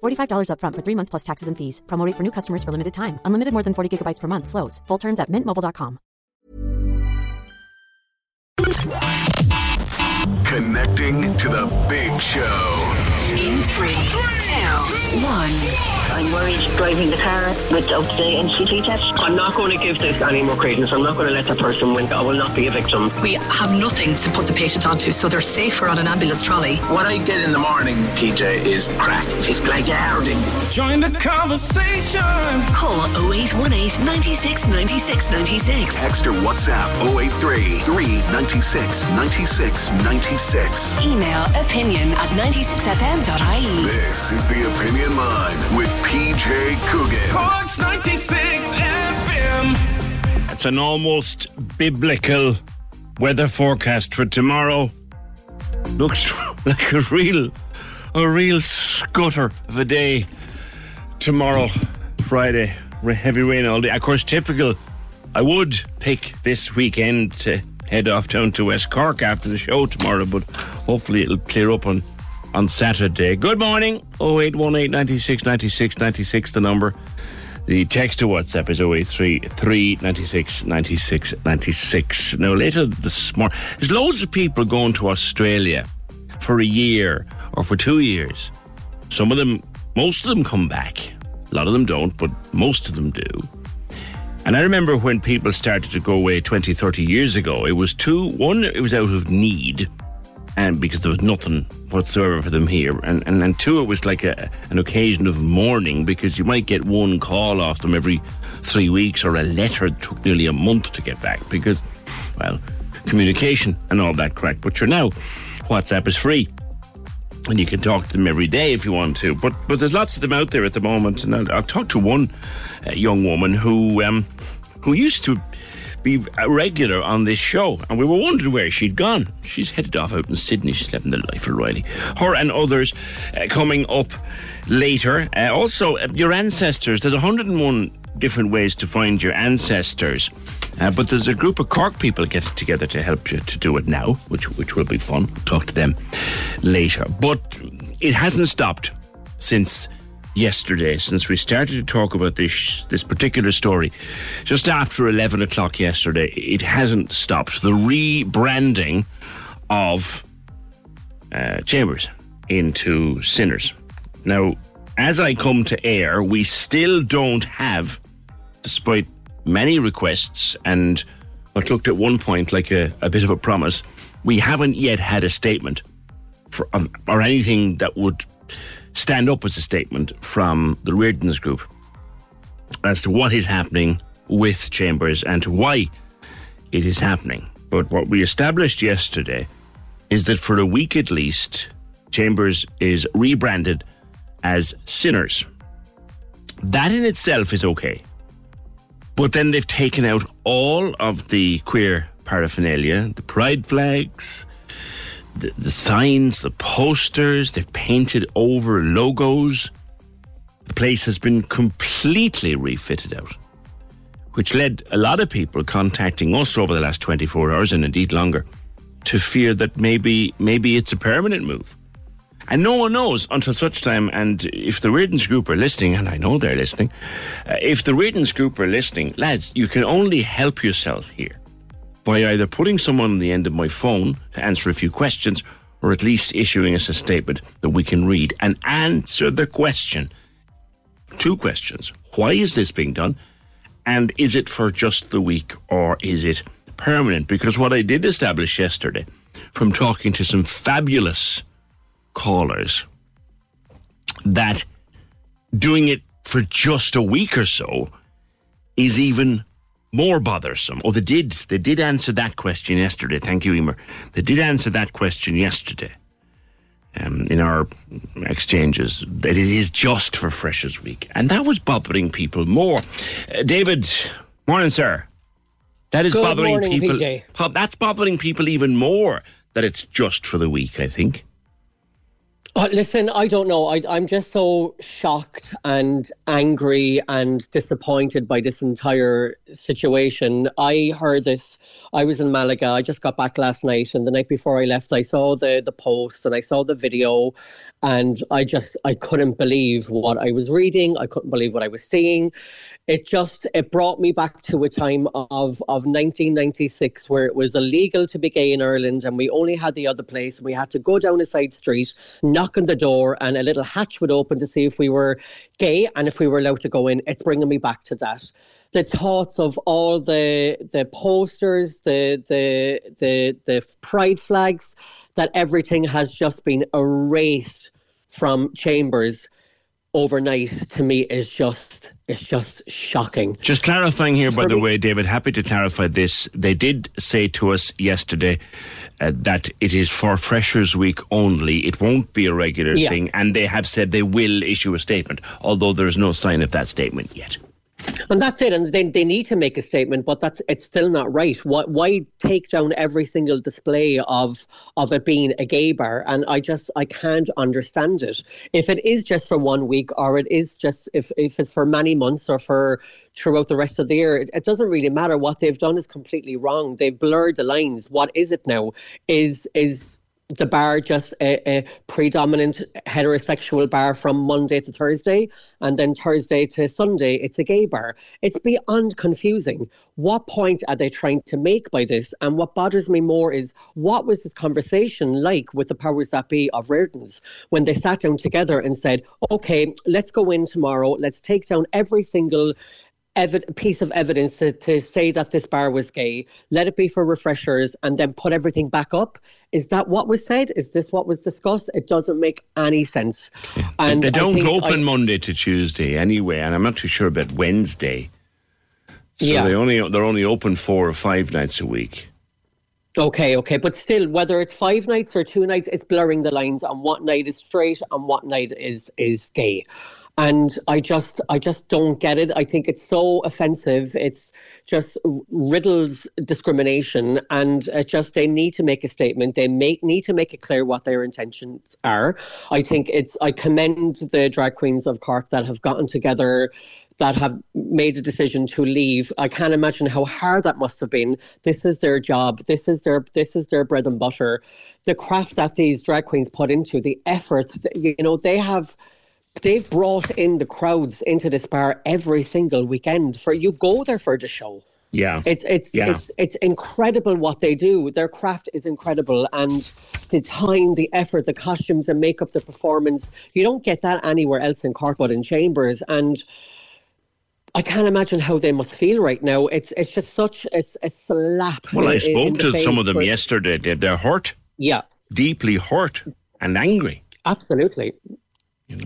$45 upfront for three months plus taxes and fees. Promo rate for new customers for limited time. Unlimited more than 40 gigabytes per month. Slows. Full terms at mintmobile.com. Connecting to the big show. In three, two, one. I'm worried driving the car without the NCT test. I'm not going to give this any more credence. I'm not going to let that person win. I will not be a victim. We have nothing to put the patient onto, so they're safer on an ambulance trolley. What I get in the morning, PJ, is crack. It's like harding. Join the conversation. Call 0818 96 96 96. Text or WhatsApp 083 396 96 96. Email opinion at 96fm.ie. This is the Opinion Line with PJ Coogan. Corks 96 FM. It's an almost biblical weather forecast for tomorrow. Looks like a real, a real scutter of a day. Tomorrow, Friday, heavy rain all day. Of course, typical. I would pick this weekend to head off down to West Cork after the show tomorrow, but hopefully it'll clear up on on Saturday. Good morning. 0818 96 96 96, the number. The text to WhatsApp is 083 396 96 96. Now, later this morning, there's loads of people going to Australia for a year or for two years. Some of them, most of them come back. A lot of them don't, but most of them do. And I remember when people started to go away 20, 30 years ago, it was two, one, it was out of need, and because there was nothing whatsoever for them here. And, and, and two, it was like a, an occasion of mourning because you might get one call off them every three weeks or a letter that took nearly a month to get back because, well, communication and all that crack. But sure, now WhatsApp is free. And you can talk to them every day if you want to. But but there's lots of them out there at the moment. And I'll, I'll talk to one uh, young woman who um, who used to be a regular on this show, and we were wondering where she'd gone. She's headed off out in Sydney. She's living the life of Riley. Her and others uh, coming up later. Uh, also, uh, your ancestors. There's 101 different ways to find your ancestors. Uh, but there's a group of Cork people getting together to help you to do it now, which which will be fun. Talk to them later. But it hasn't stopped since yesterday, since we started to talk about this this particular story, just after eleven o'clock yesterday. It hasn't stopped. The rebranding of uh, Chambers into Sinners. Now, as I come to air, we still don't have, despite many requests and what looked at one point like a, a bit of a promise, we haven't yet had a statement for, um, or anything that would stand up as a statement from the Rearden's group as to what is happening with Chambers and to why it is happening. But what we established yesterday is that for a week at least, Chambers is rebranded as Sinners. That in itself is okay. But then they've taken out all of the queer paraphernalia, the pride flags, the, the signs, the posters, they've painted over logos. The place has been completely refitted out, which led a lot of people contacting us over the last 24 hours and indeed longer to fear that maybe maybe it's a permanent move. And no one knows until such time. And if the Rearden's group are listening, and I know they're listening, uh, if the Rearden's group are listening, lads, you can only help yourself here by either putting someone on the end of my phone to answer a few questions, or at least issuing us a statement that we can read and answer the question. Two questions: Why is this being done? And is it for just the week or is it permanent? Because what I did establish yesterday from talking to some fabulous callers that doing it for just a week or so is even more bothersome. Oh, they did. They did answer that question yesterday. Thank you, Emer. They did answer that question yesterday um, in our exchanges that it is just for Freshers Week, and that was bothering people more. Uh, David, morning, sir. That is Good bothering morning, people. PJ. That's bothering people even more that it's just for the week. I think. Uh, listen, I don't know. I, I'm just so shocked and angry and disappointed by this entire situation. I heard this. I was in Malaga. I just got back last night, and the night before I left, I saw the the post and I saw the video, and I just I couldn't believe what I was reading. I couldn't believe what I was seeing. It just it brought me back to a time of of 1996 where it was illegal to be gay in Ireland, and we only had the other place, and we had to go down a side street, knock on the door, and a little hatch would open to see if we were gay and if we were allowed to go in. It's bringing me back to that. The thoughts of all the the posters, the the the the pride flags, that everything has just been erased from chambers overnight to me is just it's just shocking. Just clarifying here, by the way, David, happy to clarify this. They did say to us yesterday uh, that it is for Freshers Week only. It won't be a regular Yeah. thing. And they have said they will issue a statement, although there's no sign of that statement yet. And that's it. And they, they need to make a statement, but that's it's still not right. What why take down every single display of of it being a gay bar? And I just I can't understand it. If it is just for one week, or it is just if if it's for many months or for throughout the rest of the year, it, it doesn't really matter. What they've done is completely wrong. They've blurred the lines. What is it now? Is is the bar just a, a predominant heterosexual bar from Monday to Thursday, and then Thursday to Sunday, it's a gay bar. It's beyond confusing. What point are they trying to make by this? And what bothers me more is what was this conversation like with the powers that be of Rearden's when they sat down together and said, okay, let's go in tomorrow, let's take down every single evi- piece of evidence to, to say that this bar was gay, let it be for refreshers, and then put everything back up. Is that what was said? Is this what was discussed? It doesn't make any sense. And they don't open I- Monday to Tuesday anyway, and I'm not too sure about Wednesday. So Yeah. they only they're only open four or five nights a week. Okay, okay, but still, whether it's five nights or two nights, it's blurring the lines on what night is straight and what night is is gay. And I just, I just don't get it. I think it's so offensive. It's just riddles discrimination, and just they need to make a statement. They make need to make it clear what their intentions are. I think it's. I commend the drag queens of Cork that have gotten together that have made a decision to leave. I can't imagine how hard that must have been. This is their job. This is their this is their bread and butter. The craft that these drag queens put into the effort, you know, they have they've brought in the crowds into this bar every single weekend. For you go there for the show. Yeah, It's it's Yeah. it's it's incredible what they do. Their craft is incredible, and the time, the effort, the costumes and makeup, the performance. You don't get that anywhere else in Cork but in Chambers, and I can't imagine how they must feel right now. It's it's just such a, a slap. Well, I in- spoke to some of them for- yesterday. They're hurt, Yeah, deeply hurt, and angry. absolutely.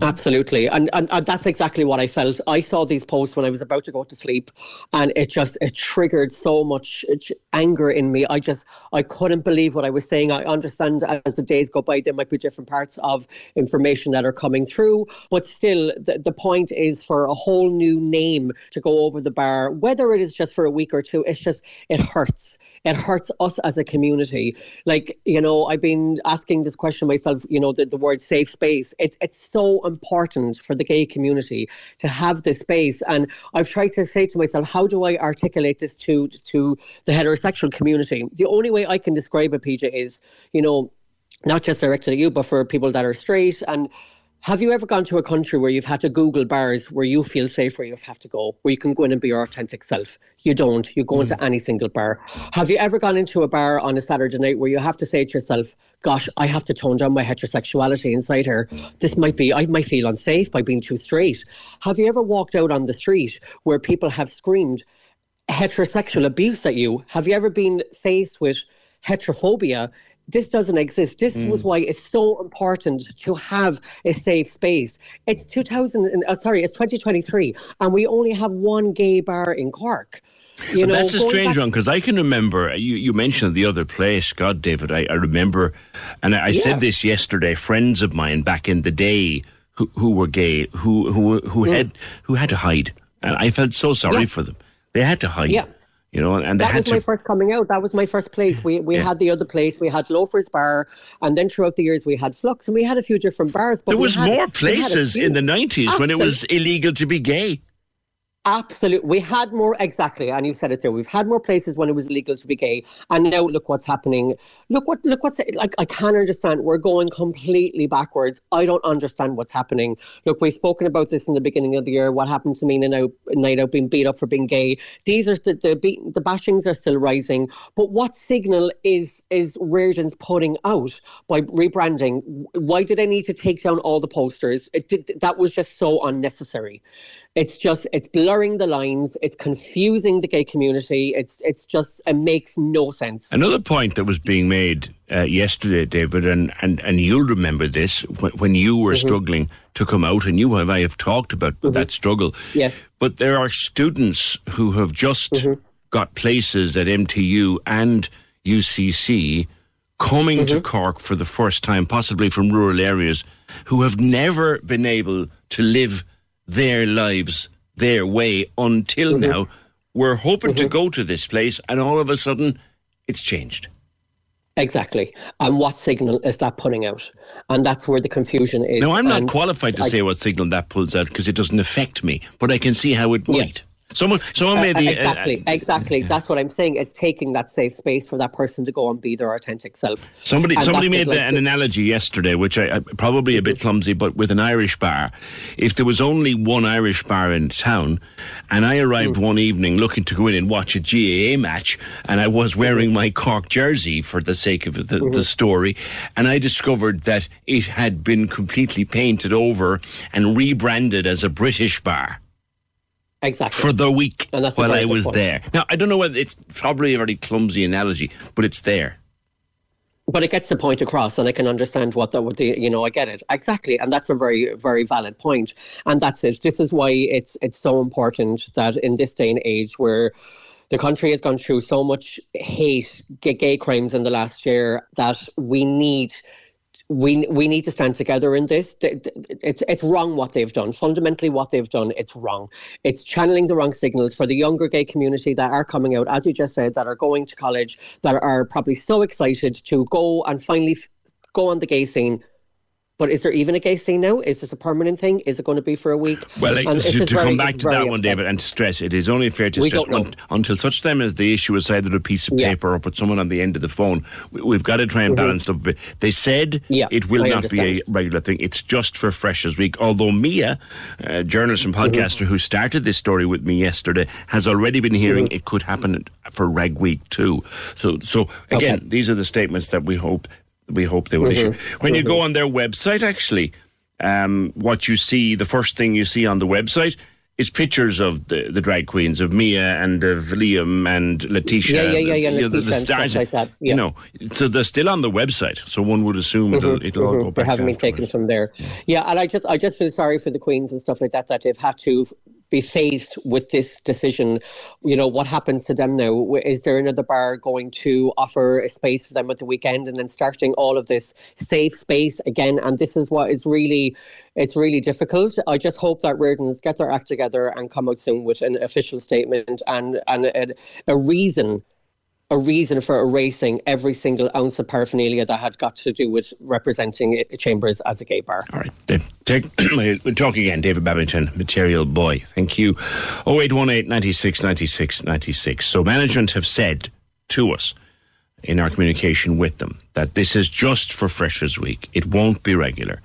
Absolutely, and, and and that's exactly what I felt. I saw these posts when I was about to go to sleep, and it just it triggered so much anger in me. I just I couldn't believe what I was saying. I understand as the days go by, there might be different parts of information that are coming through, but still, the, the point is for a whole new name to go over the bar, whether it is just for a week or two. It's just it hurts. It hurts us as a community. Like you know, I've been asking this question myself. You know, the, the word safe space. It's it's so important for the gay community to have this space. And I've tried to say to myself, how do I articulate this to to the heterosexual community? The only way I can describe it, PJ, is you know, not just directed at you, but for people that are straight and. Have you ever gone to a country where you've had to Google bars where you feel safe where you have to go, where you can go in and be your authentic self? You don't. You go into hmm. any single bar. Have you ever gone into a bar on a Saturday night where you have to say to yourself, gosh, I have to tone down my heterosexuality inside here. This might be, I might feel unsafe by being too straight. Have you ever walked out on the street where people have screamed, heterosexual abuse at you. Have you ever been faced with heterophobia? This doesn't exist. This mm. was why it's so important to have a safe space. It's 2000, uh, sorry, it's 2023, and we only have one gay bar in Cork. You know, that's a strange one because I can remember you, you mentioned the other place. God, David, I, I remember, and I, I yeah. said this yesterday. Friends of mine back in the day who, who were gay, who who who mm. had who had to hide, and I felt so sorry yeah. for them. They had to hide. Yeah. You know, and that was to... my first coming out. That was my first place. We we yeah. had the other place. We had Loafers Bar, and then throughout the years we had Flux, and we had a few different bars. But there was had, more places in the nineties when it was illegal to be gay. Absolutely. We had more, exactly. And you said it there. We've had more places when it was illegal to be gay. And now look what's happening. Look what, look what's, like, I can't understand. We're going completely backwards. I don't understand what's happening. Look, we've spoken about this in the beginning of the year. What happened to me now, night out being beat up for being gay. These are the, the, the bashings are still rising. But what signal is, is Rearden's putting out by rebranding? Why did they need to take down all the posters? Did, that was just so unnecessary. It's just it's blurring the lines. It's confusing the gay community. It's it's just it makes no sense. Another point that was being made uh, yesterday, David, and, and, and you'll remember this when, when you were mm-hmm. struggling to come out, and you and I have talked about mm-hmm. that struggle. Yes. But there are students who have just mm-hmm. got places at MTU and UCC coming mm-hmm. to Cork for the first time, possibly from rural areas, who have never been able to live their lives their way until mm-hmm. now. We're hoping mm-hmm. to go to this place, and all of a sudden, it's changed. Exactly. And what signal is that putting out? And that's where the confusion is. Now, I'm not and qualified to I, say what signal that pulls out because it doesn't affect me, but I can see how it might. Yeah. Someone, someone made the uh, exactly, uh, exactly. Yeah. That's what I'm saying. It's taking that safe space for that person to go and be their authentic self. Somebody, and somebody made like an analogy yesterday, which I, I probably a bit clumsy, but with an Irish bar. If there was only one Irish bar in town, and I arrived mm. one evening looking to go in and watch a GAA match, and I was wearing my Cork jersey for the sake of the, mm-hmm. the story, and I discovered that it had been completely painted over and rebranded as a British bar. Exactly. For the week while I was point. there. Now, I don't know whether it's probably a very clumsy analogy, but it's there. But it gets the point across, and I can understand what the, what the you know I get it exactly, and that's a very very valid point, and that's it. This is why it's it's so important that in this day and age where the country has gone through so much hate, gay crimes in the last year, that we need we we need to stand together in this. It's it's wrong what they've done. Fundamentally, what they've done, it's wrong. It's channeling the wrong signals for the younger gay community that are coming out, as you just said, that are going to college, that are probably so excited to go and finally go on the gay scene but is there even a gay scene now? Is this a permanent thing? Is it going to be for a week? Well, like, to, to very, come back to that one, David, and to stress, it is only fair to we stress un, until such time as the issue is either a piece of yeah. paper or put someone on the end of the phone, we, have got to try and mm-hmm. balance stuff a bit. They said yeah, it will I not understand. be a regular thing. It's just for Freshers Week. Although Mia, a journalist and mm-hmm. podcaster mm-hmm. who started this story with me yesterday, has already been hearing mm-hmm. it could happen for Reg Week too. So, so again, okay. these are the statements that we hope we hope they will mm-hmm. issue. When mm-hmm. you go on their website, actually, um, what you see, the first thing you see on the website is pictures of the, the drag queens of Mia and of Liam and Letitia. Yeah, yeah, yeah, yeah. The, the stars, like that. Yeah. You know, so they're still on the website. So one would assume mm-hmm, it'll, it'll mm-hmm. all go back. They haven't been taken from there. Yeah. yeah, and I just I just feel sorry for the queens and stuff like that that they've had to be faced with this decision. You know, what happens to them now? Is there another bar going to offer a space for them at the weekend and then starting all of this safe space again? And this is what is really, it's really difficult. I just hope that Rearden's get their act together and come out soon with an official statement and, and a, a reason a reason for erasing every single ounce of paraphernalia that had got to do with representing Chambers as a gay bar. All right. Take, we'll talk again. David Babington, Material Boy. Thank you. 0818 96 96 96. So management have said to us in our communication with them that this is just for Freshers Week. It won't be regular.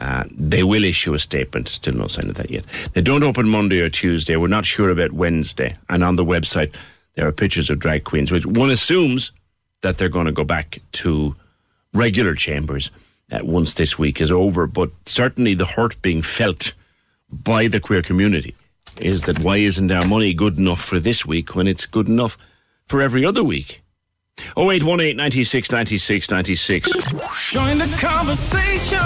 Uh, they will issue a statement. Still no sign of that yet. They don't open Monday or Tuesday. We're not sure about Wednesday. And on the website, there are pictures of drag queens, which one assumes that they're going to go back to regular chambers uh, once this week is over. But certainly the hurt being felt by the queer community is that why isn't our money good enough for this week when it's good enough for every other week? 0818 96 96 96. Join the conversation.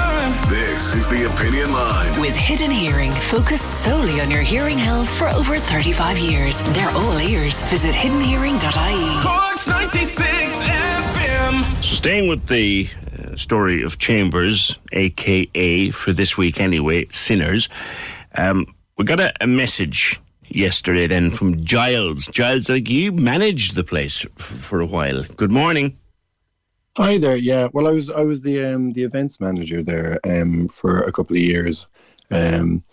This is the Opinion Line. With Hidden Hearing, focused solely on your hearing health for over 35 years. They're all ears. Visit hiddenhearing.ie. Corks 96 FM. So, staying with the uh, story of Chambers, aka for this week anyway, Sinners, um, we got a, a message yesterday then from Giles. Giles, like you managed the place f- for a while. Good morning. Hi there. Yeah, well, I was I was the um, the events manager there um, for a couple of years, um,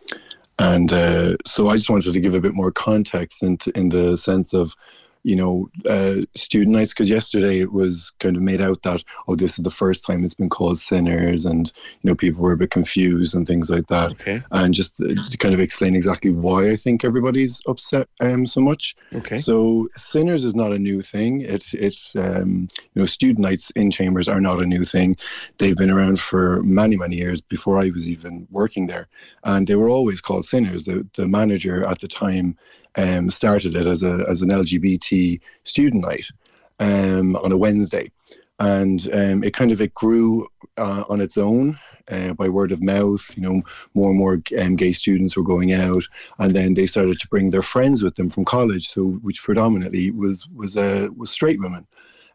and uh, so I just wanted to give a bit more context in, in the sense of you know, uh, student nights because yesterday it was kind of made out that oh, this is the first time it's been called sinners, and you know, people were a bit confused and things like that. Okay. And just to kind of explain exactly why I think everybody's upset um, so much. Okay. So sinners is not a new thing. It it um, you know, student nights in chambers are not a new thing. They've been around for many many years before I was even working there, and they were always called sinners. The the manager at the time um, started it as a as an LGBT student night um, on a Wednesday, and um, it kind of it grew uh, on its own uh, by word of mouth. You know, more and more um, gay students were going out, and then they started to bring their friends with them from college, so which predominantly was was uh, was straight women.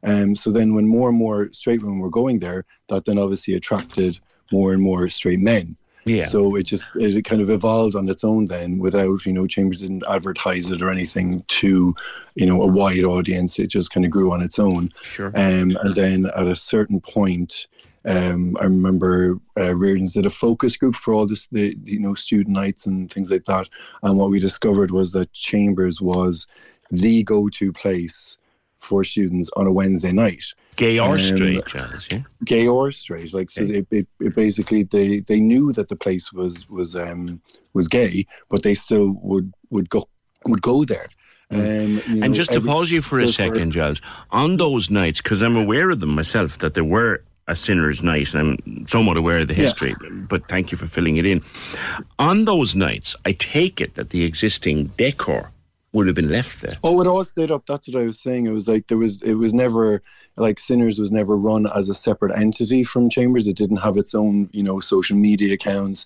Um, so then, when more and more straight women were going there, that then obviously attracted more and more straight men. Yeah. So it just it kind of evolved on its own then, without you know Chambers didn't advertise it or anything to, you know, a wide audience. It just kind of grew on its own. Sure. Um, and then at a certain point, um, I remember uh, Reardon's did a focus group for all this, the you know student nights and things like that. And what we discovered was that Chambers was the go-to place for students on a Wednesday night. Gay or Um, straight, yeah? gay or straight. Like so, it, it, it basically they they knew that the place was was um was gay, but they still would would go would go there. Um, you And know, just to every- pause you for a second, Giles, on those nights, because I'm aware of them myself, that there were a sinner's night, and I'm somewhat aware of the Yeah. history, but thank you for filling it in. On those nights, I take it that the existing decor would have been left there. Oh, it all stayed up. That's what I was saying. It was like there was it was never like Sinners was never run as a separate entity from Chambers. It didn't have its own you know social media accounts.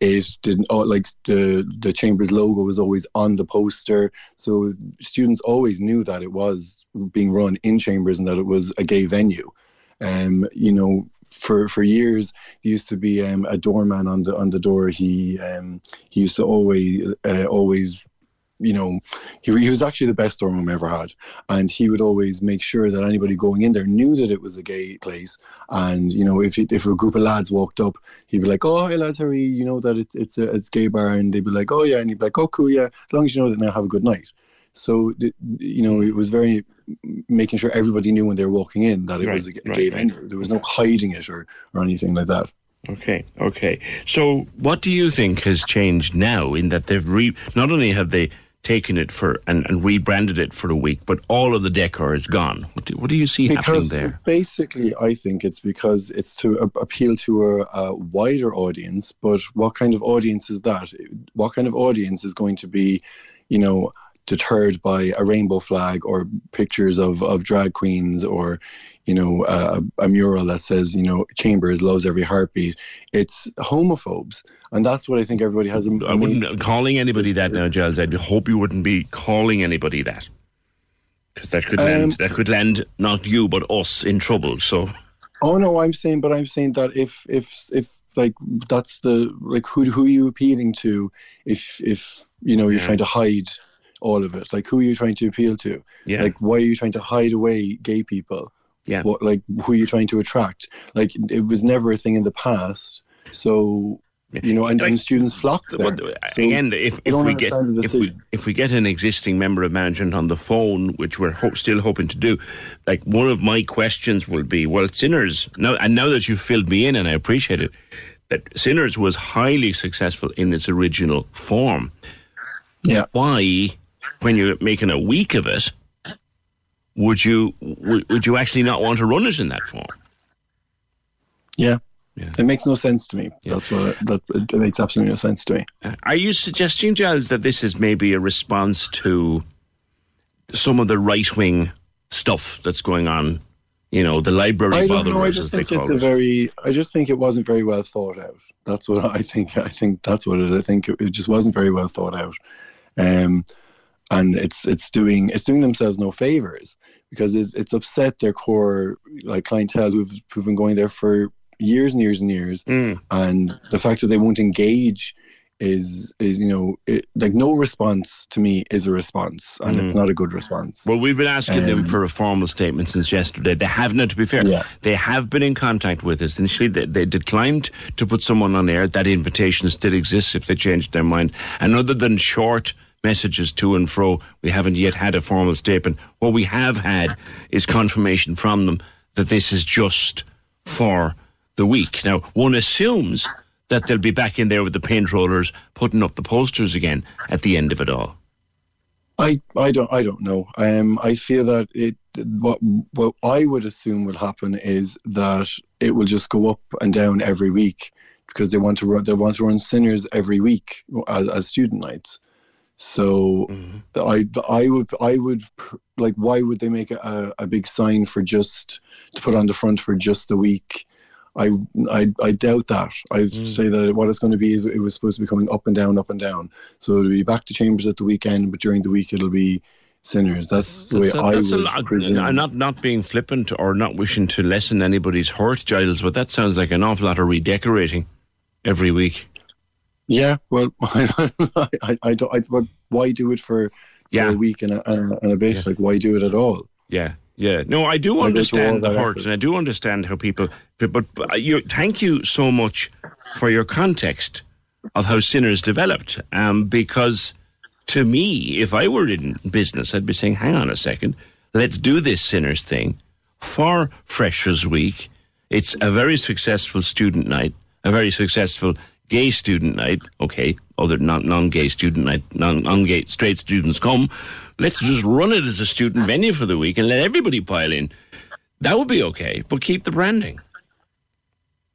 It didn't oh, like the the Chambers logo was always on the poster, so students always knew that it was being run in Chambers and that it was a gay venue. Um, you know, for for years there used to be um, a doorman on the on the door. He um, he used to always uh, always you know, he, he was actually the best doorman we ever had. And he would always make sure that anybody going in there knew that it was a gay place. And, you know, if it, if a group of lads walked up, he'd be like, oh, hey, lads, how you? You know that it's, it's a it's gay bar. And they'd be like, oh, yeah. And he'd be like, oh, cool, yeah. As long as you know that now, have a good night. So, you know, it was very making sure everybody knew when they were walking in that it Right, was a, right, gay right. venue. There was no hiding it or, or anything like that. Okay, okay. So, what do you think has changed now in that they've re- not only have they taken it for and, and rebranded it for a week, but all of the decor is gone? What do, what do you see because happening there? basically i think it's because it's to a- appeal to a, a wider audience but what kind of audience is that what kind of audience is going to be you know deterred by a rainbow flag or pictures of, of drag queens or you know a, a mural that says you know chambers loves every heartbeat it's homophobes and that's what i think everybody has a, I wouldn't calling anybody that now, Giles. I hope you wouldn't be calling anybody that, because that could land Um, that could land not you but us in trouble. So, Oh no, I'm saying, but I'm saying that if if if like that's the like who who are you appealing to? If if you know you're Yeah. trying to hide all of it, like who are you trying to appeal to? yeah, Like why are you trying to hide away gay people? yeah. What like who are you trying to attract? Like it was never a thing in the past, so you know, and, and students flock there. Uh, So again, if, if we get if we if we get an existing member of management on the phone, which we're ho- still hoping to do, like one of my questions will be, well, Sinners now, and now that you've filled me in, and I appreciate it, that Sinners was highly successful in its original form. Yeah. Why, when you're making a week of it, would you would, would you actually not want to run it in that form? Yeah. Yeah. It makes no sense to me. Yeah. That's what it, that it makes absolutely no sense to me. Uh, are you suggesting, Giles, that this is maybe a response to some of the right wing stuff that's going on? You know, the library. I don't know. I just think it's a very. I just think it wasn't very well thought out. That's what I think. I think that's what it. Is. I think it, it just wasn't very well thought out, um, and it's it's doing it's doing themselves no favors because it's it's upset their core like clientele who've who've been going there for years and years and years, mm. and the fact that they won't engage is is you know it, like no response to me is a response and mm. it's not a good response well we've been asking um, them for a formal statement since yesterday they have not to be fair yeah. they have been in contact with us initially they, they, declined to put someone on air that invitation still exists if they change their mind and other than short messages to and fro we haven't yet had a formal statement what we have had is confirmation from them that this is just for the week. Now, one assumes that they'll be back in there with the paint rollers putting up the posters again at the end of it all. I, I don't I don't know. Um, I feel that it what what I would assume will happen is that it will just go up and down every week because they want to run they want to run sinners every week as, as student nights. So mm-hmm. I I would I would like why would they make a, a big sign for just to put on the front for just a week I, I, I doubt that. I mm. say that what it's going to be is it was supposed to be coming up and down, up and down. So it'll be back to Chambers at the weekend, but during the week it'll be Sinners. That's the way a, I would lot, presume. I'm not not being flippant or not wishing to lessen anybody's hurt, Giles, but that sounds like an awful lot of redecorating every week. Yeah, well, I, I, I don't. I, but why do it for, for yeah. a week and a, and a bit? Yeah. Like, why do it at all? Yeah, yeah, no, I do understand the hurt, and I do understand how people. But, but you, thank you so much for your context of how Sinners developed. Um, because to me, if I were in business, I'd be saying, "Hang on a second, let's do this Sinners thing for Freshers Week. It's a very successful student night, a very successful gay student night. Okay, other non non gay student night, non non gay straight students come." let's just run it as a student venue for the week and let everybody pile in. That would be okay, but keep the branding.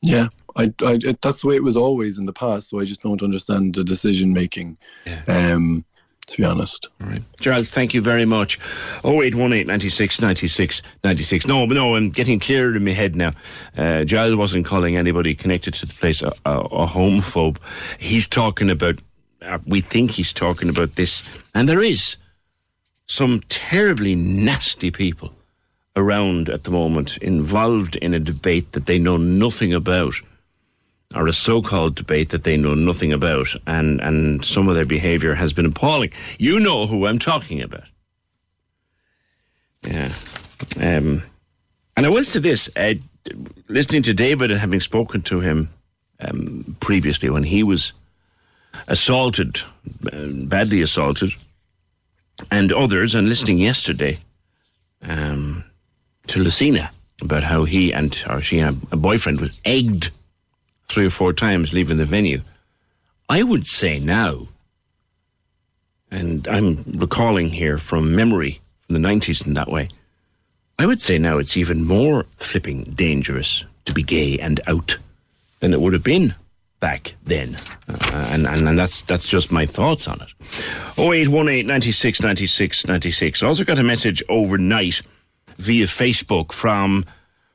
Yeah, I, I, that's the way it was always in the past. So I just don't understand the decision making. Yeah. Um, to be honest. All right. Gerald, thank you very much. 0818 96 96 96. No, no, I'm getting clearer in my head now. Uh, Giles wasn't calling anybody connected to the place a, a, a homophobe. He's talking about, uh, we think he's talking about this, and there is some terribly nasty people around at the moment involved in a debate that they know nothing about or a so-called debate that they know nothing about and and some of their behavior has been appalling. You know who i'm talking about. Yeah um, and i will say this uh, listening to david and having spoken to him um, previously when he was assaulted uh, badly assaulted and others, and listening yesterday um, to Lucina about how he and or she and a boyfriend was egged three or four times leaving the venue. I would say now, and I'm recalling here from memory from the 90s in that way, I would say now it's even more flipping dangerous to be gay and out than it would have been back then. Uh, and, and, and that's that's just my thoughts on it. 0818 96 96 96. I also got a message overnight via Facebook from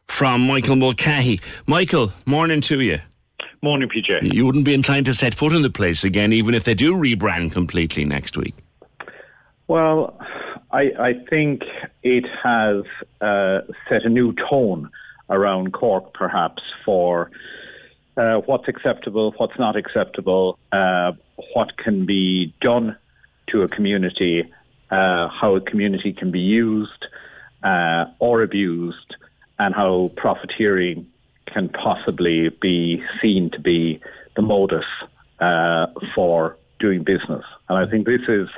from Michael Mulcahy. Michael, morning to you. Morning, PJ. You wouldn't be inclined to set foot in the place again, even if they do rebrand completely next week. Well, I, I think it has uh, set a new tone around Cork, perhaps, for uh, what's acceptable, what's not acceptable, uh, what can be done to a community, uh, how a community can be used uh, or abused, and how profiteering can possibly be seen to be the modus uh, for doing business. And I think this is,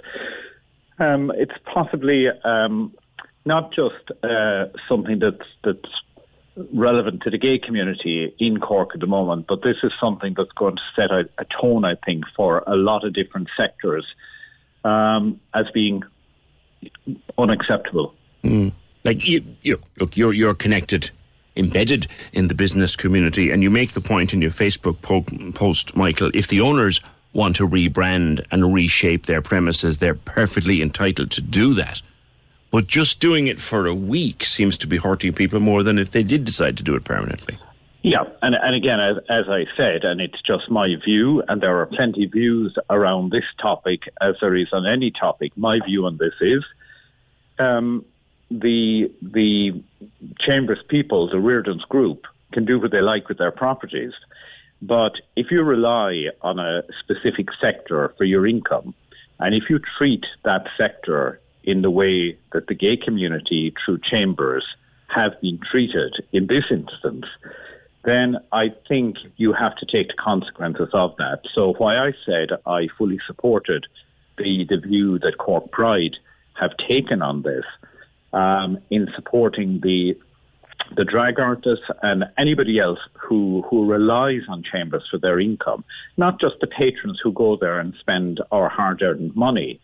um, it's possibly um, not just uh, something that's that's relevant to the gay community in Cork at the moment, but this is something that's going to set a, a tone, I think, for a lot of different sectors um, as being unacceptable. Mm. Like you, you, look, you're you're connected embedded in the business community. And you make the point in your Facebook po- post, Michael, if the owners want to rebrand and reshape their premises, they're perfectly entitled to do that. But just doing it for a week seems to be hurting people more than if they did decide to do it permanently. Yeah, and, and again, as, as I said, and it's just my view, and there are plenty of views around this topic, as there is on any topic. My view on this is um, the the Chambers people, the Rearden's group, can do what they like with their properties. But if you rely on a specific sector for your income, and if you treat that sector in the way that the gay community through Chambers have been treated in this instance, then I think you have to take the consequences of that. So why I said I fully supported the, the view that Cork Pride have taken on this um, in supporting the the drag artists and anybody else who who relies on chambers for their income, not just the patrons who go there and spend our hard-earned money.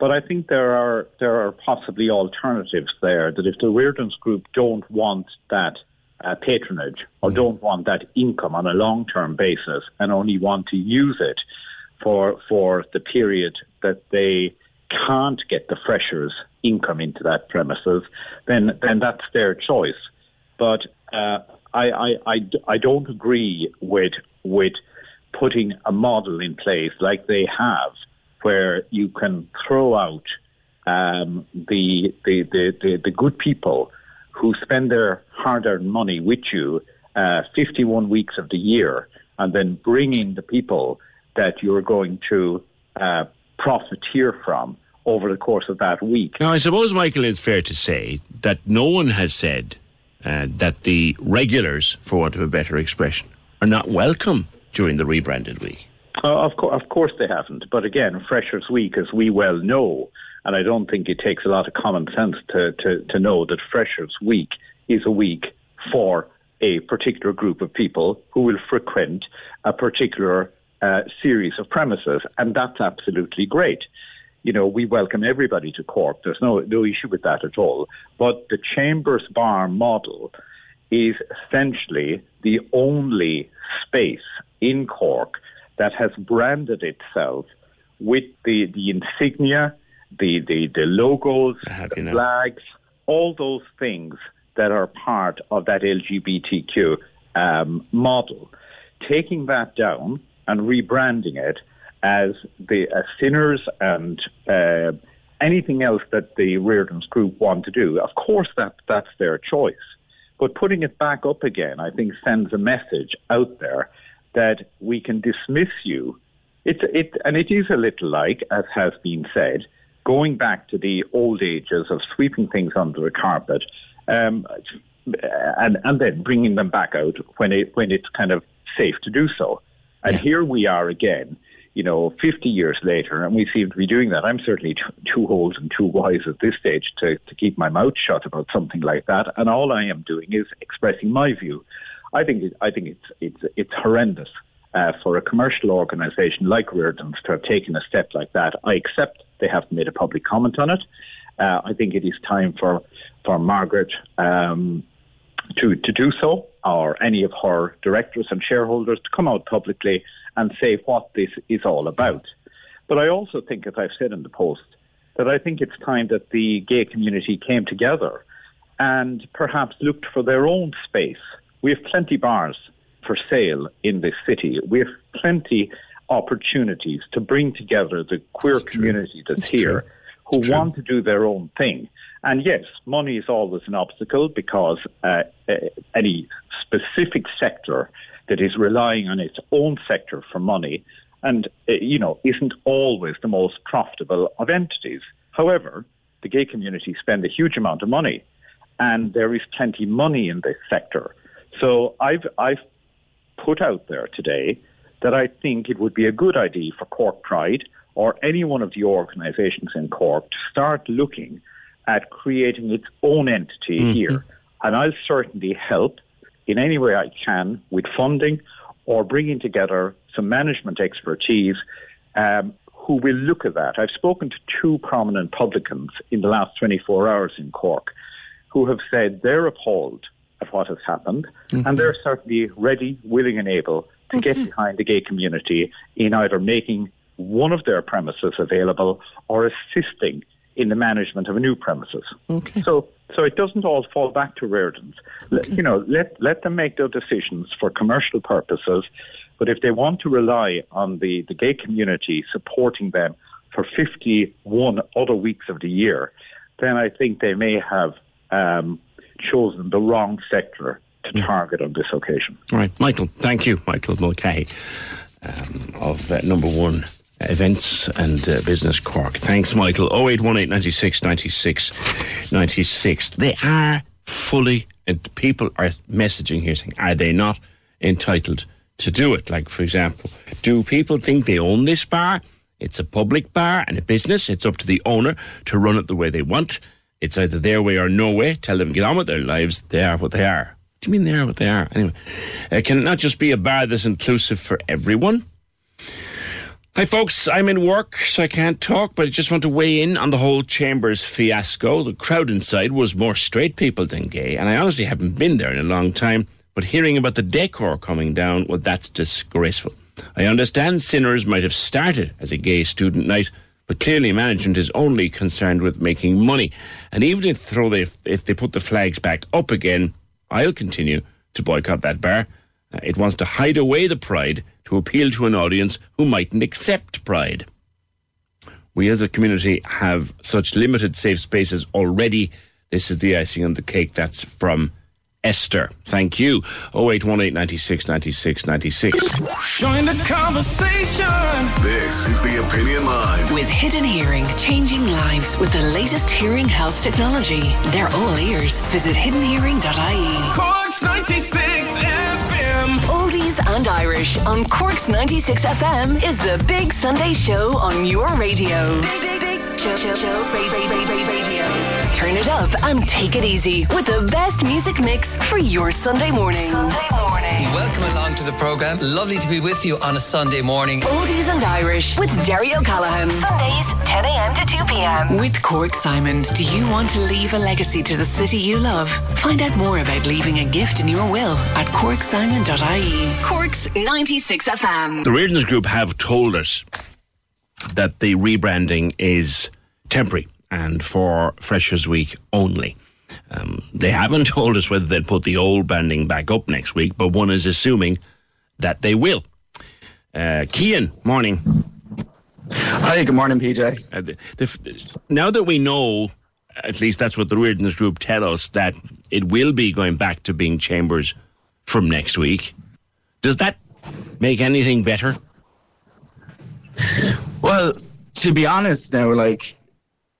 But I think there are there are possibly alternatives there that if the Rearden's group don't want that uh, patronage or mm. don't want that income on a long-term basis and only want to use it for for the period that they can't get the freshers income into that premises, then then that's their choice. But uh, I, I, I, I don't agree with with putting a model in place like they have, where you can throw out um, the, the, the, the, the good people who spend their hard-earned money with you uh, 51 weeks of the year, and then bring in the people that you're going to uh, profiteer from over the course of that week. Now, I suppose, Michael, it's fair to say that no one has said uh, that the regulars, for want of a better expression, are not welcome during the rebranded week. Uh, of, co- of course they haven't. But again, Freshers Week, as we well know, and I don't think it takes a lot of common sense to, to, to know that Freshers Week is a week for a particular group of people who will frequent a particular uh, series of premises, and that's absolutely great you know, we welcome everybody to Cork. There's no no issue with that at all. But the Chambers Bar model is essentially the only space in Cork that has branded itself with the, the insignia, the, the, the logos, the flags, all those things that are part of that LGBTQ um, model. Taking that down and rebranding it as the as sinners and uh, anything else that the Rearden's group want to do. Of course, that that's their choice. But putting it back up again, I think, sends a message out there that we can dismiss you. It's it, and it is a little like, as has been said, going back to the old ages of sweeping things under the carpet, um, and and then bringing them back out when it when it's kind of safe to do so. And here we are again you know, 50 years later, and we seem to be doing that. I'm certainly too old and too wise at this stage to, to keep my mouth shut about something like that. And all I am doing is expressing my view. I think it, I think it's it's it's horrendous uh, for a commercial organisation like Rearden's to have taken a step like that. I accept they haven't made a public comment on it. Uh, I think it is time for for Margaret um, to to do so, or any of her directors and shareholders to come out publicly and say what this is all about. But I also think, as I've said in the post, that I think it's time that the gay community came together and perhaps looked for their own space. We have plenty bars for sale in this city. We have plenty opportunities to bring together the queer community true. that's, here true. who it's want true. to do their own thing. And yes, money is always an obstacle because uh, uh, any specific sector that is relying on its own sector for money and, uh, you know, isn't always the most profitable of entities. However, the gay community spend a huge amount of money and there is plenty of money in this sector. So I've, I've put out there today that I think it would be a good idea for Cork Pride or any one of the organisations in Cork to start looking at creating its own entity mm-hmm. here. And I'll certainly help in any way I can with funding or bringing together some management expertise um, who will look at that. I've spoken to two prominent publicans in the last 24 hours in Cork who have said they're appalled at what has happened, mm-hmm. and they're certainly ready, willing, and able to mm-hmm. get behind the gay community in either making one of their premises available or assisting in the management of a new premises. Okay. So, so it doesn't all fall back to Rearden's. Okay. You know, let let them make their decisions for commercial purposes, but if they want to rely on the, the gay community supporting them for 51 other weeks of the year, then I think they may have um, chosen the wrong sector to mm. target on this occasion. All right, Michael. Thank you, Michael Mulcahy um, of uh, Number One Events and uh, Business Cork. Thanks, Michael. 0818 96 96 96. They are fully, and people are messaging here saying, are they not entitled to do it? Like, for example, do people think they own this bar? It's a public bar and a business. It's up to the owner to run it the way they want. It's either their way or no way. Tell them get on with their lives. They are what they are. What do you mean they are what they are? Anyway, uh, can it not just be a bar that's inclusive for everyone? Hi, folks. I'm in work, so I can't talk, but I just want to weigh in on the whole Chambers fiasco. The crowd inside was more straight people than gay, and I honestly haven't been there in a long time. But hearing about the decor coming down, well, that's disgraceful. I understand Sinners might have started as a gay student night, but clearly management is only concerned with making money. And even if, they, if they put the flags back up again, I'll continue to boycott that bar. Uh, it wants to hide away the pride to appeal to an audience who mightn't accept pride. We as a community have such limited safe spaces already. This is the icing on the cake. That's from Esther. Thank you. 0818 96 96 96. Join the conversation. This is the Opinion Line. With Hidden Hearing, changing lives with the latest hearing health technology. They're all ears. Visit hiddenhearing.ie. Corks 96 FM. Oldies and Irish on Corks 96 FM is the big Sunday show on your radio. Big, big, big show, show, show, radio. Turn it up and take it easy with the best music mix for your Sunday morning. Sunday morning. Welcome along to the programme. Lovely to be with you on a Sunday morning. Oldies and Irish with Derry O'Callaghan. Sundays, 10 a.m. to 2 p.m. With Cork Simon. Do you want to leave a legacy to the city you love? Find out more about leaving a gift in your will at corksimon.ie. Cork's 96 FM. The Rearden's Group have told us that the rebranding is temporary and for Freshers Week only. Um, they haven't told us whether they'll put the old branding back up next week, but one is assuming that they will. Uh, Kian, morning. Hi, good morning, PJ. Uh, the, the, now that we know, at least that's what the Rearden's Group tell us, that it will be going back to being chambers from next week, does that make anything better? Well, to be honest now, like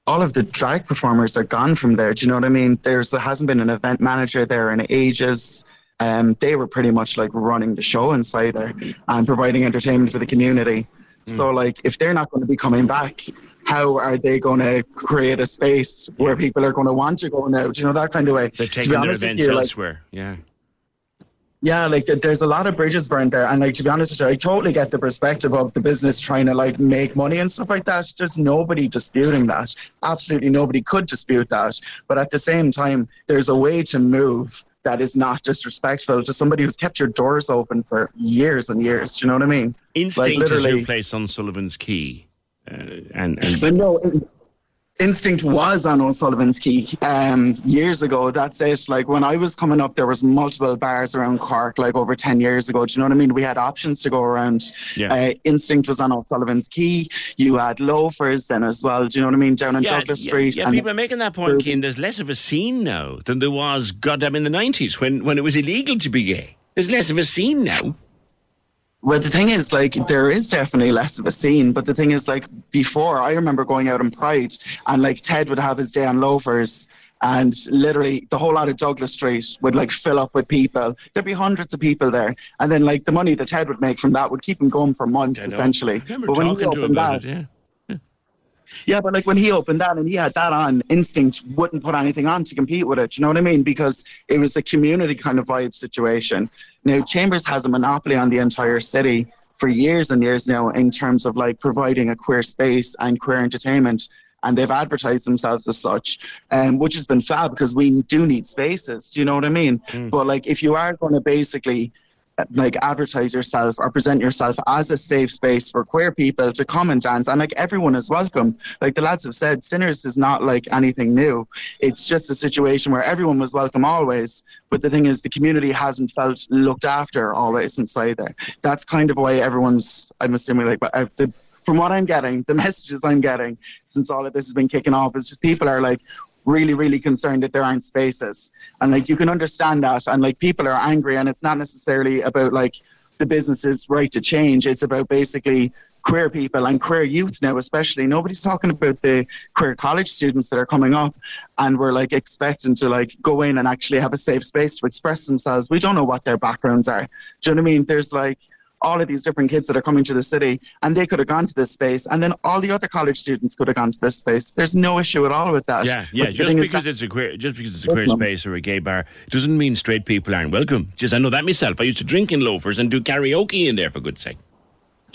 all of the drag performers are gone from there. Do you know what I mean? There's there hasn't been an event manager there in ages. Um, they were pretty much like running the show inside there and providing entertainment for the community. Mm. So like, if they're not going to be coming back, how are they going to create a space where people are going to want to go now? Do you know that kind of way? They're taking their events you, elsewhere. Like, yeah yeah, like there's a lot of bridges burned there. And like to be honest with you, I totally get the perspective of the business trying to like make money and stuff like that. There's nobody disputing that. Absolutely nobody could dispute that. But at the same time, there's a way to move that is not disrespectful to somebody who's kept your doors open for years and years. Do you know what I mean? Instinct like, literally, is your place on Sullivan's Quay. Uh, and, and but no, instinct was on O'Sullivan's Quay um, years ago. That's it. Like when I was coming up, there was multiple bars around Cork, like over ten years ago. Do you know what I mean? We had options to go around. Yeah. Uh, instinct was on O'Sullivan's Quay. You had loafers then as well. Do you know what I mean? Down on yeah, Douglas yeah, Street. Yeah, people are making that point. There's less of a scene now than there was, goddamn, in the nineties when when it was illegal to be gay. There's less of a scene now. Well, the thing is, like, there is definitely less of a scene, but the thing is, like, before I remember going out in Pride, and like Ted would have his day on loafers, and literally the whole lot of Douglas Street would like fill up with people. There'd be hundreds of people there, and then like the money that Ted would make from that would keep him going for months, essentially. but when he opened that, it, yeah. Yeah, but like when he opened that and he had that on, Instinct wouldn't put anything on to compete with it. You know what I mean? Because it was a community kind of vibe situation. Now, Chambers has a monopoly on the entire city for years and years now in terms of like providing a queer space and queer entertainment. and they've advertised themselves as such, um, which has been fab because we do need spaces. Do you know what I mean? Mm. But like, if you are going to basically like advertise yourself or present yourself as a safe space for queer people to come and dance. And like everyone is welcome. Like the lads have said sinners is not like anything new. It's just a situation where everyone was welcome always. But the thing is the community hasn't felt looked after always inside there that's kind of why everyone's i'm assuming like uh, the, from what i'm getting the messages i'm getting since all of this has been kicking off is just people are like really, really concerned that there aren't spaces. And like you can understand that. And like people are angry, and it's not necessarily about like the business's right to change. It's about basically queer people and queer youth now, especially. Nobody's talking about the queer college students that are coming up and we're like expecting to like go in and actually have a safe space to express themselves. We don't know what their backgrounds are. Do you know what I mean? There's like all of these different kids that are coming to the city and they could have gone to this space and then all the other college students could have gone to this space there's no issue at all with that yeah yeah just because it's a queer just because it's a queer space or a gay bar doesn't mean straight people aren't welcome just I know that myself I used to drink in loafers and do karaoke in there for good sake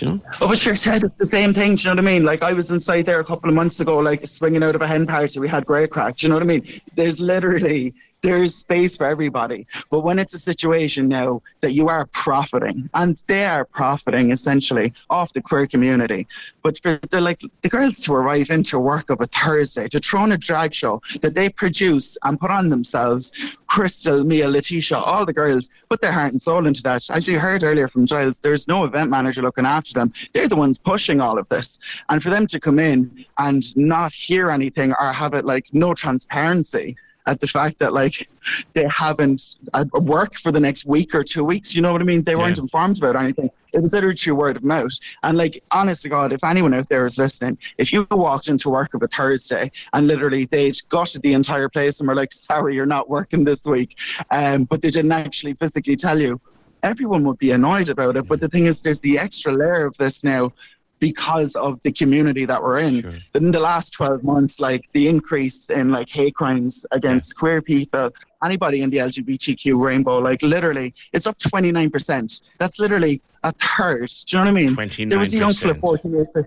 you know? Oh, but sure, Ted, it's the same thing. Do you know what I mean? Like, I was inside there a couple of months ago, like, swinging out of a hen party. We had great crack. Do you know what I mean? There's literally there's space for everybody. But when it's a situation now that you are profiting, and they are profiting essentially off the queer community, but for the like the girls to arrive into work of a Thursday to throw on a drag show that they produce and put on themselves, Crystal, Mia, Letitia, all the girls put their heart and soul into that. As you heard earlier from Giles, there's no event manager looking after them. They're the ones pushing all of this. And for them to come in and not hear anything or have it like no transparency at the fact that like they haven't uh, work for the next week or two weeks. You know what I mean? They weren't informed about anything. It was literally word of mouth. And like, honest to God, if anyone out there is listening, if you walked into work of a Thursday and literally they'd gutted the entire place and were like, "Sorry, you're not working this week," um, but they didn't actually physically tell you, everyone would be annoyed about it. But the thing is, there's the extra layer of this now because of the community that we're in. Sure. In the last 12 months, like the increase in like hate crimes against yeah. queer people, anybody in the LGBTQ rainbow, like literally, it's up 29%. That's literally a third. Do you know what I mean? 29%. There was a young fella 14 years old.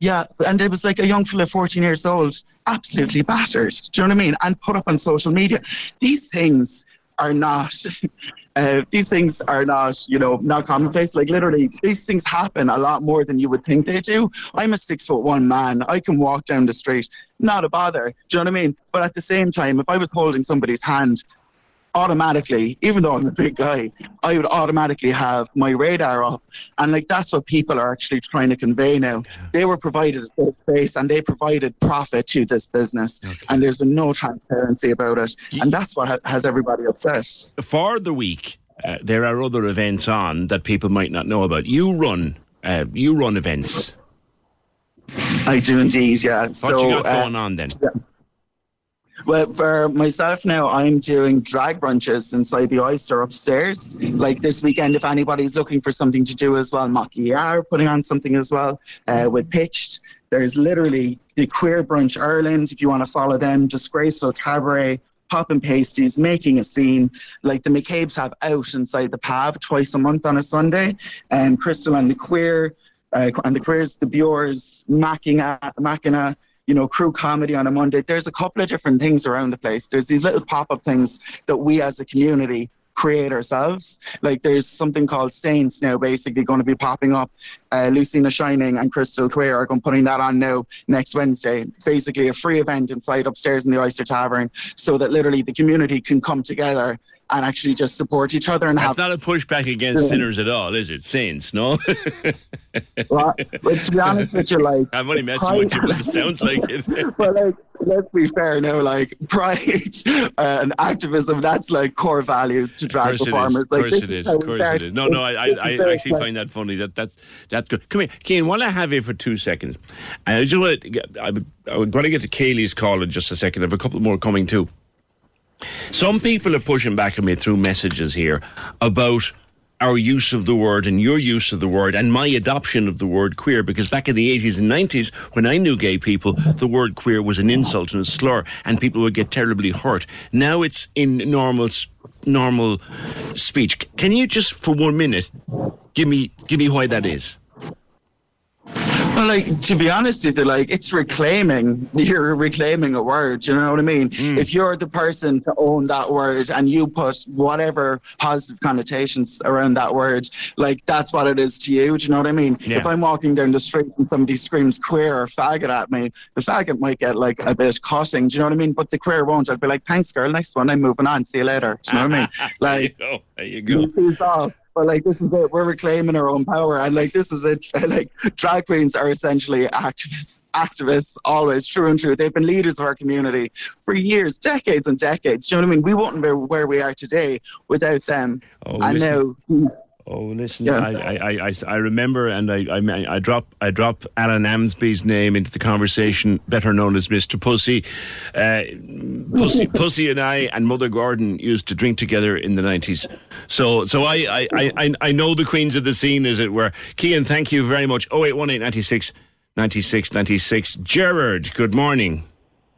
Yeah, and it was like a young fella, 14 years old, absolutely battered. Do you know what I mean? And put up on social media. These things are not uh, these things are not you know not commonplace. Like literally these things happen a lot more than you would think they do. I'm a six foot one man. I can walk down the street. Not a bother. Do you know what i mean? But at the same time if i was holding somebody's hand automatically, even though I'm a big guy, I would automatically have my radar up. And like that's what people are actually trying to convey now. Okay. They were provided a safe space and they provided profit to this business. Okay. And there's been no transparency about it. And that's what ha- has everybody upset. For the week, uh, there are other events on that people might not know about. You run, uh, you run events. I do indeed, yeah. What so, you got uh, going on then? Yeah. Well, for myself now, I'm doing drag brunches inside the Oyster upstairs. Like this weekend, if anybody's looking for something to do as well, Maki are putting on something as well uh, with Pitched. There's literally the Queer Brunch Ireland, if you want to follow them, Disgraceful Cabaret, popping pasties, making a scene. Like the McCabe's have out inside the PAV twice a month on a Sunday, and Crystal and the Queer, uh, and the Queers, the Bures, Machina, Machina you know, crew comedy on a Monday. There's a couple of different things around the place. There's these little pop up things that we as a community create ourselves. Like there's something called Saints now, basically going to be popping up. Uh, Lucina Shining and Crystal Queer are going putting that on now next Wednesday. Basically, a free event inside upstairs in the Oyster Tavern, so that literally the community can come together and actually just support each other and That's have. not a pushback against sinners at all, is it? Saints, no. well, but to be honest with you, like I'm only messing with you, but it sounds like it. but like, let's be fair, no, like pride and activism, that's like core values to drag performers. Of course it is. Of course it is. No, no, I, I, I actually find that funny. That that's that's good. Come here, Cian. While I have you for two seconds, I just want to. I'm going to get to Kaylee's call in just a second. I have a couple more coming too. Some people are pushing back at me through messages here about our use of the word and your use of the word and my adoption of the word queer because back in the 80s and 90s when I knew gay people the word queer was an insult and a slur and people would get terribly hurt. Now it's in normal normal speech. Can you just for one minute give me give me why that is Well, like to be honest with you, like it's reclaiming. You're reclaiming a word. You know what I mean? Mm. If you're the person to own that word and you put whatever positive connotations around that word, like that's what it is to you. Do you know what I mean? Yeah. If I'm walking down the street and somebody screams queer or faggot at me, the faggot might get like a bit cussing. Do you know what I mean? But the queer won't. I'll be like, thanks, girl. Next one. I'm moving on. See you later. Do you know what I mean? Like, there you go. There you go. But like this is it. We're reclaiming our own power, and like this is it. Like drag queens are essentially activists. Activists, always true and true. They've been leaders of our community for years, decades and decades. Do you know what I mean? We wouldn't be where we are today without them. Oh, and listen. now Oh, listen, yeah. I, I, I, I remember, and I, I, I drop, I drop Alan Amsby's name into the conversation, better known as Mister Pussy. Uh, Pussy, Pussy, and I and Mother Gordon used to drink together in the nineties. So, so I, I, I, I know the queens of the scene, as it were. Kean, thank you very much. Oh eight one eight ninety six, ninety six, ninety six. Gerard, good morning.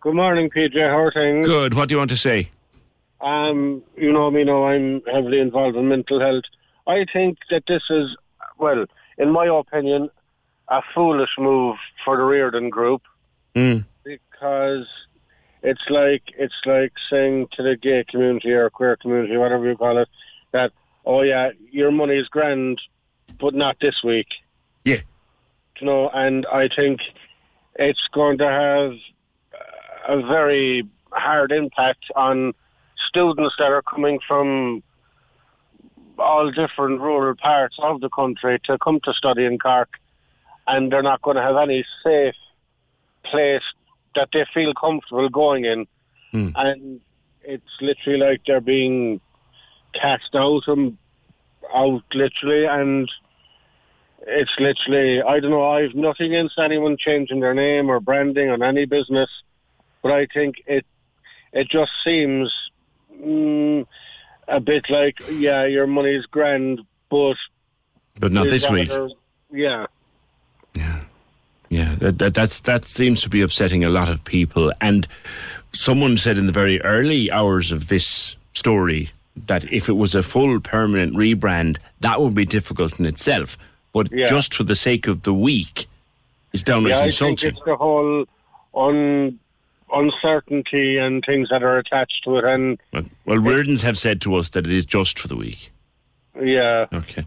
Good morning, PJ. How are things? Good. What do you want to say? Um, you know me know I'm heavily involved in mental health. I think that this is, well, in my opinion, a foolish move for the Rearden Group mm. because it's like it's like saying to the gay community or queer community, whatever you call it, that oh yeah, your money is grand, but not this week. Yeah, you know, and I think it's going to have a very hard impact on students that are coming from all different rural parts of the country to come to study in Cork, and they're not going to have any safe place that they feel comfortable going in. Hmm. And it's literally like they're being cast out and out literally and it's literally I don't know, I've nothing against anyone changing their name or branding on any business, but I think it it just seems mm, a bit like, yeah, your money's grand, but but not this week. Yeah, yeah, yeah. That, that that's that seems to be upsetting a lot of people. And someone said in the very early hours of this story that if it was a full permanent rebrand, that would be difficult in itself. But yeah. just for the sake of the week, is downright yeah, insulting. I think it's the whole on uncertainty and things that are attached to it. And well, well Reardens have said to us that it is just for the week. Yeah. Okay.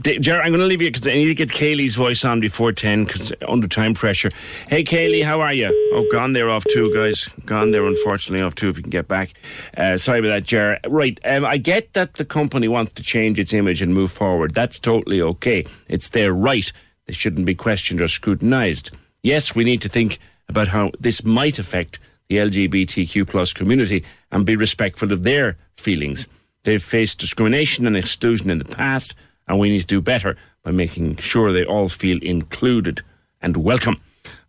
Jared, I'm going to leave you because I need to get Kaylee's voice on before 10 because under time pressure. Hey, Kaylee, how are you? Oh, gone there off too, guys. Gone there, unfortunately, off too, if you can get back. Uh, sorry about that, Jared. Right, um, I get that the company wants to change its image and move forward. That's totally okay. It's their right. They shouldn't be questioned or scrutinised. Yes, we need to think about how this might affect the LGBTQ plus community and be respectful of their feelings. They've faced discrimination and exclusion in the past, and we need to do better by making sure they all feel included and welcome.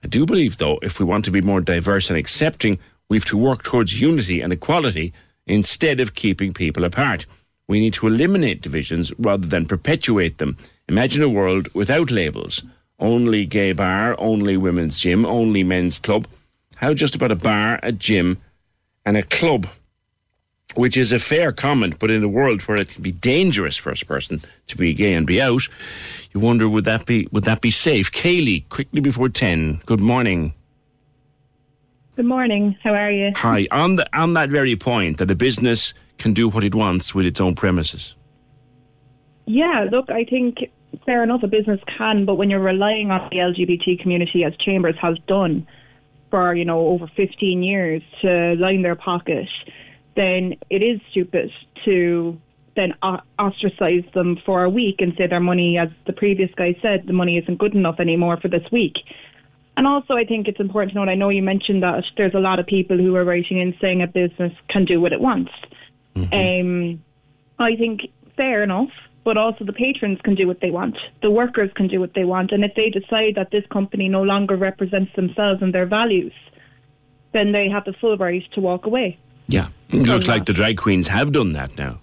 I do believe, though, if we want to be more diverse and accepting, we have to work towards unity and equality instead of keeping people apart. We need to eliminate divisions rather than perpetuate them. Imagine a world without labels only gay bar, only women's gym, only men's club. How just about a bar, a gym, and a club? Which is a fair comment, but in a world where it can be dangerous for a person to be gay and be out, you wonder would that be would that be safe? Kaylee, quickly before ten. Good morning. Good morning. How are you? Hi. On the on that very point, that a business can do what it wants with its own premises. Yeah, look, I think fair enough, a business can, but when you're relying on the LGBT community, as Chambers has done for, you know, over 15 years to line their pocket, then it is stupid to then ostracize them for a week and say their money, as the previous guy said, the money isn't good enough anymore for this week. And also, I think it's important to note, I know you mentioned that there's a lot of people who are writing in saying a business can do what it wants. Mm-hmm. Um, I think fair enough but also the patrons can do what they want. The workers can do what they want. And if they decide that this company no longer represents themselves and their values, then they have the full right to walk away. Yeah. It looks like the drag queens have done that now.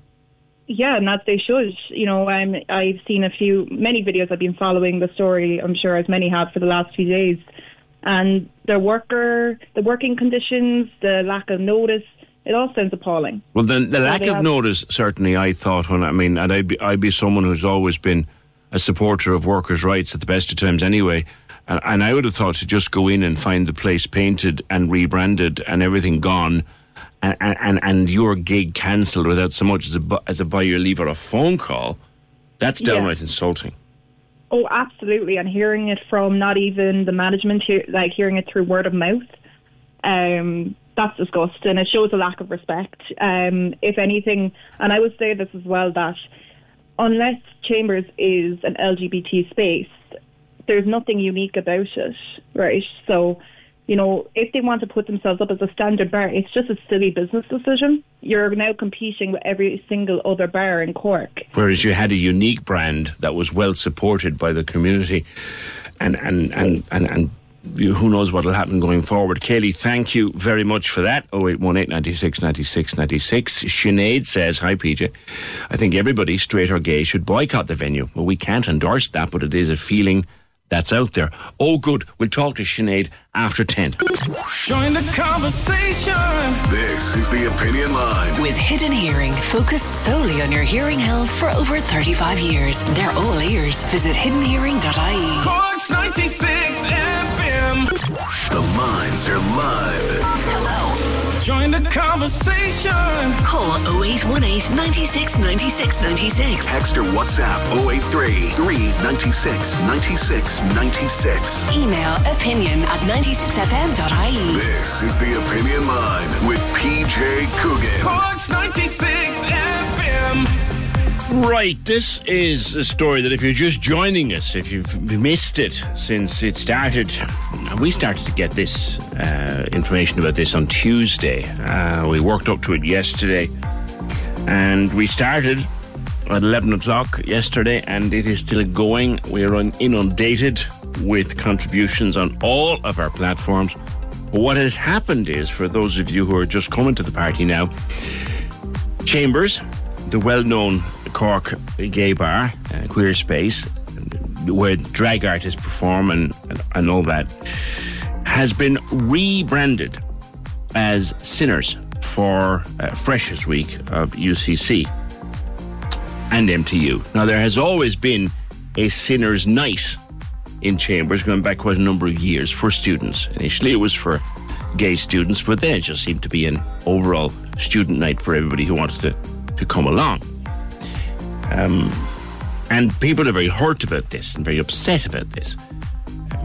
Yeah, and that they should. You know, I'm, I've seen a few, many videos. I've been following the story. I'm sure as many have for the last few days, and the worker, the working conditions, the lack of notice, it all sounds appalling. Well, then the lack of notice, certainly, I thought when I mean, and I'd be, I'd be someone who's always been a supporter of workers' rights at the best of times anyway. And, and I would have thought to just go in and find the place painted and rebranded and everything gone, and and, and your gig cancelled without so much as a as a buy your leave or a phone call. That's downright yeah. insulting. Oh, absolutely. And hearing it from not even the management, here, like hearing it through word of mouth, um, that's disgusting. It shows a lack of respect. Um, if anything, and I would say this as well that unless Chambers is an LGBT space, there's nothing unique about it, right? So, you know, if they want to put themselves up as a standard bar, it's just a silly business decision. You're now competing with every single other bar in Cork. Whereas you had a unique brand that was well supported by the community and, and, and, and, and who knows what will happen going forward. Kaylee, thank you very much for that. 0818 96 96 96. Sinead says, Hi, PJ. I think everybody, straight or gay, should boycott the venue. Well, we can't endorse that, but it is a feeling that's out there. Oh, good. We'll talk to Sinead after 10. Join the conversation. This is the Opinion Line. With Hidden Hearing, focused solely on your hearing health for over 35 years. They're all ears. Visit hiddenhearing.ie. Corks 96 FM. The lines are live. Hello. Join the conversation. Call 0818 96 96 96. Text or WhatsApp 083 396 96 96. Email opinion at 96fm.ie. This is the Opinion Line with PJ Coogan. Corks 96 FM. Right, this is a story that if you're just joining us, if you've missed it since it started, we started to get this uh, information about this on Tuesday. Uh, we worked up to it yesterday, and we started at 11 o'clock yesterday, and it is still going. We are inundated with contributions on all of our platforms. But what has happened is, for those of you who are just coming to the party now, Chambers, the well known Cork gay bar, uh, queer space, where drag artists perform and, and all that, has been rebranded as Sinners for uh, Freshers Week of UCC and MTU. Now, there has always been a Sinners Night in Chambers going back quite a number of years for students. Initially, it was for gay students, but then it just seemed to be an overall student night for everybody who wanted to, to come along. Um, and people are very hurt about this and very upset about this,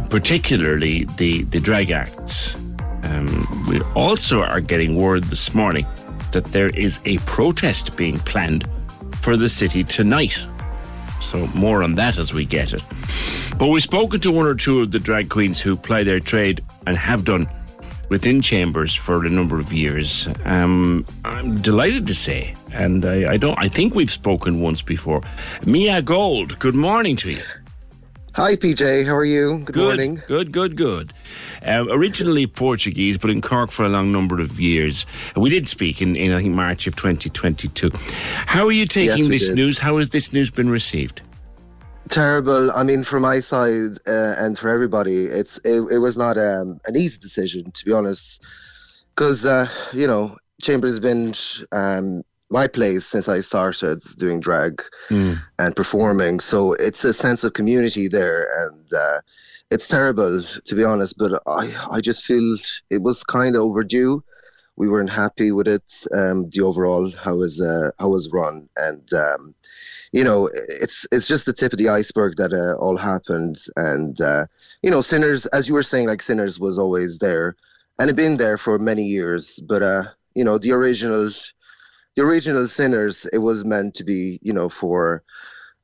particularly the, the drag acts. Um, we also are getting word this morning that there is a protest being planned for the city tonight. So, more on that as we get it. But we've spoken to one or two of the drag queens who ply their trade and have done within Chambers for a number of years. Um, I'm delighted to say, and I, I, don't. I think we've spoken once before. Mia Gold, good morning to you. Hi, PJ. How are you? Good, good morning. Good, good, good. Um, originally Portuguese, but in Cork for a long number of years. We did speak in, in I think, March of 2022. How are you taking yes, this did. news? How has this news been received? Terrible. I mean, for my side uh, and for everybody, it's it, it was not um, an easy decision to be honest, because uh, you know Chambers has been um, my place since I started doing drag mm. and performing. So it's a sense of community there, and uh, it's terrible to be honest. But I I just feel it was kind of overdue. We weren't happy with it, um, the overall how was uh, how was run, and um, you know, it's it's just the tip of the iceberg that uh, all happened. And uh, you know, Sinners, as you were saying, like Sinners was always there, and had been there for many years. But uh, you know, the original, the original Sinners, it was meant to be, you know, for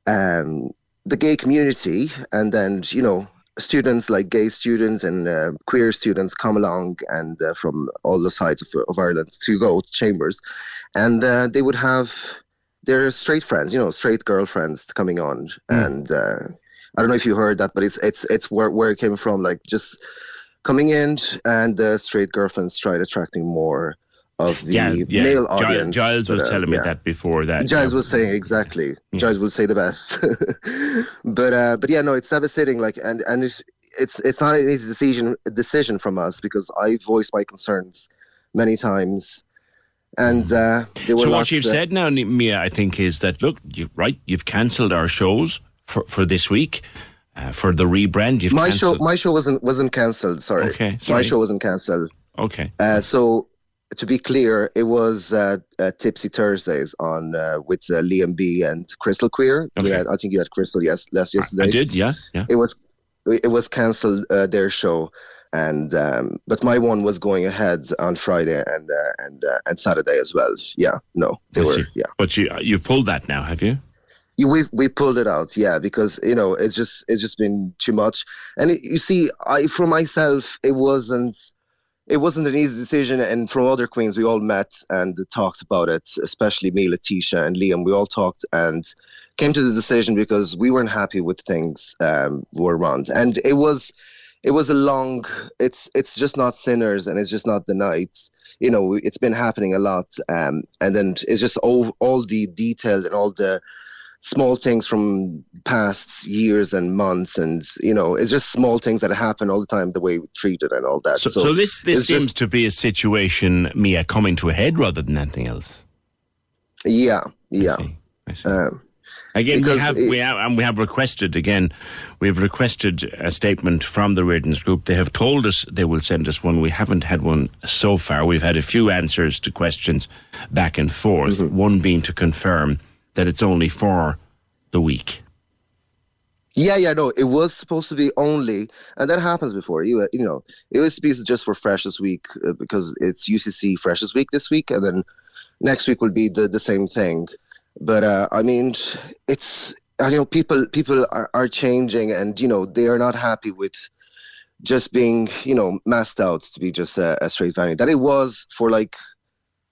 um, the gay community, and then you know, students like gay students and uh, queer students come along and uh, from all the sides of, of Ireland to go to chambers, and uh, they would have they're straight friends, you know, straight girlfriends coming on, mm. and uh, I don't know if you heard that, but it's it's it's where where it came from, like just coming in, and the straight girlfriends tried attracting more of the yeah, yeah. male audience. Giles was but, uh, telling me yeah. that before that. Giles yeah. was saying exactly. Giles will say the best, but uh, but yeah, no, it's devastating. Like and and it's it's it's not an easy decision decision from us because I voiced my concerns many times and uh, so what lots, you've uh, said now, Mia, I think, is that look, you right, you've cancelled our shows for for this week. uh, for the rebrand. You've my cancelled- show, my show wasn't wasn't cancelled. Sorry. Okay, My show wasn't cancelled. Okay. Uh, so to be clear, it was uh, uh, Tipsy Thursdays on uh, with uh, Liam B and Crystal Queer. Okay. had- I think you had Crystal yes last yesterday. I did, yeah, yeah. It was it was cancelled uh, their show, and um, but my one was going ahead on Friday and uh, and uh, and Saturday as well. Yeah, no, they I were see. yeah. But you you've pulled that now, have you? You, we we pulled it out, yeah, because you know it's just it's just been too much. And it, you see, I for myself, it wasn't it wasn't an easy decision. And from other queens, we all met and talked about it, especially me, Letitia, and Liam. We all talked and came to the decision because we weren't happy with things um, were around, and it was it was a long. It's it's just not sinners, and it's just not the night. You know, it's been happening a lot, um, and then it's just all all the detail and all the small things from past years and months and you know it's just small things that happen all the time the way we treat it and all that So, so this this seems just- to be a situation, Mia, coming to a head rather than anything else. yeah yeah I Um, Again, we have it- we have and we have requested again. We have requested a statement from the Reardens Group. They have told us they will send us one. We haven't had one so far. We've had a few answers to questions back and forth. Mm-hmm. One being to confirm that it's only for the week. yeah yeah no it was supposed to be only and that happens before you you know it was supposed to be just for freshers week uh, because it's ucc freshers week this week and then next week will be the, the same thing but uh, i mean it's I know people people are, are changing and you know they are not happy with just being you know masked out to be just a, a straight venue that it was for like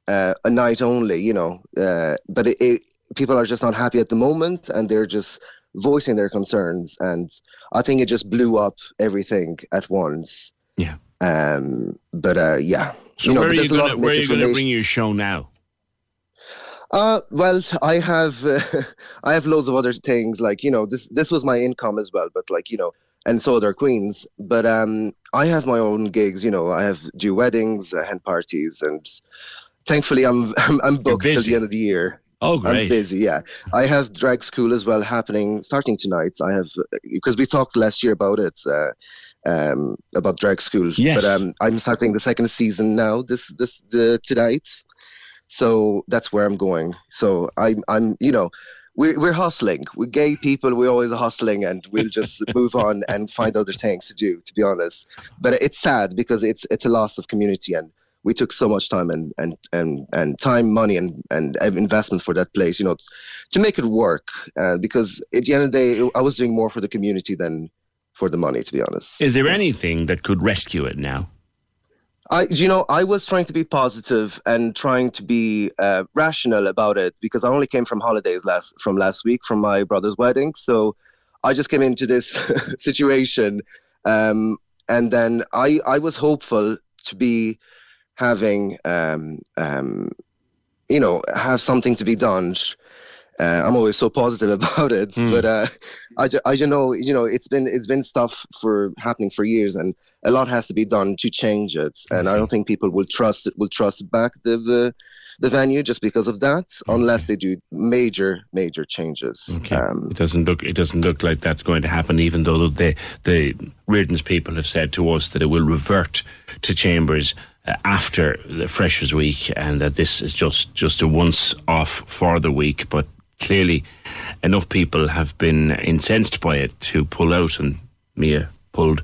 uh, a night only you know uh, but it, it, people are just not happy at the moment and they're just voicing their concerns and i think it just blew up everything at once Yeah. um but uh yeah So you know where are you there's a lot going of to where are you going to bring your show now? Uh, well, I have uh, I have loads of other things like you know this this was my income as well, but like you know, and so other queens. But um, I have my own gigs. You know, I have do weddings, uh, hen parties, and thankfully I'm I'm, I'm booked till the end of the year. Oh, I'm great. busy. Yeah, I have drag school as well happening starting tonight. I have because we talked last year about it. Uh, um, about drag school, Yes. but um, I'm starting the second season now. This this the tonight, so that's where I'm going. So I'm I'm you know we're we're hustling. We're gay people. We're always hustling, and we'll just move on and find other things to do. To be honest, but it's sad because it's it's a loss of community, and we took so much time and and and, and time, money, and and investment for that place. You know, to make it work. Uh, because at the end of the day, I was doing more for the community than for the money. To be honest. Is there anything that could rescue it now? I, you know, I was trying to be positive and trying to be uh, rational about it because I only came from holidays last from last week from my brother's wedding, so I just came into this situation, um, and then I I was hopeful to be having um, um, you know have something to be done. Uh, I'm always so positive about it, but uh, I, ju- I you know you know it's been it's been stuff for happening for years, and a lot has to be done to change it. And I don't think people will trust it will trust back the the, the venue just because of that, unless they do major major changes. Okay. Um, it doesn't look it doesn't look like that's going to happen, even though the the Rearden's people have said to us that it will revert to Chambers uh, after the Freshers Week, and that this is just just a once off for the week. But clearly, enough people have been incensed by it to pull out, and Mia pulled.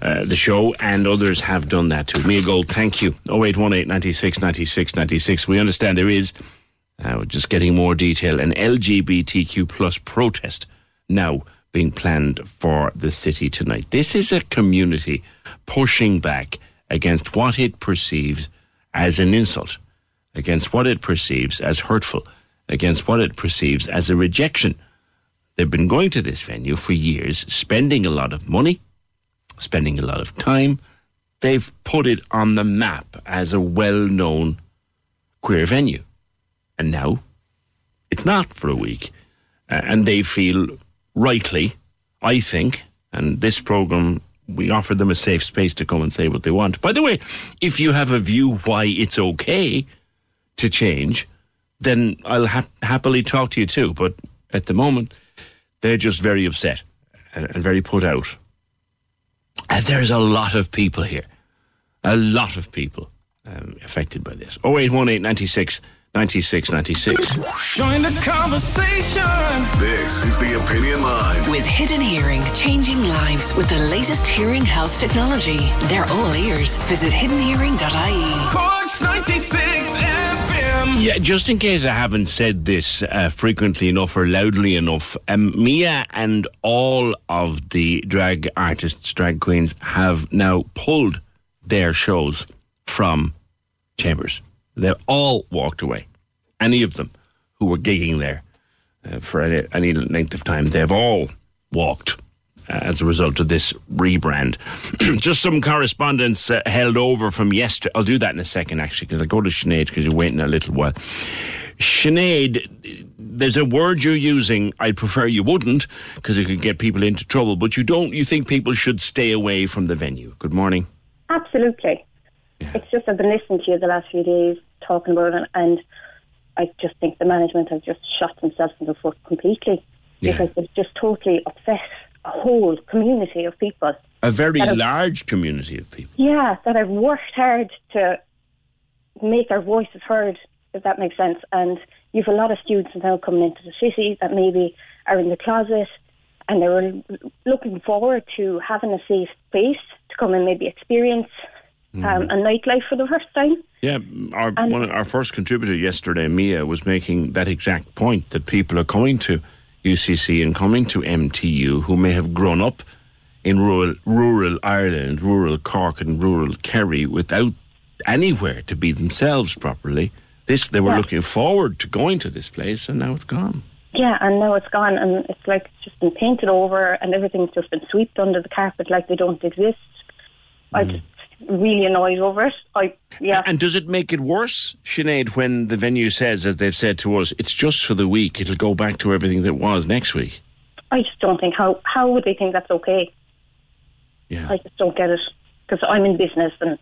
Uh, the show and others have done that too. Mia Gold, thank you. 0818 96 96 96. We understand there is uh, we're just getting more detail. An LGBTQ plus protest now being planned for the city tonight. This is a community pushing back against what it perceives as an insult, against what it perceives as hurtful, against what it perceives as a rejection. They've been going to this venue for years, spending a lot of money, spending a lot of time. They've put it on the map as a well known queer venue. And now it's not for a week. And they feel rightly, I think, and this program, we offer them a safe space to come and say what they want. By the way, if you have a view why it's okay to change, then I'll hap happily talk to you too. But at the moment, they're just very upset and, and very put out. And there's a lot of people here, a lot of people um, affected by this. 0818 96 96 96. Join the conversation. This is the Opinion Line. With Hidden Hearing, changing lives with the latest hearing health technology. They're all ears. Visit hiddenhearing.ie. Corks 96 Yeah, just in case I haven't said this uh, frequently enough or loudly enough, um, Mia and all of the drag artists, drag queens, have now pulled their shows from Chambers. They've all walked away. Any of them who were gigging there uh, for any, any length of time, they've all walked as a result of this rebrand. Just some correspondence uh, held over from yesterday. I'll do that in a second, actually, because I'll go to Sinead because you're waiting a little while. Sinead, there's a word you're using. I'd prefer you wouldn't because it could get people into trouble. But you don't. You think people should stay away from the venue. Good morning. Absolutely. It's just I've been listening to you the last few days talking about it, and I just think the management have just shot themselves in the foot completely because they've just totally upset a whole community of people. A very large community of people. Yeah, that have worked hard to make their voices heard, if that makes sense. And you've a lot of students now coming into the city that maybe are in the closet and they were looking forward to having a safe space to come and maybe experience um, a nightlife for the first time. Yeah, our And- one our first contributor yesterday, Mia, was making that exact point that people are coming to UCC and coming to MTU who may have grown up in rural rural Ireland, rural Cork, and rural Kerry without anywhere to be themselves properly. This they were Yeah. looking forward to going to this place, and now it's gone. Yeah, and now it's gone, and it's like it's just been painted over, and everything's just been swept under the carpet like they don't exist. I hmm. just really annoyed over it. I yeah. And does it make it worse, Sinead, when the venue says, as they've said to us, it's just for the week, it'll go back to everything that was next week? I just don't think how how would they think that's okay? Yeah. I just don't get it because I'm in business and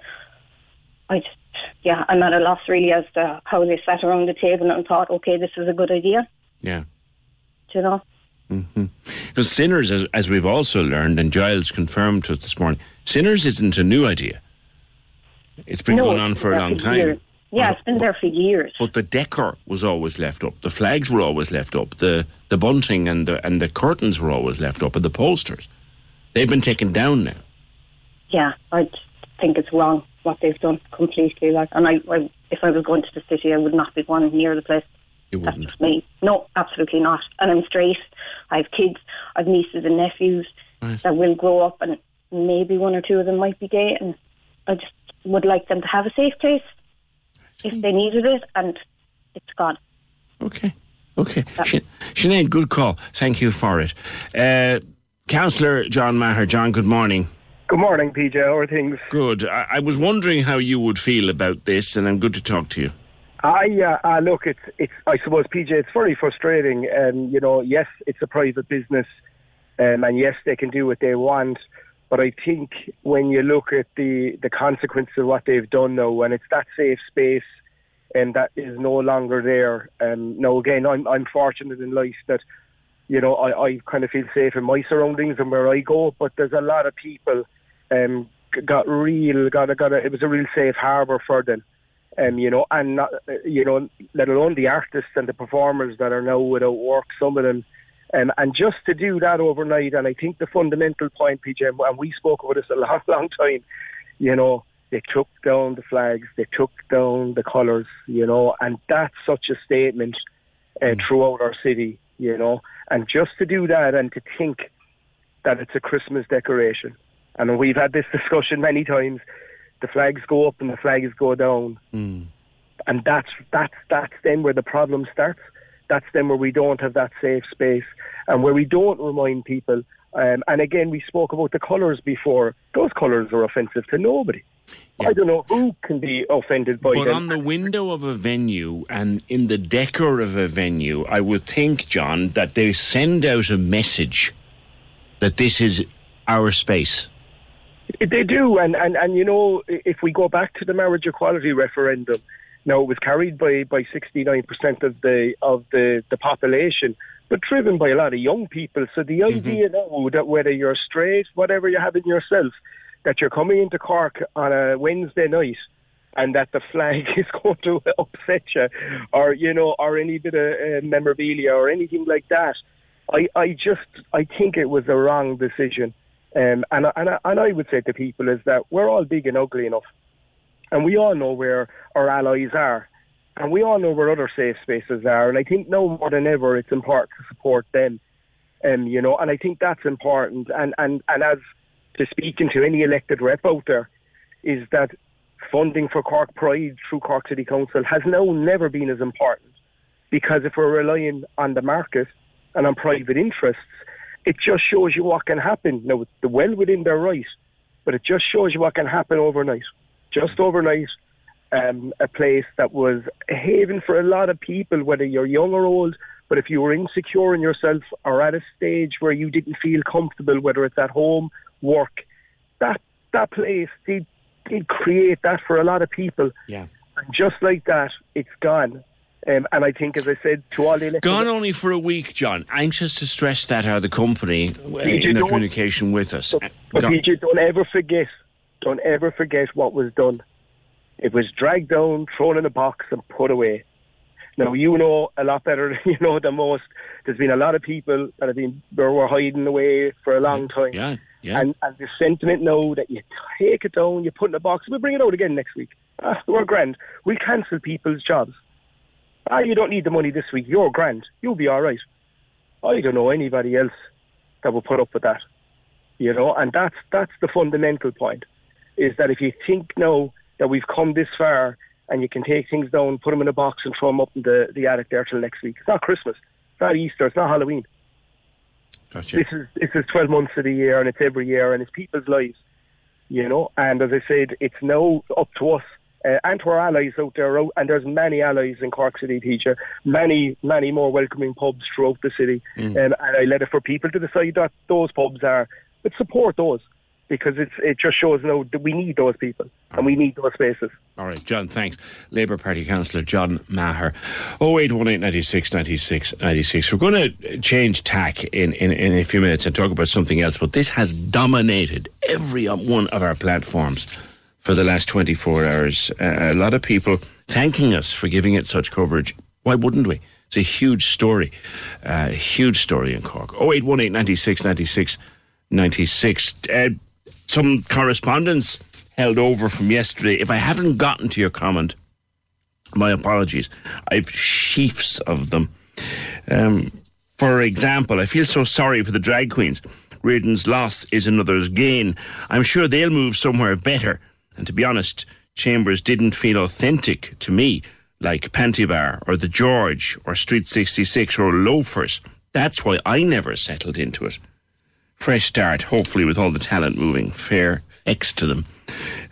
I just yeah I'm at a loss really as to how they sat around the table and thought okay this is a good idea. Yeah. Do you know? hmm Because Sinners, as, as we've also learned, and Giles confirmed to us this morning, Sinners isn't a new idea. It's been No, going on for a long for time. years. Yeah, it's been there for years. But the decor was always left up. The flags were always left up. The the bunting and the and the curtains were always left up, and the posters. They've been taken down now. Yeah, I think it's wrong what they've done completely. Like, and I, I if I was going to the city, I would not be going near the place. You That's just me. No, absolutely not. And I'm straight. I have kids. I've nieces and nephews that will grow up, and maybe one or two of them might be gay, and I just would like them to have a safe place if they needed it, and it's gone. Okay. Okay. Sh- Sinead, good call. Thank you for it. Uh, Councillor John Maher. John, good morning. Good morning, PJ. How are things? Good. I, I was wondering how you would feel about this, and I'm good to talk to you. I uh, uh, look, it's it's. I suppose PJ, it's very frustrating. And you know, yes, it's a private business, um, and yes, they can do what they want. But I think when you look at the the consequences of what they've done now, when it's that safe space, and that is no longer there. Um, now again, I'm I'm fortunate in life that you know I, I kind of feel safe in my surroundings and where I go. But there's a lot of people um, got real got a, got a, it was a real safe harbour for them. Um, you know, and not, uh, you know, let alone the artists and the performers that are now without work, some of them, um, and just to do that overnight. And I think the fundamental point, PJ, and we spoke about this a long, long time. You know, they took down the flags, they took down the colours. You know, and that's such a statement uh, throughout our city. You know, and just to do that and to think that it's a Christmas decoration. And we've had this discussion many times. The flags go up and the flags go down and that's that's that's then where the problem starts. That's then where we don't have that safe space and where we don't remind people. Um, and again, we spoke about the colours before. Those colours are offensive to nobody. I don't know who can be offended by But them. on the window of a venue and in the decor of a venue, I would think, John, that they send out a message that this is our space. They do, and, and, and you know, if we go back to the marriage equality referendum, Now it was carried by by 69% of the of the the population, but driven by a lot of young people. So the Mm-hmm. idea now that whether you're straight, whatever you have in yourself, that you're coming into Cork on a Wednesday night and that the flag is going to upset you, or you know, or any bit of uh, memorabilia or anything like that. I, I just I think it was a wrong decision, um, and I- and I, and I would say to people is that we're all big and ugly enough, and we all know where our allies are, and we all know where other safe spaces are, and I think now more than ever it's important to support them, um, you know, and I think that's important, and and and as to speaking to any elected rep out there, is that funding for Cork Pride through Cork City Council has now never been as important. Because if we're relying on the market and on private interests, it just shows you what can happen. Now, the well within their right, but it just shows you what can happen overnight. Just overnight, um, a place that was a haven for a lot of people, whether you're young or old. But if you were insecure in yourself or at a stage where you didn't feel comfortable, whether it's at home, work, that that place did did create that for a lot of people. Yeah. And just like that, it's gone. Um, and I think, as I said, to all the Gone only for a week, John. Anxious to stress that are the company uh, in their communication with us. But PJ, don't ever forget, don't ever forget what was done. It was dragged down, thrown in a box, and put away. Now you know a lot better, you know than most. There's been a lot of people that have been were hiding away for a long time. Yeah, yeah. And and the sentiment now that you take it down, you put it in a box, we'll bring it out again next week. Ah, we're grand. We'll cancel people's jobs. Ah, you don't need the money this week. You're grand. You'll be all right. I don't know anybody else that will put up with that. You know, and that's that's the fundamental point. Is that if you think now that we've come this far and you can take things down, put them in a box, and throw them up in the, the attic there till next week. It's not Christmas. It's not Easter. It's not Halloween. Gotcha. This is this is twelve months of the year, and it's every year, and it's people's lives. You know, and as I said, it's now up to us uh, and to our allies out there, and there's many allies in Cork City, teacher, many, many more welcoming pubs throughout the city, Mm. um, and I let it for people to decide that those pubs are, but support those because it's it just shows now that we need those people and we need those spaces. All right, John, thanks. Labour Party Councillor John Maher. 0818 96 96 96. We're going to change tack in, in, in a few minutes and talk about something else, but this has dominated every one of our platforms for the last 24 hours. Uh, a lot of people thanking us for giving it such coverage. Why wouldn't we? It's a huge story, uh, huge story in Cork. 0818 96 96 96. Uh, some correspondence held over from yesterday. If I haven't gotten to your comment, my apologies. I've sheafs of them. Um, for example, I feel so sorry for the drag queens. Rearden's loss is another's gain. I'm sure they'll move somewhere better. And to be honest, Chambers didn't feel authentic to me, like Panty Bar or The George or Street 66 or Loafers. That's why I never settled into it. Fresh start, hopefully, with all the talent moving. Fair X to them,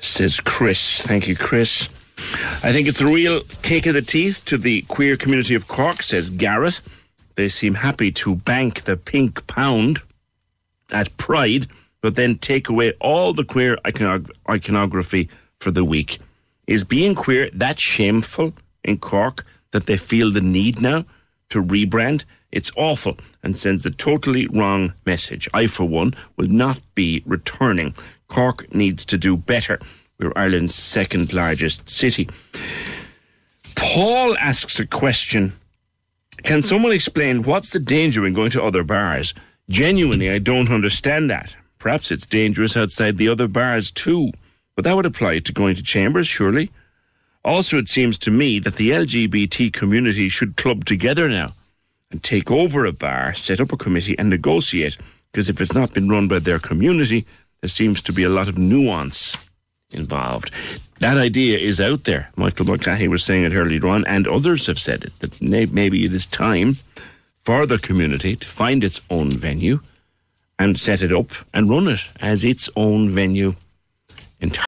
says Chris. Thank you, Chris. I think it's a real kick of the teeth to the queer community of Cork, says Garrett. They seem happy to bank the pink pound at Pride, but then take away all the queer iconog- iconography for the week. Is being queer that shameful in Cork that they feel the need now to rebrand? It's awful and sends the totally wrong message. I, for one, will not be returning. Cork needs to do better. We're Ireland's second largest city. Paul asks a question Can someone explain what's the danger in going to other bars? Genuinely, I don't understand that. Perhaps it's dangerous outside the other bars too, but that would apply to going to chambers, surely. Also, it seems to me that the LGBT community should club together now and take over a bar, set up a committee, and negotiate. Because if it's not been run by their community, there seems to be a lot of nuance involved. That idea is out there. Michael Mulcahy was saying it earlier on, and others have said it, that maybe it is time for the community to find its own venue and set it up and run it as its own venue. Entirely.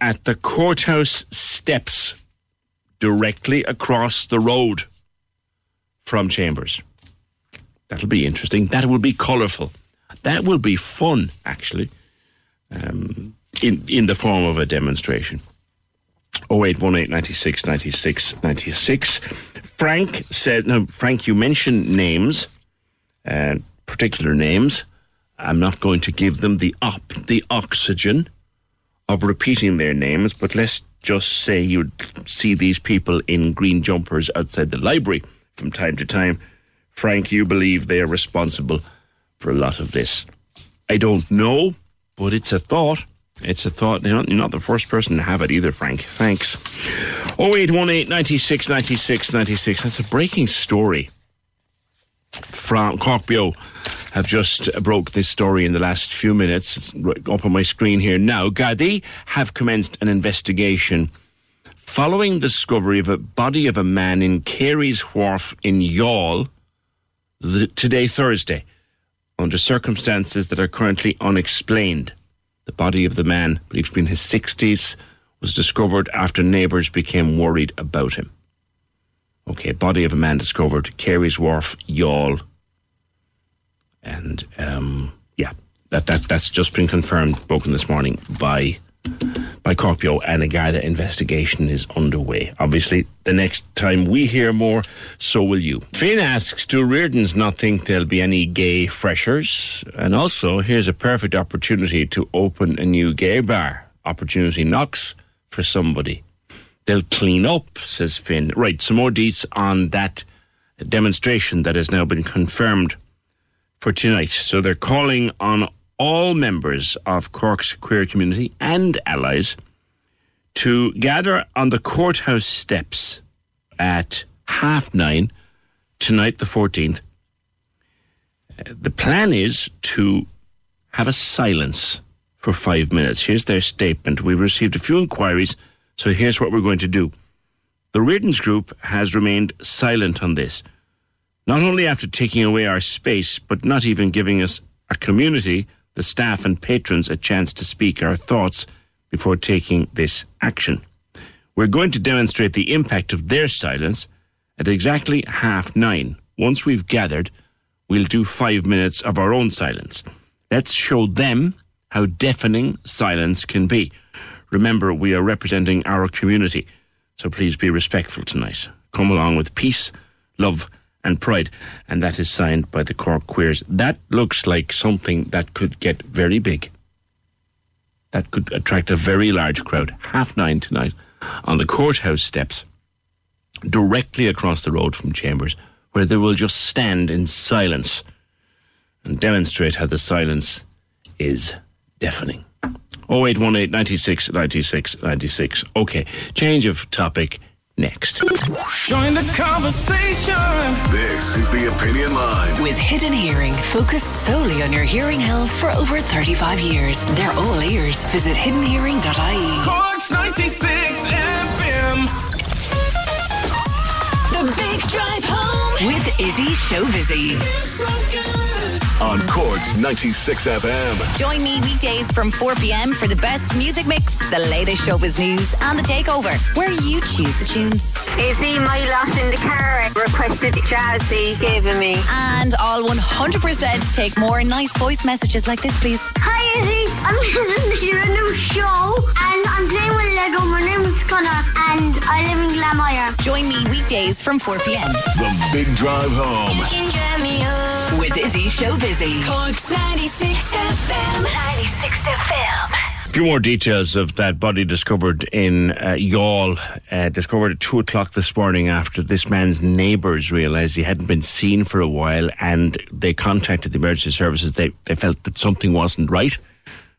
at the courthouse steps, directly across the road from Chambers. That'll be interesting. That will be colourful. That will be fun, actually, um, in, in the form of a demonstration. 0818 96 96 96. Frank said, no, Frank, you mentioned names, uh, particular names. I'm not going to give them the op, the oxygen of repeating their names, but let's just say you'd see these people in green jumpers outside the library from time to time. Frank, you believe they are responsible for a lot of this. I don't know, but it's a thought. It's a thought. You're not, the first person to have it either, Frank. Thanks. 0818 96 96 96. That's a breaking story from Cork Beo have just broke this story in the last few minutes. It's up on my screen here now. Gardaí have commenced an investigation following discovery of a body of a man in Carey's Wharf in Youghal today, Thursday, under circumstances that are currently unexplained. The body of the man, believed to be in his 60s, was discovered after neighbours became worried about him. Okay, body of a man discovered, Carey's Wharf, Youghal. And um, yeah, that, that that's just been confirmed, broken this morning by by Cork Beo and a guy that investigation is underway. Obviously, the next time we hear more, so will you. Finn asks, do Reardens not think there'll be any gay freshers? And also, here's a perfect opportunity to open a new gay bar. Opportunity knocks for somebody. They'll clean up, says Finn. Right, some more deets on that demonstration that has now been confirmed for tonight. So they're calling on all members of Cork's queer community and allies to gather on the courthouse steps at half nine tonight, the 14th. Uh, the plan is to have a silence for five minutes. Here's their statement. We've received a few inquiries, so here's what we're going to do. The Reardens Group has remained silent on this, not only after taking away our space, but not even giving us a community the staff and patrons a chance to speak our thoughts before taking this action. We're going to demonstrate the impact of their silence at exactly half nine. Once we've gathered, we'll do five minutes of our own silence. Let's show them how deafening silence can be. Remember, we are representing our community, so please be respectful tonight. Come along with peace, love, and Pride, and that is signed by the Cork Queers. That looks like something that could get very big. That could attract a very large crowd. Half nine tonight on the courthouse steps, directly across the road from Chambers, where they will just stand in silence and demonstrate how the silence is deafening. 0818 96 96 96. Okay, change of topic next. Join the conversation. This is the Opinion Line. With Hidden Hearing, focused solely on your hearing health for over 35 years. They're all ears. Visit hiddenhearing.ie. Corks 96 FM. The Big Drive Home. With Izzy Show Busy. On Cork's 96 FM. Join me weekdays from 4 p.m. for the best music mix, the latest showbiz news, and the takeover, where you choose the tunes. Izzy, my lot in the car requested Jazzy giving me. And I'll 100% take more nice voice messages like this, please. Hi Izzy, I'm listening to your new show and I'm playing with Lego. My name is Connor and I live in Glanmire. Join me weekdays from 4 p.m. The Big Drive Home. You can jam me up. With Izzy Show Busy. Cork's 96 FM. 96 FM. A few more details of that body discovered in uh, Youghal, uh, discovered at two o'clock this morning after this man's neighbours realised he hadn't been seen for a while and they contacted the emergency services. They, they felt that something wasn't right.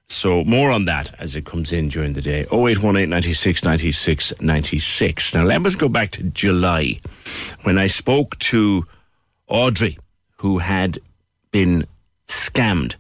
So more on that as it comes in during the day. 0818 96 96 96. Now let us go back to July when I spoke to Audrey, who had been scammed,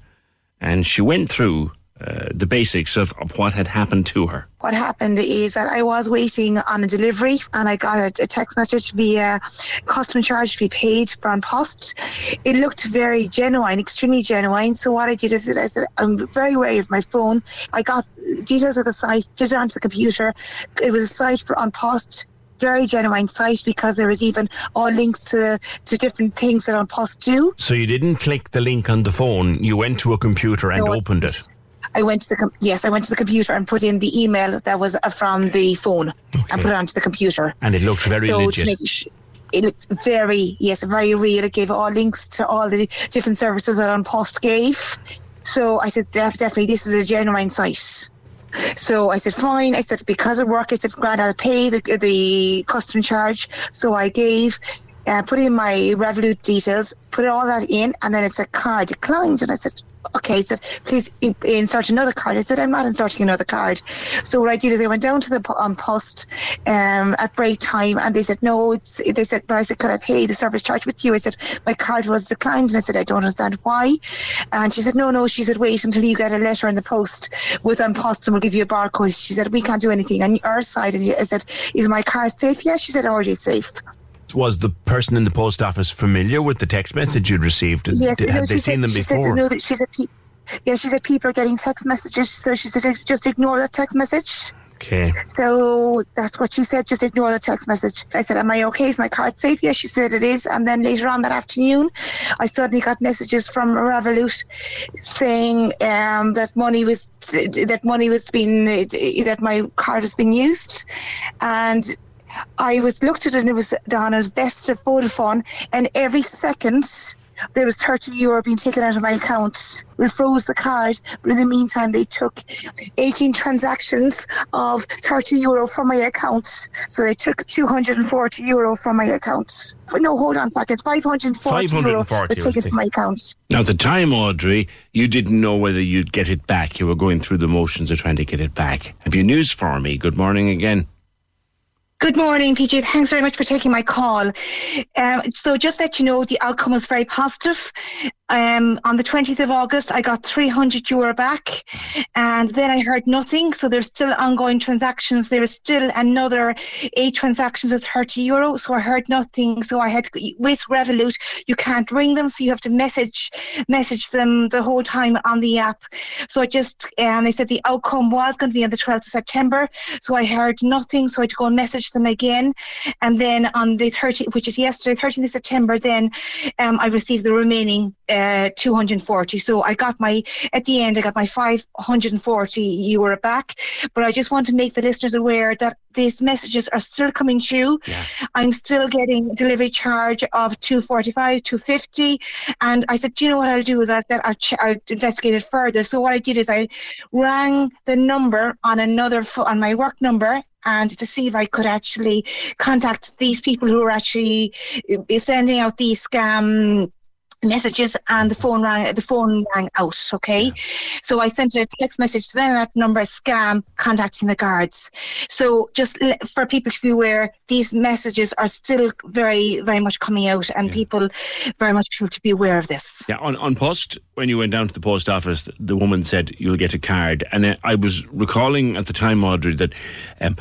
and she went through uh, the basics of, of what had happened to her. What happened is that I was waiting on a delivery and I got a, a text message via custom charge to be paid from post. It looked very genuine, extremely genuine. So what I did is I said, I'm very wary of my phone. I got details of the site, did it onto the computer. It was a site for, An Post very genuine site because there was even all links to, to different things that An Post do. So you didn't click the link on the phone, you went to a computer and No, opened it. I went to the com- yes, I went to the computer and put in the email that was uh, from the phone and put it onto the computer. And it looked very so legit. Sh- it looked very yes, very real. It gave all links to all the different services that An Post gave. So I said, def- definitely, this is a genuine site. So I said, fine. I said, because of work, I said, grand, I'll pay the, the custom charge. So I gave, uh, put in my Revolut details, put all that in, and then it's a card declined. And I said, okay, it said, please insert another card. I said, I'm not inserting another card. So what I did is I went down to the po- um, post um, at break time and they said, no, it's, they said, but I said, could I pay the service charge with you? I said, my card was declined. And I said, I don't understand why. And she said, no, no. She said, wait until you get a letter in the post with um, post and we'll give you a barcode. She said, we can't do anything on our side. And I said, is my car safe? Yes. She said, already safe. Was the person in the post office familiar with the text message you'd received? Yes, Did- no, had they she seen said, them she said, before? no, that she's a pe- yeah, she said people are getting text messages, so she said just ignore that text message. Okay. So that's what she said, just ignore the text message. I said, Am I okay? Is my card safe? Yes, she said it is. And then later on that afternoon, I suddenly got messages from Revolut saying um, that money was that money was being that my card was being used, and I was looked at it and it was on a Vesta Vodafone, and every second there was 30 euro being taken out of my account. We froze the card, but in the meantime, they took 18 transactions of 30 euro from my account. So they took 240 euro from my account. No, hold on a second. 540, euro 540 was was taken from my account. Now, at the time, Audrey, you didn't know whether you'd get it back. You were going through the motions of trying to get it back. Have you news for me? Good morning again. Good morning, PJ. Thanks very much for taking my call. Um, so, just let you know, the outcome was very positive. Um, on the 20th of August, I got 300 euro back, and then I heard nothing. So, there's still ongoing transactions. There is still another eight transactions with 30 euro. So, I heard nothing. So, I had with Revolut, you can't ring them, so you have to message message them the whole time on the app. So, I just and they said the outcome was going to be on the 12th of September. So, I heard nothing. So, I had to go and message them again. And then on the 30th, which is yesterday, 13th of September, then um, I received the remaining uh, 240. So I got my, at the end, I got my 540 euro back. But I just want to make the listeners aware that these messages are still coming through. I'm still getting delivery charge of 245, 250. And I said, do you know what I'll do is I, that I'll, ch- I'll investigate it further. So what I did is I rang the number on another, pho- on my work number and to see if I could actually contact these people who are actually uh, sending out these scam messages and the phone rang the phone rang out okay? So i sent a text message to them that number is scam contacting the guards. So just for people to be aware these messages are still very very much coming out and people very much people to be aware of this. Yeah, on, An Post, when you went down to the post office, the- woman said, You'll get a card. And I was recalling at the time, Audrey, that um,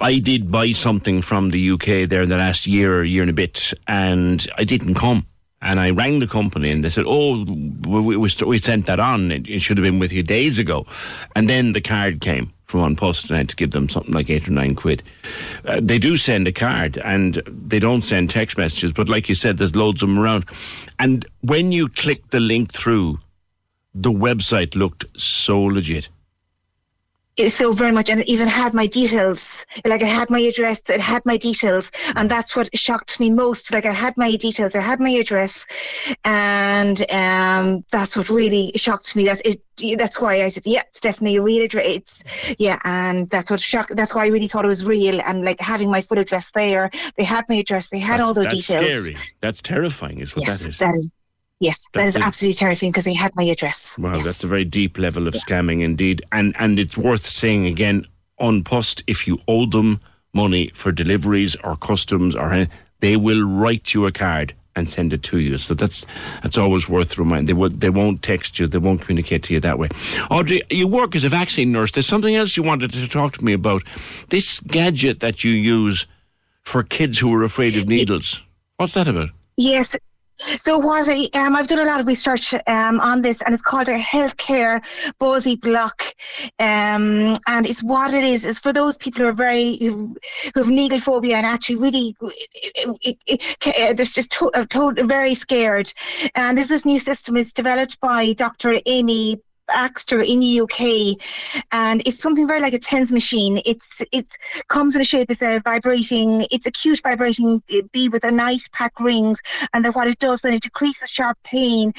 I did buy something from the UK there in the last year, or year and a bit, and I didn't come. And I rang the company and they said, oh, we, we, we sent that on. It, it, should have been with you days ago. And then the card came from An Post and I had to give them something like eight or nine quid. Uh, they do send a card and they don't send text messages, but like you said, there's loads of them around. And when you click the link through, the website looked so legit so very much and it even had my details. Like it had my address it had my details and that's what shocked me most. Like i had my details i had my address and um, that's what really shocked me. That's it that's why i said yeah it's definitely a real address it's yeah and that's what shocked that's why i really thought it was real and like having my full address there they had my address they had that's, all that's details. scary. That's terrifying is what yes, that is. that is Yes, that's that is absolutely terrifying because they had my address. Wow, yes. that's a very deep level of yeah. scamming indeed. And and it's worth saying again, An Post, if you owe them money for deliveries or customs or anything, they will write you a card and send it to you. So that's that's always worth reminding. They would they won't text you, they won't communicate to you that way. Audrey, you work as a vaccine nurse. There's something else you wanted to talk to me about. This gadget that you use for kids who are afraid of needles. What's that about? Yes, so what I um, I've done a lot of research um, on this, and it's called a healthcare ballsy block, um, and it's what it is is for those people who are very who have needle phobia and actually really it, it, they're just to, to, very scared. And this this new system is developed by Dr. Amy Baxter in the UK, and it's something very like a TENS machine. It's it comes in a shape as a vibrating. It's a cute vibrating bead with a nice pack rings, and then what it does then it decreases sharp pain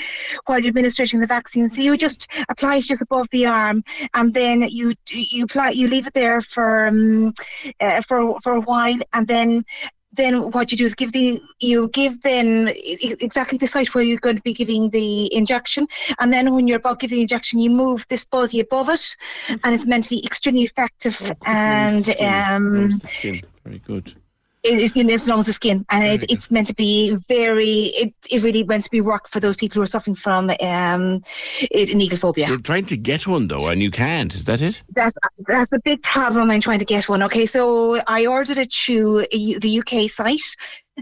while you're administering the vaccine. So you just apply it just above the arm, and then you you apply you leave it there for um, uh, for for a while, and then then what you do is give the you give then exactly the site where you're going to be giving the injection, and then when you're about giving the injection, you move this buzzy above it, and it's meant to be extremely effective. Oh, and um, very good it's, as long as the skin, and it, it's meant to be very. It, it really meant to be work for those people who are suffering from um, it, needle phobia. You're trying to get one though, and you can't. Is that it? That's that's a big problem. I'm trying to get one. Okay, so I ordered it through the UK site.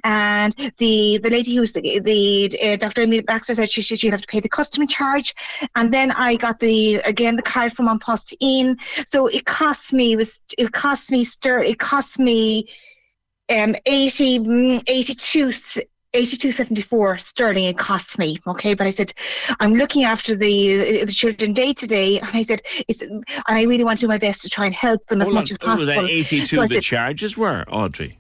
And the the lady who's the, the uh, Dr. Emily Baxter said she should you have to pay the customer charge, and then I got the again the card from An Post in, so it cost me it was it cost me stir it cost me um, 80, mm, 82, 82.74 sterling it costs me okay? But i said i'm looking after the the children day to day. And i said it's and i really want to do my best to try and help them as much as possible was that 82 so the said, charges were audrey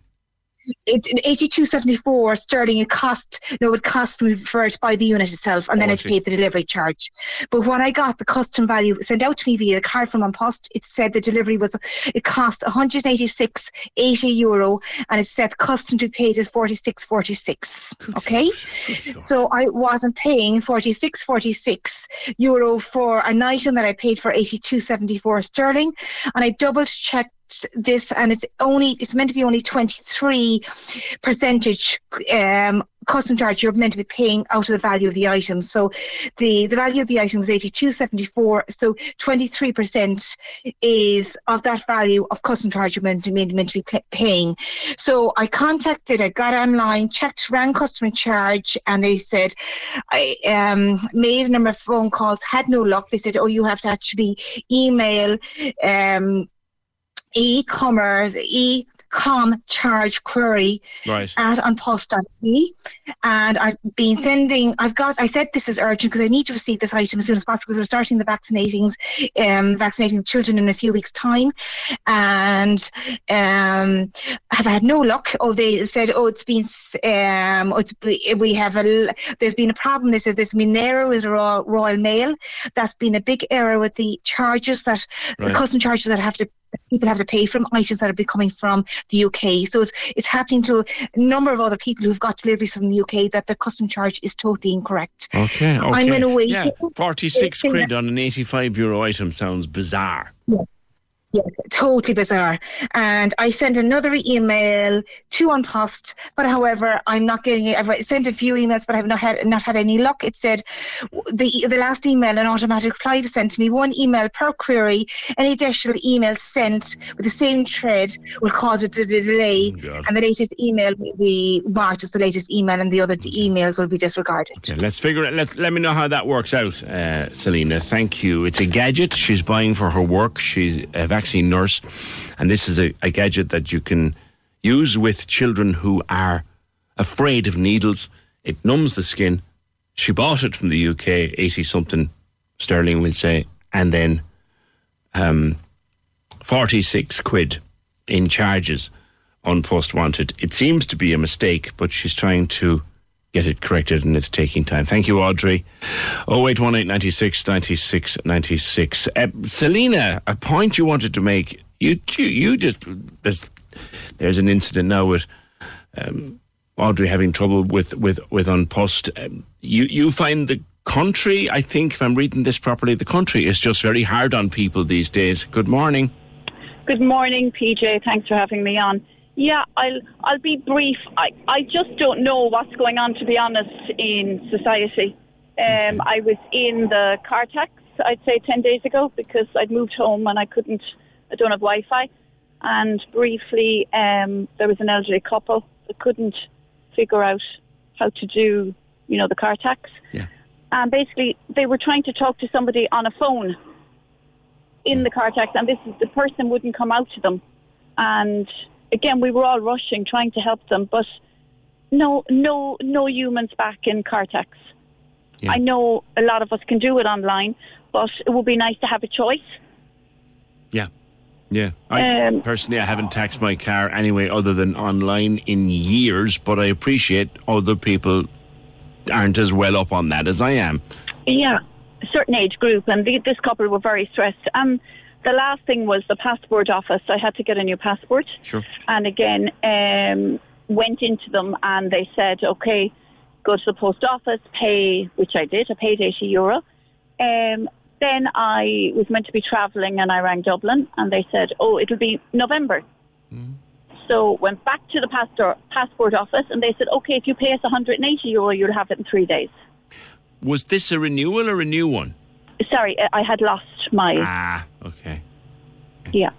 82.74 sterling it cost no it cost me for it buy the unit itself and oh, then I paid the delivery charge. But when I got the custom value sent out to me via the card from An Post it said the delivery was it cost 186.80 euro and it said custom to be paid at 46.46 okay? so I wasn't paying 46.46 euro for an item that I paid for 82.74 sterling and I double checked this and it's only it's meant to be only 23 percentage um, custom charge. You're meant to be paying out of the value of the item. So the the value of the item was 82.74 so 23 percent is of that value of custom charge you're meant to, meant to be paying. So I contacted I got online checked ran customer charge and they said I um, made a number of phone calls had no luck. They said oh you have to actually email um, e-commerce, e com charge query right. at anpost.me and I've been sending I've got I said this is urgent because I need to receive this item as soon as possible. Because we're starting the vaccinatings um, vaccinating children in a few weeks time. And um, I've had no luck. Oh they said oh it's been um, oh, it's, we have a there's been a problem. They said there's been an error with Royal, Royal Mail. That's been a big error with the charges that right. the custom charges that have to people have to pay from items that are coming from the UK. So it's, it's happening to a number of other people who've got deliveries from the UK that the custom charge is totally incorrect. Okay, okay. I'm in a waiting. Yeah, 46 quid on an 85 euro item sounds bizarre. Yeah. Yeah, totally bizarre. And I sent another email to An Post, but however, I'm not getting it. I've sent a few emails, but I've not had not had any luck. It said the the last email, an automatic reply to send to me one email per query. Any additional email sent with the same thread will cause a delay, Oh, and the latest email will be marked as the latest email, and the other d- emails will be disregarded. Okay, let's figure it. Let's let me know how that works out, uh, Selena. Thank you. It's a gadget she's buying for her work. She's a vaccine nurse, and this is a, a gadget that you can use with children who are afraid of needles. It numbs the skin. She bought it from the UK, eighty something sterling, we'll say, and then um, forty six quid in charges An Post wanted. It seems to be a mistake, but she's trying to get it corrected and it's taking time. Thank you, Audrey. 0818 96 96 96. Uh, Selena, a point you wanted to make. You, you, you just, there's, there's an incident now with um, Audrey having trouble with, with, with An Post. Um, you, you find the country, I think, if I'm reading this properly, the country is just very hard on people these days. Good morning. Good morning, PJ. Thanks for having me on. Yeah, I'll I'll be brief. I, I just don't know what's going on, to be honest, in society. Um, I was in the car tax, I'd say, 10 days ago because I'd moved home and I couldn't, I don't have Wi Fi. And briefly, um, there was an elderly couple that couldn't figure out how to do, you know, the car tax. Yeah. And basically, they were trying to talk to somebody on a phone in the car tax, and this the person wouldn't come out to them. And again, we were all rushing, trying to help them, but no, no, no humans back in car tax. I know a lot of us can do it online, but it would be nice to have a choice. Yeah. Yeah. I, Um, personally, I haven't taxed my car anyway other than online in years, but I appreciate other people aren't as well up on that as I am. Yeah, a certain age group, and the, this couple were very stressed. Um, the last thing was the passport office. I had to get a new passport. Sure. And again, um, went into them and they said, okay, go to the post office, pay, which I did. I paid 80 euro. Um, then I was meant to be travelling and I rang Dublin and they said, oh, it'll be November. So went back to the pastor, passport office and they said, okay, if you pay us 180 euro, you'll have it in three days. Was this a renewal or a new one? Sorry, I I had lost my. Ah, okay. Yeah.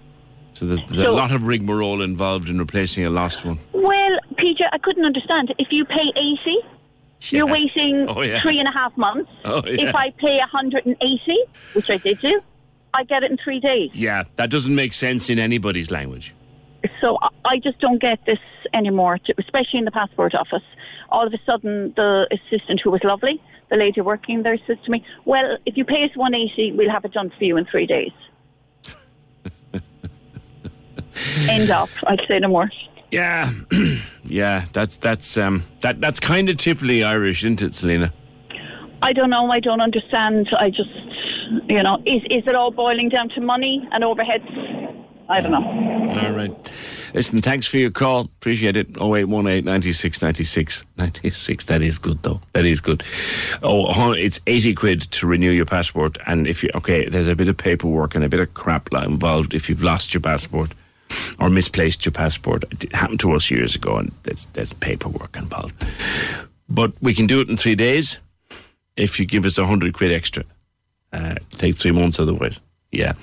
So there's, there's a lot of rigmarole involved in replacing a lost one. Well, PJ, I couldn't understand. If you pay 80, you're waiting Oh, yeah. three and a half months. Oh, yeah. If I pay 180, which I did do, I get it in three days. Yeah, that doesn't make sense in anybody's language. So I just don't get this anymore, especially in the passport office. All of a sudden, the assistant who was lovely, the lady working there, says to me, "Well, if you pay us 180, we'll have it done for you in three days." End up. I'd say no more. Yeah, yeah, that's that's um that that's kind of typically Irish, isn't it, Selena? I don't know. I don't understand. I just, you know, is is it all boiling down to money and overheads? I don't know. All right. Listen, thanks for your call. Appreciate it. 0818 96 96 96. That is good, though. That is good. Oh, it's 80 quid to renew your passport. And if you, okay, there's a bit of paperwork and a bit of crap involved if you've lost your passport or misplaced your passport. It happened to us years ago, and there's, there's paperwork involved. But we can do it in three days if you give us a 100 quid extra. Uh, it takes three months otherwise. Yeah.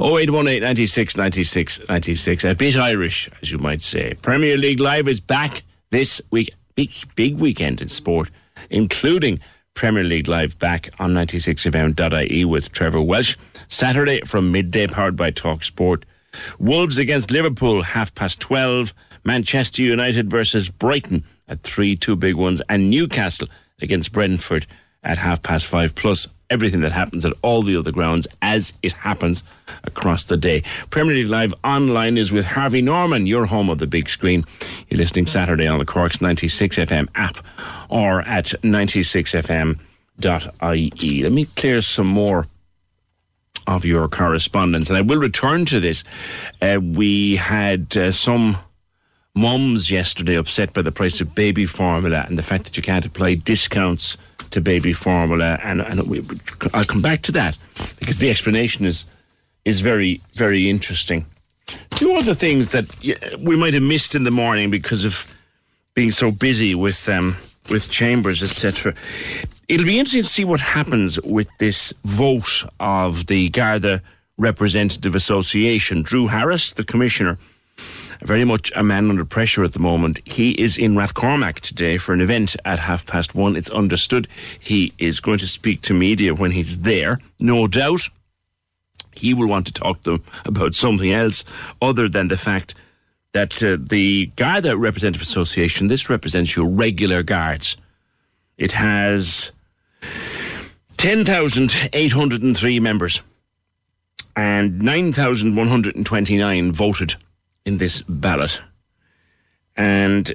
0818 96 96 96. A bit Irish, as you might say. Premier League Live is back this week. Big, big weekend in sport, including Premier League Live back on 96fm.ie with Trevor Welsh. Saturday from midday, powered by Talk Sport. Wolves against Liverpool, half past 12. Manchester United versus Brighton at 3, two big ones. And Newcastle against Brentford at half past 5. Plus everything that happens at all the other grounds as it happens across the day. Premier League Live online is with Harvey Norman, your home of the big screen. You're listening Saturday on the Corks 96 FM app or at 96fm.ie. Let me clear some more of your correspondence, and I will return to this. Uh, we had uh, some mums yesterday upset by the price of baby formula and the fact that you can't apply discounts to baby formula, and, and we, I'll come back to that because the explanation is is very, very interesting. Two other things that we might have missed in the morning because of being so busy with um, with chambers, etc. It'll be interesting to see what happens with this vote of the Garda Representative Association. Drew Harris, the commissioner, very much a man under pressure at the moment. He is in Rathcormac today for an event at half past one. It's understood he is going to speak to media when he's there. No doubt he will want to talk to them about something else other than the fact that uh, the Garda Representative Association, this represents your regular guards. It has 10,803 members and 9,129 voted in this ballot. And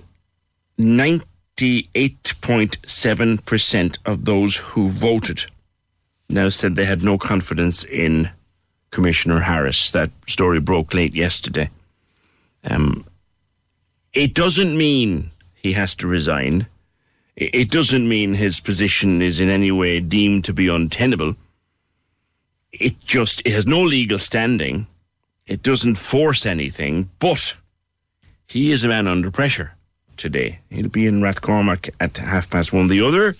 98.7% of those who voted now said they had no confidence in Commissioner Harris. That story broke late yesterday. Um, it doesn't mean he has to resign. It doesn't mean his position is in any way deemed to be untenable. It just it has no legal standing. It doesn't force anything, but he is a man under pressure today. He'll be in Rathcormac at half past one. The other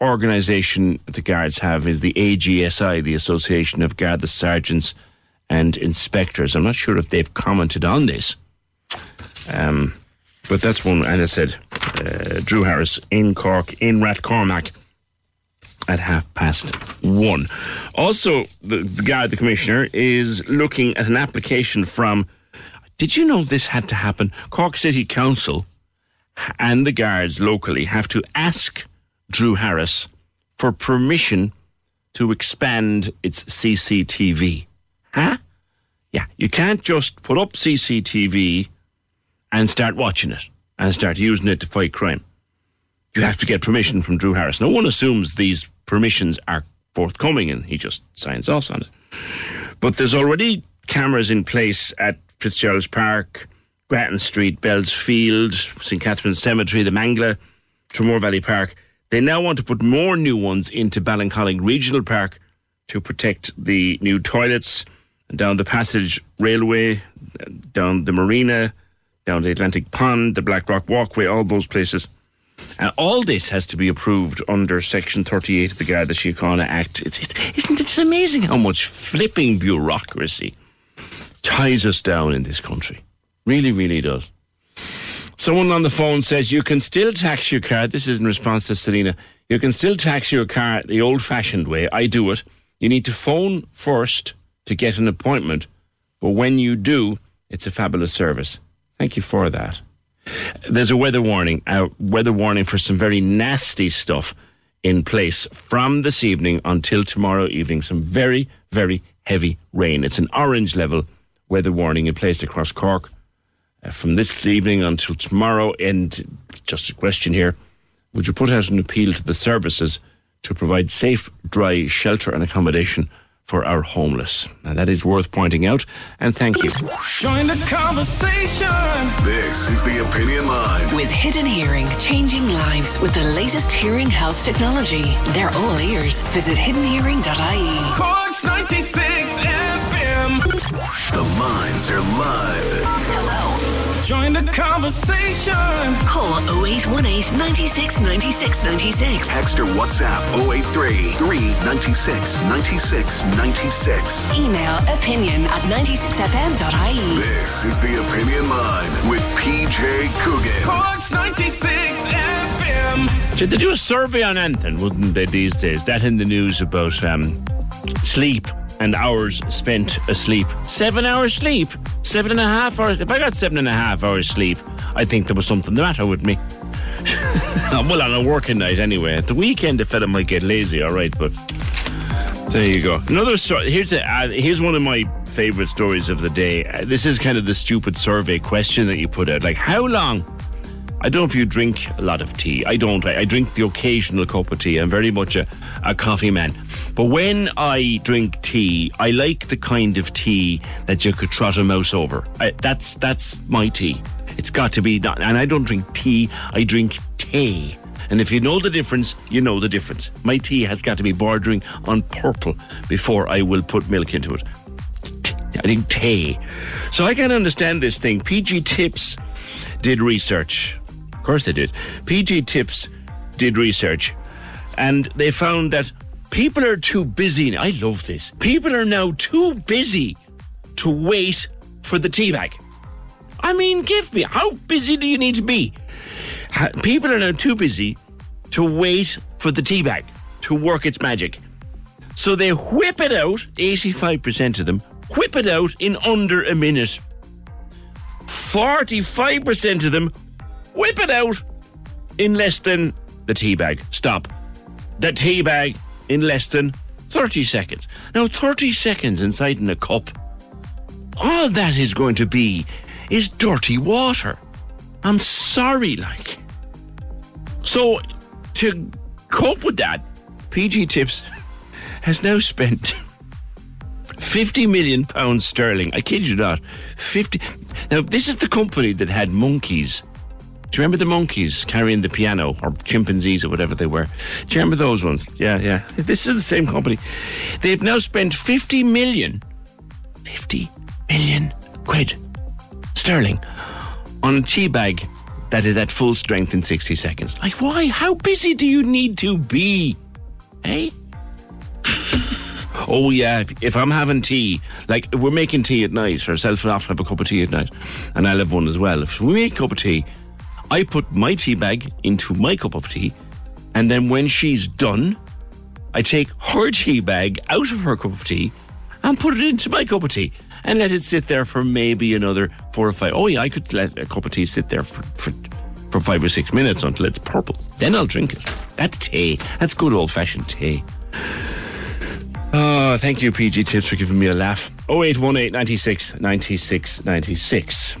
organisation the guards have is the AGSI, the Association of Garda Sergeants and Inspectors. I'm not sure if they've commented on this. Um, but that's one, and I said, uh, Drew Harris in Cork, in Rathcormac at half past one. Also, the, the guy, the commissioner, is looking at an application from. Did you know this had to happen? Cork City Council and the guards locally have to ask Drew Harris for permission to expand its CCTV. Huh? Yeah, you can't just put up CCTV and start watching it and start using it to fight crime. You have to get permission from Drew Harris. No one assumes these permissions are forthcoming and he just signs off on it. But there's already cameras in place at Fitzgerald's Park, Grattan Street, Bell's Field, St. Catherine's Cemetery, the Mangla, Tramore Valley Park. They now want to put more new ones into Ballincollig Regional Park to protect the new toilets down the Passage Railway, down the Marina, down the Atlantic Pond, the Blackrock Walkway, all those places. And all this has to be approved under Section 38 of the Garda Síochána Act. It's, it's, isn't it amazing how much flipping bureaucracy ties us down in this country? Really, really does. Someone on the phone says you can still tax your car. This is in response to Selena. You can still tax your car the old fashioned way. I do it. You need to phone first to get an appointment. But when you do, it's a fabulous service. Thank you for that. There's a weather warning, a weather warning for some very nasty stuff in place from this evening until tomorrow evening. Some very, very heavy rain. It's an orange level weather warning in place across Cork uh, from this evening until tomorrow. And just a question here would you put out an appeal to the services to provide safe, dry shelter and accommodation for our homeless. And that is worth pointing out. And thank you. Join the conversation. This is the Opinion Line. With Hidden Hearing, changing lives with the latest hearing health technology. They're all ears. Visit hiddenhearing.ie. Corks 96 FM. The lines are live. Hello. Join the conversation. Call 0818 96 96 96. Text or WhatsApp 083 396 96 96. Email opinion at 96fm.ie. This is the Opinion Line with PJ Coogan. Corks 96 FM. Should they do a survey on anything, wouldn't they, these days? That in the news about um, sleep and hours spent asleep. Seven hours sleep? Seven and a half hours? If I got seven and a half hours sleep, I think there was something the matter with me. well, on a working night anyway. At the weekend, a fella might get lazy, all right, but there you go. Another story. Here's a, uh, here's one of my favorite stories of the day. Uh, this is kind of the stupid survey question that you put out. Like, how long? I don't know if you drink a lot of tea. I don't. I, I drink the occasional cup of tea. I'm very much a, a coffee man. But when I drink tea, I like the kind of tea that you could trot a mouse over. I, that's that's my tea. It's got to be done. And I don't drink tea. I drink tea. And if you know the difference, you know the difference. My tea has got to be bordering on purple before I will put milk into it. I think tea. So I can understand this thing. PG Tips did research. Of course they did. PG Tips did research and they found that people are too busy. I love this. People are now too busy to wait for the tea bag. I mean, give me, how busy do you need to be? People are now too busy to wait for the tea bag to work its magic. So they whip it out, 85% of them, whip it out in under a minute. 45% of them whip it out in less than the tea bag. Stop. The tea bag in less than 30 seconds. Now, 30 seconds inside in a cup, all that is going to be is dirty water. I'm sorry, like. So, to cope with that, PG Tips has now spent 50 million pounds sterling. I kid you not. 50. Now, this is the company that had monkeys. Do you remember the monkeys carrying the piano or chimpanzees or whatever they were? Do you remember those ones? Yeah, yeah. This is the same company. They've now spent 50 million, 50 million quid sterling on a tea bag that is at full strength in 60 seconds. Like, why? How busy do you need to be? Eh? Oh yeah, if, I'm having tea, like if we're making tea at night, herself and often have a cup of tea at night, and I'll have one as well. If we make a cup of tea, I put my tea bag into my cup of tea, and then when she's done, I take her tea bag out of her cup of tea and put it into my cup of tea and let it sit there for maybe another four or five. Oh yeah, I could let a cup of tea sit there for for, for five or six minutes until it's purple. Then I'll drink it. That's tea. That's good old fashioned tea. Oh, thank you, PG Tips, for giving me a laugh. 0818 96 96 96.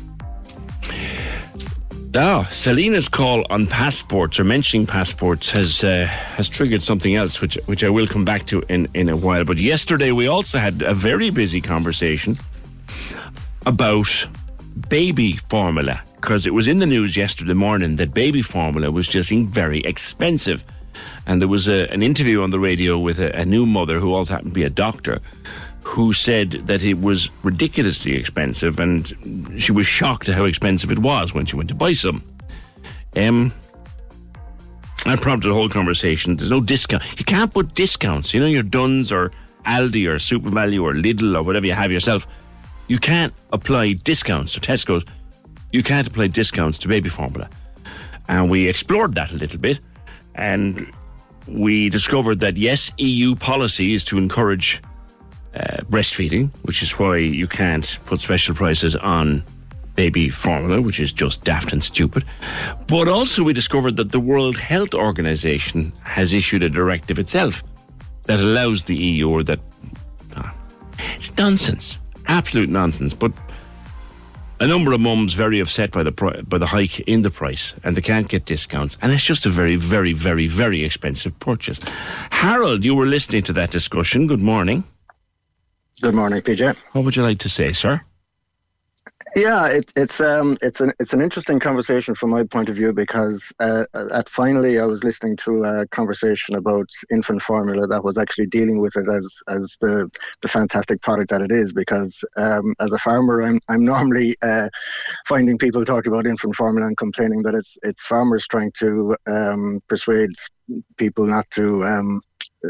Ah, Selena's call on passports or mentioning passports has uh, has triggered something else, which which I will come back to in, in a while. But yesterday we also had a very busy conversation about baby formula because it was in the news yesterday morning that baby formula was just very expensive. And there was a, an interview on the radio with a, a new mother who also happened to be a doctor who said that it was ridiculously expensive and she was shocked at how expensive it was when she went to buy some. Um, that prompted a whole conversation. There's no discount. You can't put discounts. You know, your Dunnes or Aldi or SuperValu or Lidl or whatever you have yourself. You can't apply discounts to Tesco's. You can't apply discounts to baby formula. And we explored that a little bit. And we discovered that yes, EU policy is to encourage uh, breastfeeding, which is why you can't put special prices on baby formula, which is just daft and stupid. But also, we discovered that the World Health Organization has issued a directive itself that allows the EU, or that ah, it's nonsense, absolute nonsense. But a number of mums very upset by the by the hike in the price, and they can't get discounts, and it's just a very, very, very, very expensive purchase. Harold, you were listening to that discussion. Good morning. Good morning, PJ. What would you like to say, sir? Yeah, it, it's um, it's an it's an interesting conversation from my point of view because uh, at finally I was listening to a conversation about infant formula that was actually dealing with it as as the the fantastic product that it is. Because um, as a farmer, I'm I'm normally uh, finding people talking about infant formula and complaining that it's it's farmers trying to um, persuade people not to um,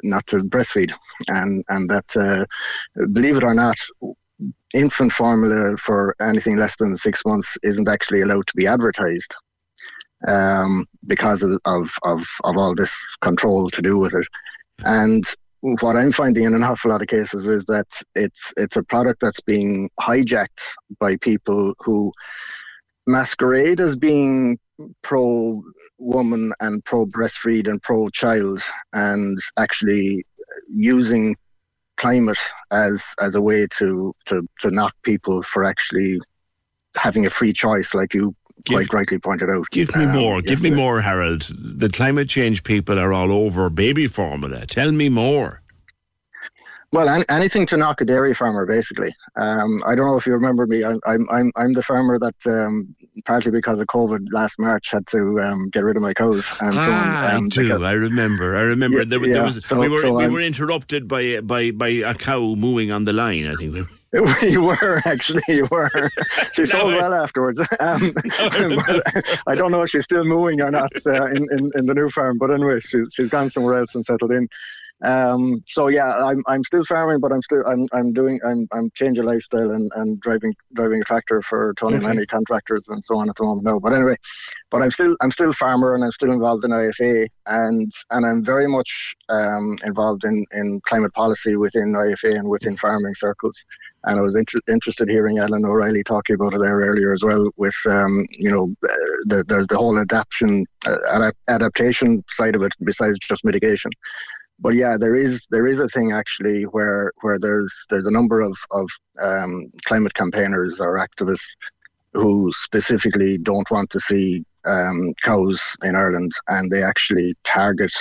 not to breastfeed, and and that uh, believe it or not, infant formula for anything less than six months isn't actually allowed to be advertised um, because of, of, of, all this control to do with it. And what I'm finding in an awful lot of cases is that it's it's a product that's being hijacked by people who masquerade as being pro woman and pro breastfeed and pro child and actually using climate as as a way to to to knock people for actually having a free choice like you quite rightly pointed out Give me um, more. Give me more, Harold. The climate change people are all over baby formula. Tell me more. Well, an- anything to knock a dairy farmer, basically. Um, I don't know if you remember me. I'm I'm I'm, I'm the farmer that um, partly because of COVID last March had to um, get rid of my cows and so on. ah, Um, I do. because- I remember. I remember. Yeah, there, was- there yeah. was So- we were so we were interrupted by by by a cow mooing on the line. I think. you were actually, you were. She sold well afterwards. Um, I don't know if she's still mooing or not uh, in, in, in the new farm, but anyway, she's, she's gone somewhere else and settled in. Um, so yeah, I'm I'm still farming, but I'm still I'm I'm doing I'm I'm changing lifestyle and, and driving driving a tractor for Tony Okay. Manny contractors and so on at the moment. No, but anyway, but I'm still I'm still farmer and I'm still involved in IFA and and I'm very much um, involved in in climate policy within IFA and within farming circles. And I was inter- interested hearing Ellen O'Reilly talking about it there earlier as well. With um, you know, uh, the, there's the whole adaptation uh, adaptation side of it besides just mitigation but yeah, there is there is a thing actually where where there's there's a number of of um, climate campaigners or activists who specifically don't want to see um, cows in Ireland, and they actually target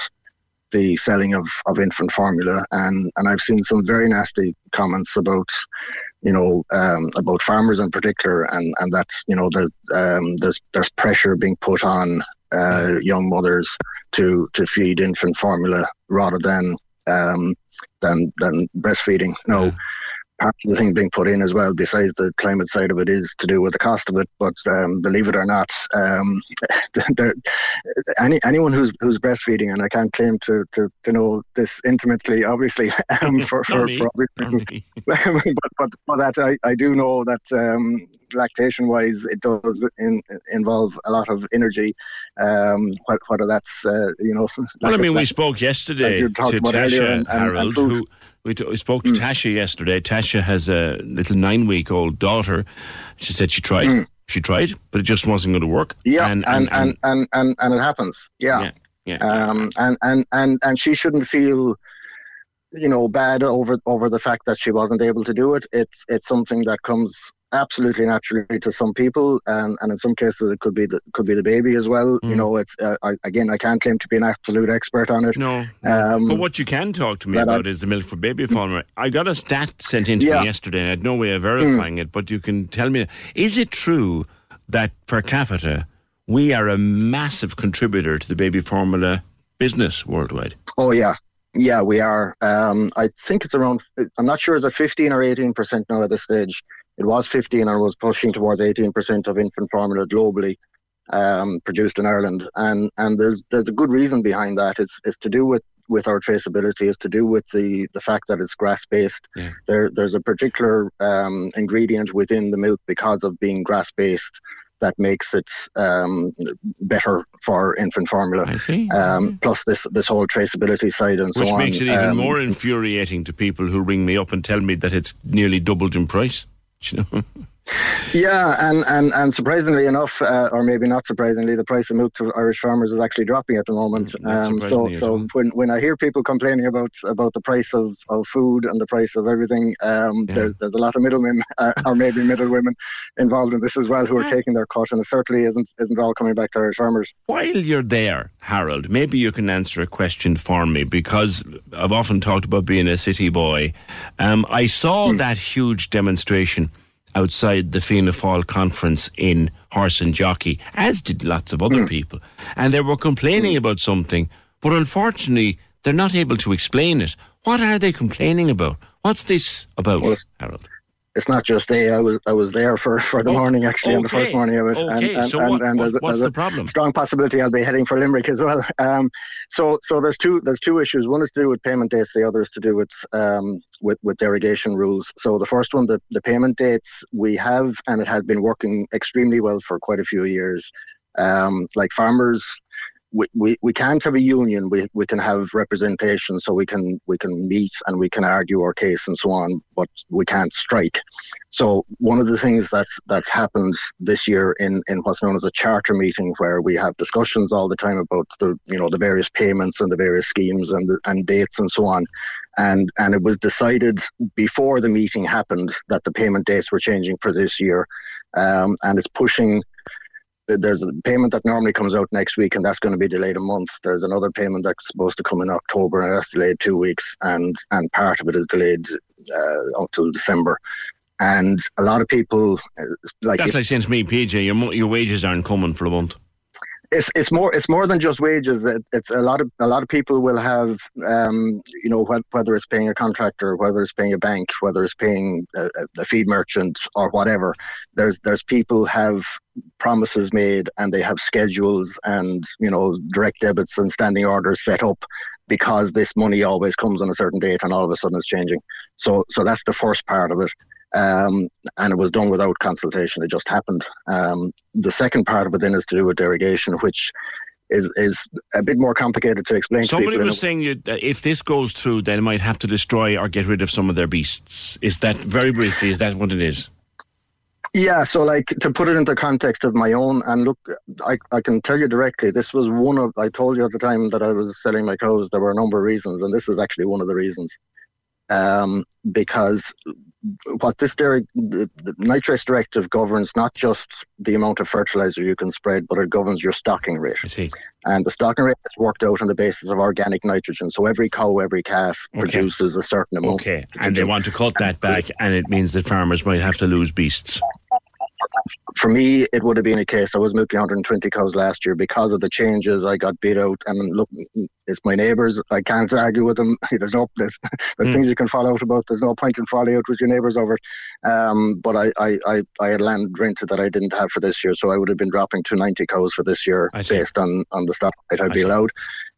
the selling of, of infant formula, and and I've seen some very nasty comments about you know um, about farmers in particular, and and that's you know there's um, there's there's pressure being put on uh, young mothers to to feed infant formula rather than um, than than breastfeeding. No, part of the thing being put in as well, besides the climate side of it, is to do with the cost of it. But um, believe it or not, um, any anyone who's who's breastfeeding, and I can't claim to to, to know this intimately, obviously, um, for for, for obvious but, but but that I, I do know that um, lactation wise it does in, involve a lot of energy um, whether that's uh, you know Well, I mean, we like- spoke as yesterday you to about Tasha and- and- and Harold, food. who we, t- we spoke to Tasha yesterday. Tasha has a little nine-week-old daughter. She said she tried, she tried, but it just wasn't going to work. Yeah, and and and and, and, and, it happens. Yeah. yeah, Um, and, and, and, and she shouldn't feel, you know, bad over over the fact that she wasn't able to do it. It's it's something that comes absolutely naturally to some people, and, and in some cases it could be the could be the baby as well. You know, it's uh, I, again I can't claim to be an absolute expert on it. No. Um, But what you can talk to me but I- about is the milk for baby formula. I got a stat sent in to Yeah. me yesterday, and I had no way of verifying it, but you can tell me. Is it true that per capita, we are a massive contributor to the baby formula business worldwide? Oh yeah, yeah, we are. Um, I think it's around. I'm not sure. Is it 15 or 18 percent now at this stage? It was 15 and was pushing towards 18 percent of infant formula globally um, produced in Ireland, and and there's there's a good reason behind that. It's it's to do with with our traceability. It's to do with the the fact that it's grass based. There there's a particular um, ingredient within the milk because of being grass based that makes it um, better for infant formula. I see. Um, plus this this whole traceability side and so on. Which makes it even Um, more infuriating to people who ring me up and tell me that it's nearly doubled in price. 你知道吗？Yeah, and, and, and surprisingly enough, uh, or maybe not surprisingly, the price of milk to Irish farmers is actually dropping at the moment. Um, so so when, when I hear people complaining about about the price of, of food and the price of everything, um, there's, there's a lot of middlemen, uh, or maybe middle women, involved in this as well who are taking their cut, and it certainly isn't isn't all coming back to Irish farmers. While you're there, Harold, maybe you can answer a question for me because I've often talked about being a city boy. Um, I saw that huge demonstration outside the Fianna Fáil conference in Horse and Jockey, as did lots of other hmm. people, and they were complaining hmm. about something, but unfortunately, they're not able to explain it. What are they complaining about? What's this about, Harold? It's not just they. I was I was there for, for the morning actually on the first morning of it. Okay, and, and, so and, what- and what- there's a- what's the problem? Strong possibility I'll be heading for Limerick as well. Um, so so there's two there's two issues. One is to do with payment dates. The other is to do with um, with with derogation rules. So the first one, the the payment dates we have, and it had been working extremely well for quite a few years. Um, like farmers we, we, we can't have a union. We, we can have representation, so we can we can meet and we can argue our case and so on, but we can't strike. So one of the things that's that's happened this year in, in what's known as a charter meeting, where we have discussions all the time about the you know the various payments and the various schemes and and dates and so on, and and it was decided before the meeting happened that the payment dates were changing for this year, um, and it's pushing there's a payment that normally comes out next week, and that's going to be delayed a month. There's another payment that's supposed to come in October, and that's delayed two weeks, and and part of it is delayed uh, until December. And a lot of people uh, like That's if- like saying to me, PJ, your, your wages aren't coming for a month. It's it's more it's more than just wages. It, it's a lot of a lot of people will have um, you know wh- whether it's paying a contractor, whether it's paying a bank, whether it's paying a, a feed merchant or whatever. There's there's people have promises made and they have schedules and you know direct debits and standing orders set up because this money always comes on a certain date and all of a sudden it's changing. So so that's the first part of it. Um, and it was done without consultation. It just happened. Um, the second part of it then is to do with derogation, which is is a bit more complicated to explain. Somebody to was saying you, that if this goes through, they might have to destroy or get rid of some of their beasts. Is that very briefly? Is that what it is? Yeah, so like to put it into context of my own, and look, I, I can tell you directly, this was one of, I told you at the time that I was selling my cows, there were a number of reasons, and this was actually one of the reasons. Um, because what this der- the, the nitrates directive governs not just the amount of fertilizer you can spread, but it governs your stocking rate. And the stocking rate is worked out on the basis of organic nitrogen. So every cow, every calf Okay. produces a certain amount. Okay, and they want to cut that back, and it means that farmers might have to lose beasts. for me, it would have been a case. I was milking 120 cows last year because of the changes. I got beat out, and look, it's my neighbours. I can't argue with them. There's no there's, there's Hmm. things you can fall out about. There's no point in falling out with your neighbours over it. Um, but I, I, I, I had land rented that I didn't have for this year, so I would have been dropping to 90 cows for this year based on on the stock rate I'd be allowed.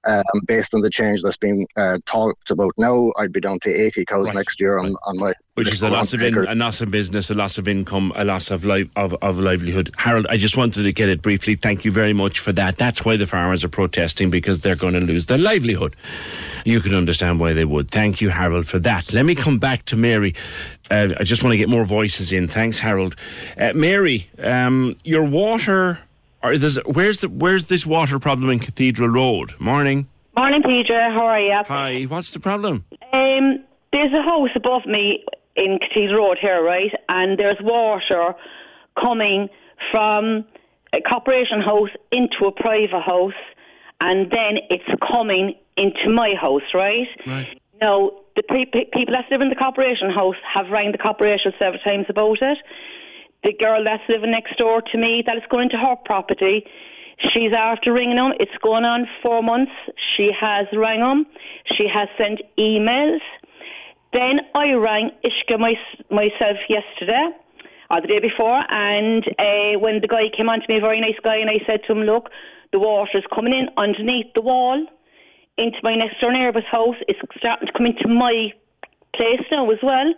Um, based on the change that's been uh, talked about now, I'd be down to 80 cows next year on, on my Which is a loss of in, a loss of business, a loss of income, a loss of life of, of livelihood. Harold, I just wanted to get it briefly. Thank you very much for that. That's why the farmers are protesting because they're going to lose their livelihood. You can understand why they would. Thank you, Harold, for that. Let me come back to Mary. Uh, I just want to get more voices in. Thanks, Harold. Uh, Mary, um, your water. Or there's, where's the where's this water problem in Cathedral Road? Morning. Morning, PJ. How are you? Hi. What's the problem? Um, there's a house above me in Cathedral Road here, right? And there's water coming from a corporation house into a private house, and then it's coming into my house, right? Right. Now, the pe- pe- people that live in the corporation house have rang the corporation several times about it. The girl that's living next door to me, that is going into her property, she's after ringing them. It's going on four months. She has rang them. She has sent emails. Then I rang Uisce my, myself yesterday or the day before, and uh, when the guy came on to me, a very nice guy, and I said to him, "Look, the water's coming in underneath the wall into my next door neighbour's house. It's starting to come into my place now as well."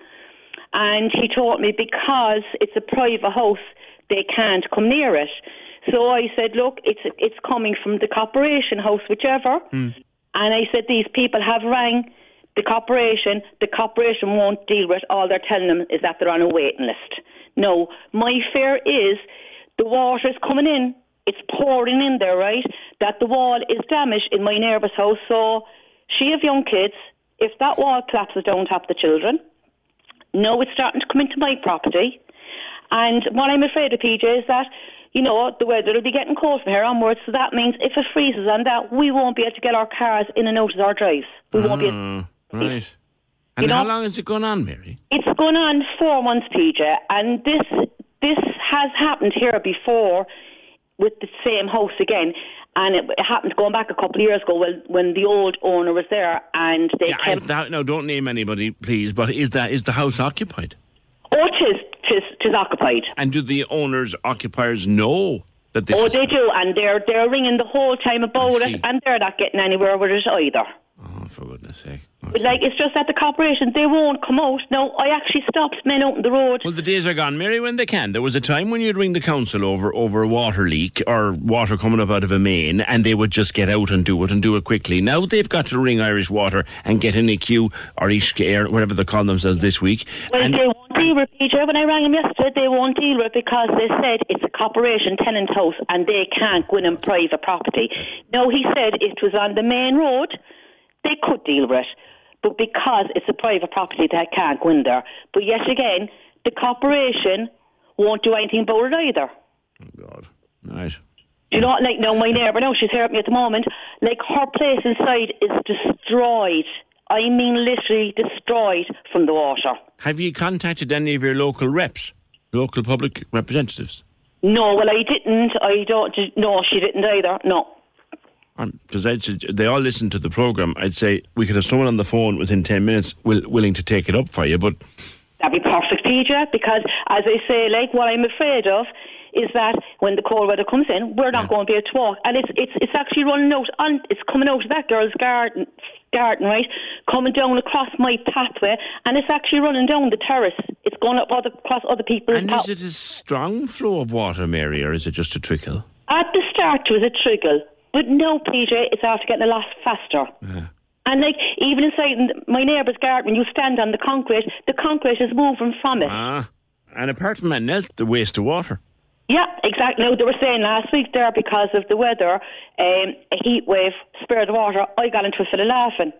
And he told me because it's a private house, they can't come near it. So I said, "Look, it's it's coming from the corporation house, whichever." Hmm. And I said, these people have rang the corporation. The corporation won't deal with it. All they're telling them is that they're on a waiting list. No, my fear is the water's coming in. It's pouring in there, right? That the wall is damaged in my neighbour's house. So she have young kids. If that wall collapses down top the children, no, it's starting to come into my property. And what I'm afraid of, PJ, is that, you know, the weather will be getting cold from here onwards. So that means if it freezes on that, we won't be able to get our cars in and out of our drives. We won't be able Ah, right. And You how know- long is it going on, Mary? It's going on four months, PJ, and this this has happened here before with the same house again. And it, it happened going back a couple of years ago when, when the old owner was there and they Yeah, came. is that, no, don't name anybody, please. But is that is the house occupied? Oh, tis, tis, tis occupied. And do the owners, occupiers know that this oh, is? they do, and they're they're ringing the whole time about it, and they're not getting anywhere with it either. Oh, for goodness sake! But like it's just that the corporation they won't come out. No, I actually stopped men out on the road. Well, the days are gone, Mary, when they can. There was a time when you'd ring the council over over a water leak or water coming up out of a main, and they would just get out and do it and do it quickly. Now they've got to ring Irish Water and get an EQ or Uisce Éireann, whatever they call themselves this week. Well, and they won't deal with it, When I rang them yesterday, they won't deal with it because they said it's a corporation tenant house and they can't go in on private property. No, he said it was on the main road. They could deal with it, but because it's a private property, they can't go in there. But yet again, the corporation won't do anything about it either. Oh, God, right. Do you know? Like, no, my neighbour, no, she's here with me at the moment. Like, her place inside is destroyed. I mean, literally destroyed from the water. have you contacted any of your local reps, local public representatives? No, well, I didn't. I don't. No, she didn't either. No. Because they all listen to the program. I'd say we could have someone on the phone within ten minutes will, willing to take it up for you. But That'd be perfect, PJ, because as I say, like what I'm afraid of is that when the cold weather comes in, we're not going to be able to walk, and it's it's it's actually running out on it's coming out of that girl's garden garden, right? Coming down across my pathway, and it's actually running down the terrace. It's going up other, across other people's. and is it a strong flow of water, Mary, or is it just a trickle? At the start, it was a trickle, but no, PJ, it's after getting a lot faster. And like even inside in my neighbour's garden, when you stand on the concrete, the concrete is moving from it. Ah, and apart from that, else, the waste of water. Yeah, exactly. No, they were saying last week there because of the weather, um, a heat wave the water. I got into a fit of laughing.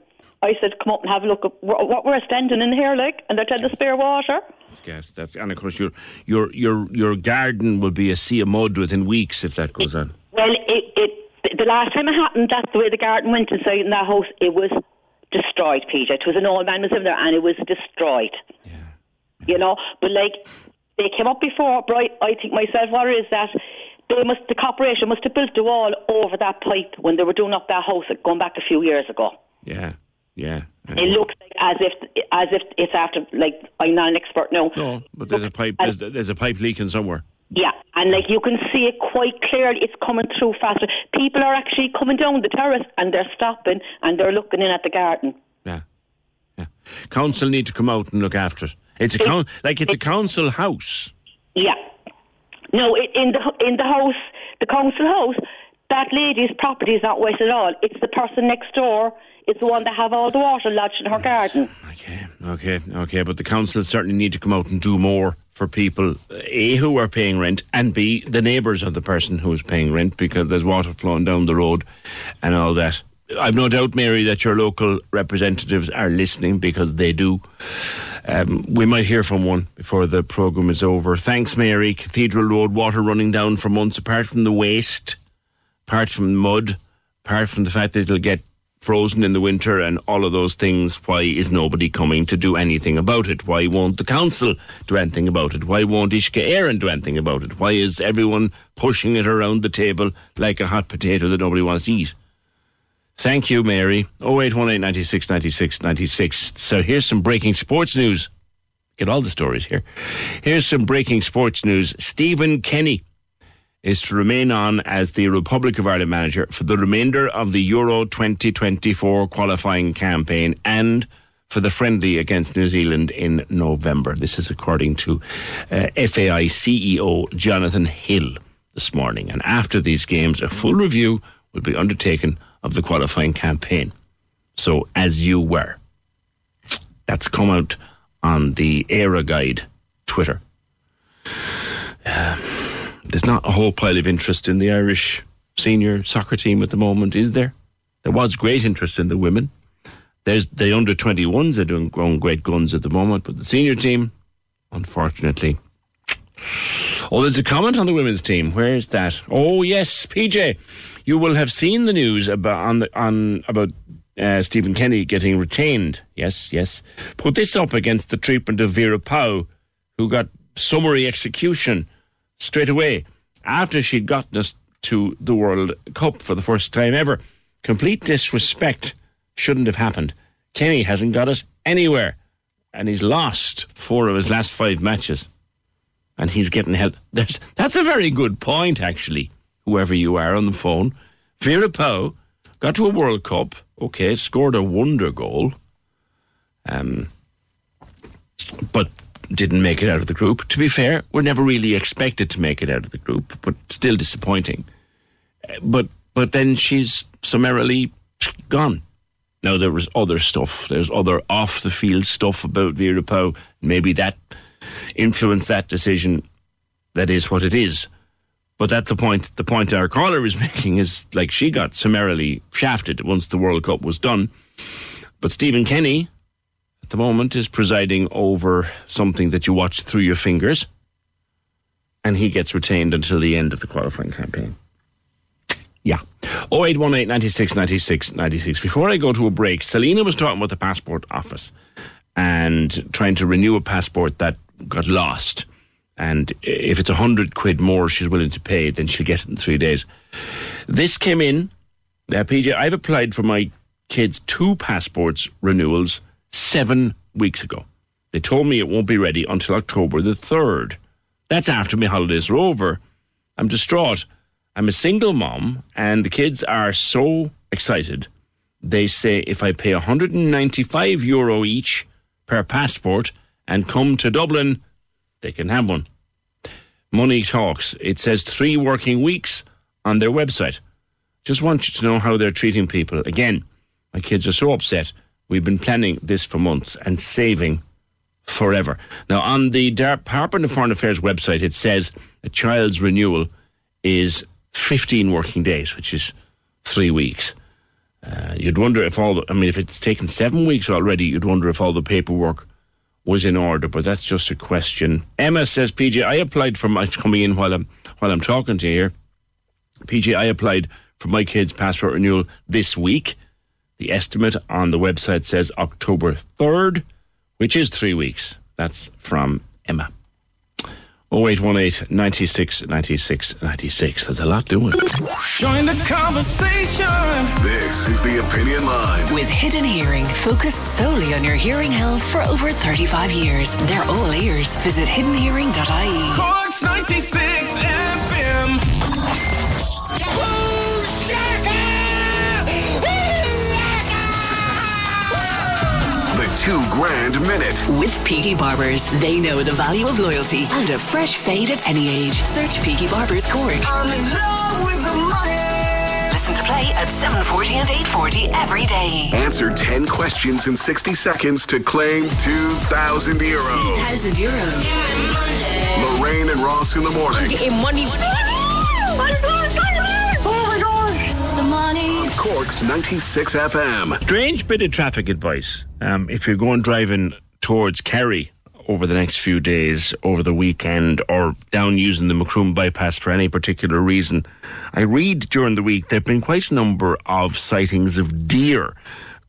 I said, "Come up and have a look at what we're standing in here like," and they're trying to spare water. That's gas. That's and of course your your your your garden will be a sea of mud within weeks if that goes on. Well, it, it the last time it happened, that's the way the garden went inside in that house. It was destroyed, PJ. It was an old man was in there, and it was destroyed. Yeah. You know, but like they came up before, but I, think myself what is that they must the corporation must have built a wall over that pipe when they were doing up that house going back a few years ago. Yeah, yeah. It looks like as if as if it's after like I'm not an expert now. No, but there's a pipe. There's, there's a pipe leaking somewhere. Yeah, and like you can see it quite clearly, it's coming through faster. People are actually coming down the terrace and they're stopping and they're looking in at the garden. Yeah, yeah. Council need to come out and look after it. It's a coun- like it's a council house. Yeah. No, it, in the in the house, the council house, that lady's property is not wet at all. It's the person next door. It's the one that have all the water lodged in her garden. Okay, okay, okay, but the council certainly need to come out and do more for people a who are paying rent and b the neighbours of the person who is paying rent because there's water flowing down the road and all that. I've no doubt, Mary, that your local representatives are listening because they do. Um, we might hear from one before the programme is over. Thanks, Mary. Cathedral Road water running down for months, apart from the waste, apart from the mud, apart from the fact that it'll get frozen in the winter and all of those things. Why is nobody coming to do anything about it? Why won't the council do anything about it? Why won't Uisce Éireann do anything about it? Why is everyone pushing it around the table like a hot potato that nobody wants to eat? Thank you, Mary. 0818 96 96 96. So here's some breaking sports news. Get all the stories here. Here's some breaking sports news. Stephen Kenny is to remain on as the Republic of Ireland manager for the remainder of the Euro 2024 qualifying campaign and for the friendly against New Zealand in November. This is according to uh, FAI CEO Jonathan Hill this morning. And after these games, a full review will be undertaken of the qualifying campaign. So, as you were. That's come out on the Era Guide Twitter. Uh, there's not a whole pile of interest in the Irish senior soccer team at the moment, is there? There was great interest in the women. There's the under 21s are doing growing great guns at the moment, but the senior team, unfortunately. Oh, there's a comment on the women's team. Where is that? Oh, yes, PJ. You will have seen the news about on the, on about uh, Stephen Kenny getting retained. Yes, yes. Put this up against the treatment of Vera Pauw, who got summary execution straight away after she'd gotten us to the World Cup for the first time ever. Complete disrespect shouldn't have happened. Kenny hasn't got us anywhere, and he's lost four of his last five matches, and he's getting held. There's, that's a very good point, actually. Whoever you are on the phone, Vera Pauw got to a World Cup. Okay, scored a wonder goal. Um, but didn't make it out of the group. To be fair, we're never really expected to make it out of the group, but still disappointing. Uh, But but then she's summarily gone. Now there was other stuff. There's other off the field stuff about Vera Pauw. Maybe that influenced that decision. That is what it is. But at the point, the point our caller is making is like she got summarily shafted once the World Cup was done. But Stephen Kenny, the moment, is presiding over something that you watch through your fingers, and he gets retained until the end of the qualifying campaign. Yeah. 0818 96 96 96. Before I go to a break, Selena was talking about the passport office and trying to renew a passport that got lost. And if it's a hundred quid more she's willing to pay, then she'll get it in three days. This came in, uh, PJ. I've applied for my kids' two passports renewals seven weeks ago. They told me it won't be ready until October the 3rd. That's after my holidays are over. I'm distraught. I'm a single mom, and the kids are so excited. They say if I pay 195 euro each per passport and come to Dublin, they can have one. Money talks. It says three working weeks on their website. Just want you to know how they're treating people. Again, my kids are so upset. We've been planning this for months and saving forever. Now, on the Department of Foreign Affairs website, it says a child's renewal is 15 working days, which is three weeks. Uh, you'd wonder if all, the, I mean, if it's taken seven weeks already, you'd wonder if all the paperwork was in order, but that's just a question. Emma says, PJ, I applied for my, coming in while I'm, while I'm talking to you here. PJ, I applied for my kid's passport renewal this week. The estimate on the website says October 3rd, which is three weeks. That's from Emma. 0818 96 96 96. There's a lot doing. Join the conversation. This is the Opinion Line. With Hidden Hearing, focused solely on your hearing health for over 35 years. They're all ears. Visit hiddenhearing.ie. Corks 96 FM. The two grand minute. With Peaky Barbers, they know the value of loyalty and a fresh fade at any age. Search Peaky Barbers Cork. Listen to play at 7.40 and 8.40 every day. Answer 10 questions in 60 seconds to claim 2,000 euro. 1,000 euro. Lorraine and Ross in the morning. Getting money. Corks 96 FM. Strange bit of traffic advice. Um, if you're going driving towards Kerry over the next few days, over the weekend, or down using the Macroom bypass for any particular reason, I read during the week there have been quite a number of sightings of deer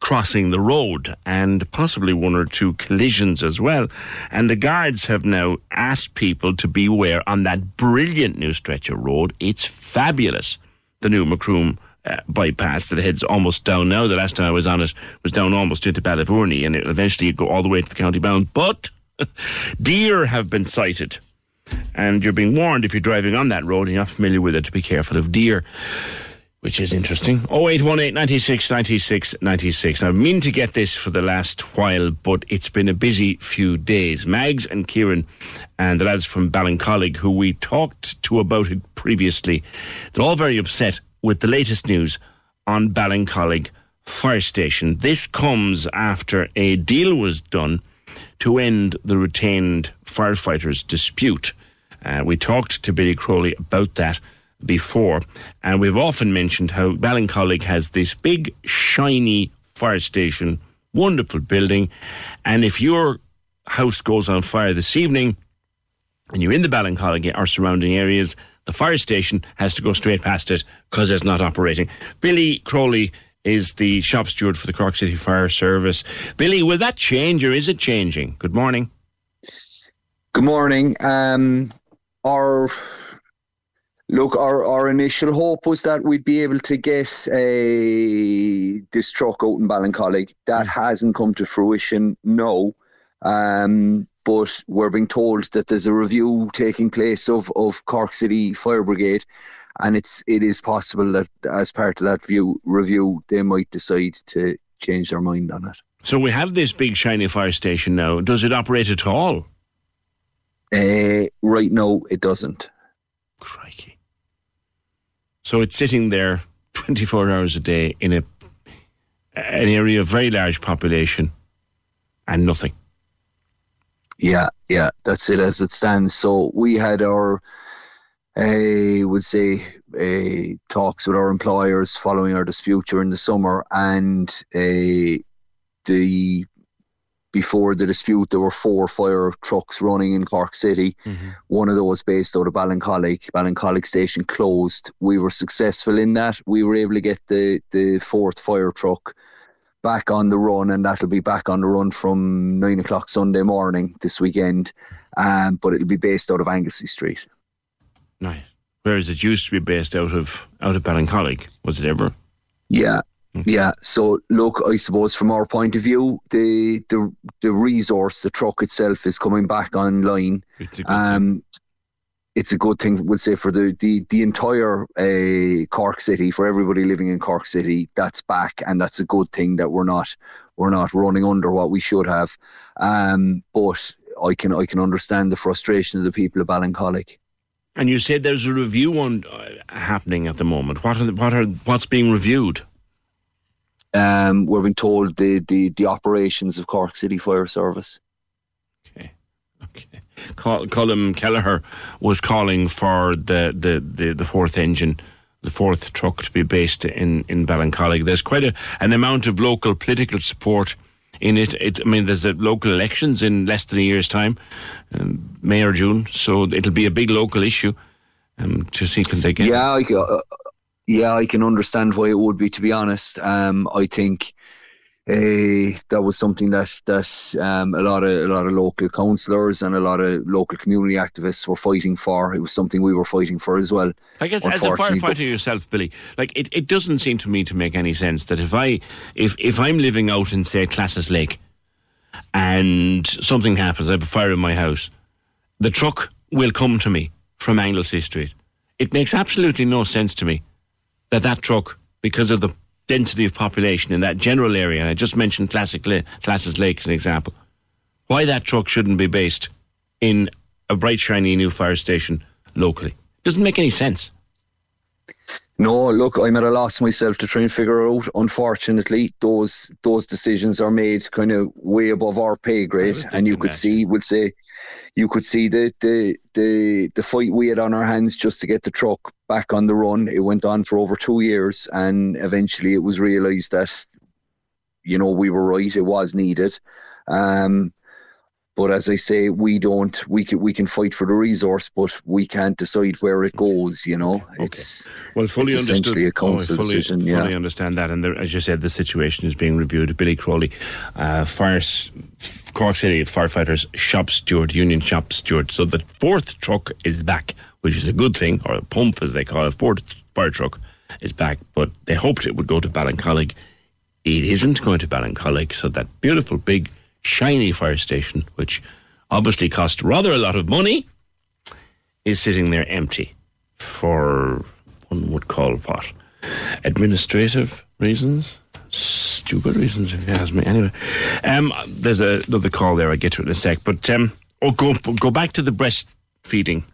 crossing the road and possibly one or two collisions as well. And the guards have now asked people to beware on that brilliant new stretch of road. It's fabulous, the new Macroom uh, bypass that heads almost down now. The last time I was on it was down almost into Ballyvourney and it eventually go all the way to the county bound. But deer have been sighted. And you're being warned if you're driving on that road and you're not familiar with it to be careful of deer, which is interesting. 0818 96 96 96. Now, I mean to get this for the last while, but it's been a busy few days. Mags and Kieran and the lads from Ballincollig, who we talked to about it previously, they're all very upset with the latest news on Ballincollig Fire Station. This comes after a deal was done to end the retained firefighters' dispute. Uh, we talked to Billy Crowley about that before, and we've often mentioned how Ballincollig has this big, shiny fire station, wonderful building, and if your house goes on fire this evening and you're in the Ballincollig or surrounding areas, the fire station has to go straight past it because it's not operating. Billy Crowley is the shop steward for the Cork City Fire Service. Billy, will that change or is it changing? Good morning. Good morning. Um, our look, our, our initial hope was that we'd be able to get a this truck out in Ballincollig. That hasn't come to fruition. No. Um, but we're being told that there's a review taking place of, of Cork City Fire Brigade, and it's it is possible that as part of that view review they might decide to change their mind on it. So we have this big shiny fire station now. Does it operate at all? Uh, right now, it doesn't. Crikey! So it's sitting there 24 hours a day in a an area of very large population and nothing. Yeah, yeah, that's it as it stands. So we had our, I would say, uh, talks with our employers following our dispute during the summer, and uh, the before the dispute, there were four fire trucks running in Cork City. One of those based out of Ballincollig. Ballincollig station closed. We were successful in that. We were able to get the, the fourth fire truck back on the run, and that'll be back on the run from nine o'clock Sunday morning this weekend. Um, but it'll be based out of Anglesea Street. Nice. Whereas it used to be based out of out of Ballincollig, was it ever? Yeah, yeah. So look, I suppose from our point of view, the the the resource, the truck itself, is coming back online. It's a good Um, it's a good thing, we'll say, for the the the entire uh, Cork City, for everybody living in Cork City. That's back, and that's a good thing that we're not we're not running under what we should have. Um, but I can I can understand the frustration of the people of Ballincollig. And you said there's a review on uh, happening at the moment. What are the, what are what's being reviewed? Um, we're being told the, the the operations of Cork City Fire Service. Col- Colm Kelleher was calling for the, the, the, the fourth engine, the fourth truck to be based in, in Ballincollig. There's quite a, an amount of local political support in it. it. I mean, there's a local elections in less than a year's time, um, May or June, so it'll be a big local issue um, to see can they get. Yeah, I, uh, yeah, I can understand why it would be. To be honest, um, I think uh, that was something that that um, a lot of a lot of local councillors and a lot of local community activists were fighting for. It was something we were fighting for as well. I guess as a firefighter yourself, Billy, like it, it doesn't seem to me to make any sense that if I if if I'm living out in say Classes Lake and something happens, I have a fire in my house, the truck will come to me from Anglesea Street. It makes absolutely no sense to me that that truck, because of the density of population in that general area, and I just mentioned Classic La- Classes Lake as an example, why that truck shouldn't be based in a bright, shiny new fire station locally. Doesn't make any sense. No, look, I'm at a loss myself to try and figure out. Unfortunately, those those decisions are made kind of way above our pay grade, and you could see, we'll say, you could see the the the the fight we had on our hands just to get the truck back on the run. It went on for over two years, and eventually it was realised that, you know, we were right. It was needed. Um, but as I say, we don't. We can we can fight for the resource, but we can't decide where it goes. You know, it's Well, fully it's essentially a Oh, council fully, decision. fully Yeah. understand that, and there, as you said, the situation is being reviewed. Billy Crowley, uh, fire Cork City firefighters shop steward, union shop steward. So the fourth truck is back, which is a good thing, or a pump as they call it. Fourth fire truck is back, but they hoped it would go to Ballincollig. It isn't going to Ballincollig, so that beautiful big shiny fire station, which obviously cost rather a lot of money, is sitting there empty for one would call what administrative reasons, stupid reasons, if you ask me. Anyway, um, there's a, another call there. I get to it in a sec. But um, oh, go go back to the breastfeeding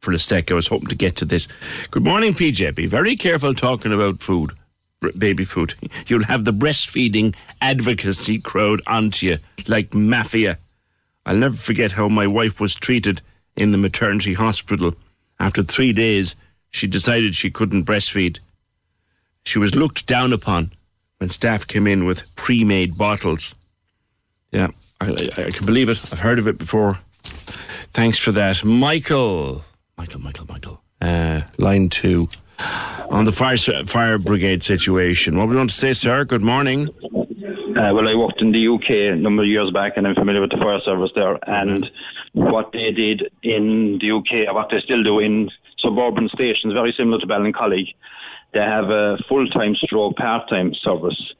for a sec. I was hoping to get to this. Good morning, PJ. Be very careful talking about food, baby food. You'll have the breastfeeding advocacy crowd onto you like mafia. I'll never forget how my wife was treated in the maternity hospital. After three days, she decided she couldn't breastfeed. She was looked down upon when staff came in with pre made bottles. Yeah, I, I, I can believe it. I've heard of it before. Thanks for that. Michael. Michael, Michael, Michael. Uh, line two. On the fire, fire brigade situation. What we want to say, sir? Good morning. Uh, well, I worked in the UK a number of years back, and I'm familiar with the fire service there. And what they did in the UK, or what they still do in suburban stations, very similar to Ballincollig, they have a full-time stroke part-time service.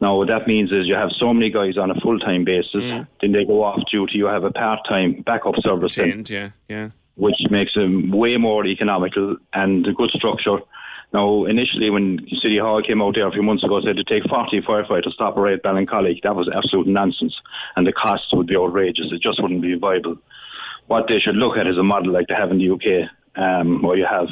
Now, what that means is you have so many guys on a full-time basis, then they go off duty. You have a part-time backup service, then, yeah, yeah. which makes them way more economical and a good structure. Now, initially, when City Hall came out there a few months ago, said to take 40 firefighters to operate Ballincollig, that was absolute nonsense, and the costs would be outrageous. It just wouldn't be viable. What they should look at is a model like they have in the UK, um, where you have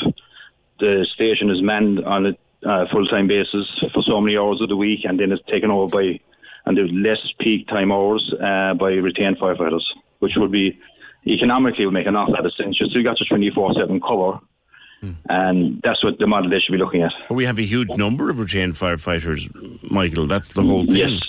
the station is manned on a uh, full-time basis for so many hours of the week, and then it's taken over by and the less peak time hours uh, by retained firefighters, which would be economically would make an awful lot of sense. You still got your 24/7 cover, and that's what the model they should be looking at. But we have a huge number of retained firefighters, Michael. That's the whole thing. Yes,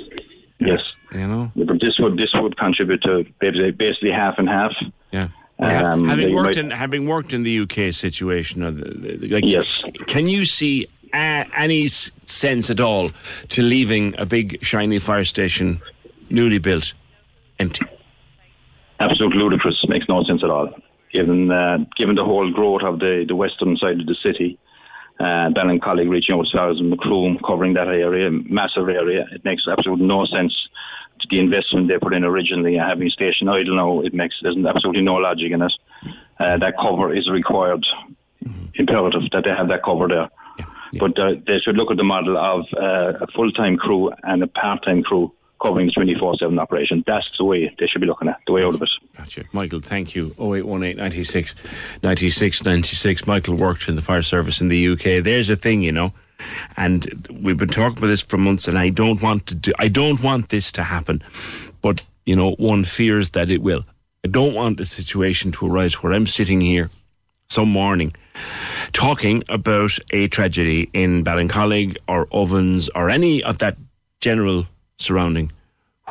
yes. You know, But this would this would contribute to basically, basically half and half. Yeah. Um, having worked might- in having worked in the UK situation, uh, the- the- like, Yes. can you see uh, any sense at all to leaving a big shiny fire station, newly built, empty? absolute ludicrous. Makes no sense at all. Given uh, given the whole growth of the, the western side of the city, uh, Ballincollig reaching out as Macroom, covering that area, massive area, it makes absolutely no sense to the investment they put in originally. and Having a station idle now, it makes there's absolutely no logic in it. Uh, that cover is required, imperative that they have that cover there. But uh, they should look at the model of uh, a full-time crew and a part-time crew covering the 24/7 operation. That's the way they should be looking at the way out of it. Gotcha. Michael, thank you. 0818 96 96 96. Michael worked in the fire service in the UK. There's a thing, you know. And we've been talking about this for months, and I don't want to do, I don't want this to happen. But, you know, one fears that it will. I don't want a situation to arise where I'm sitting here some morning talking about a tragedy in Ballincollig or Ovens or any of that general surrounding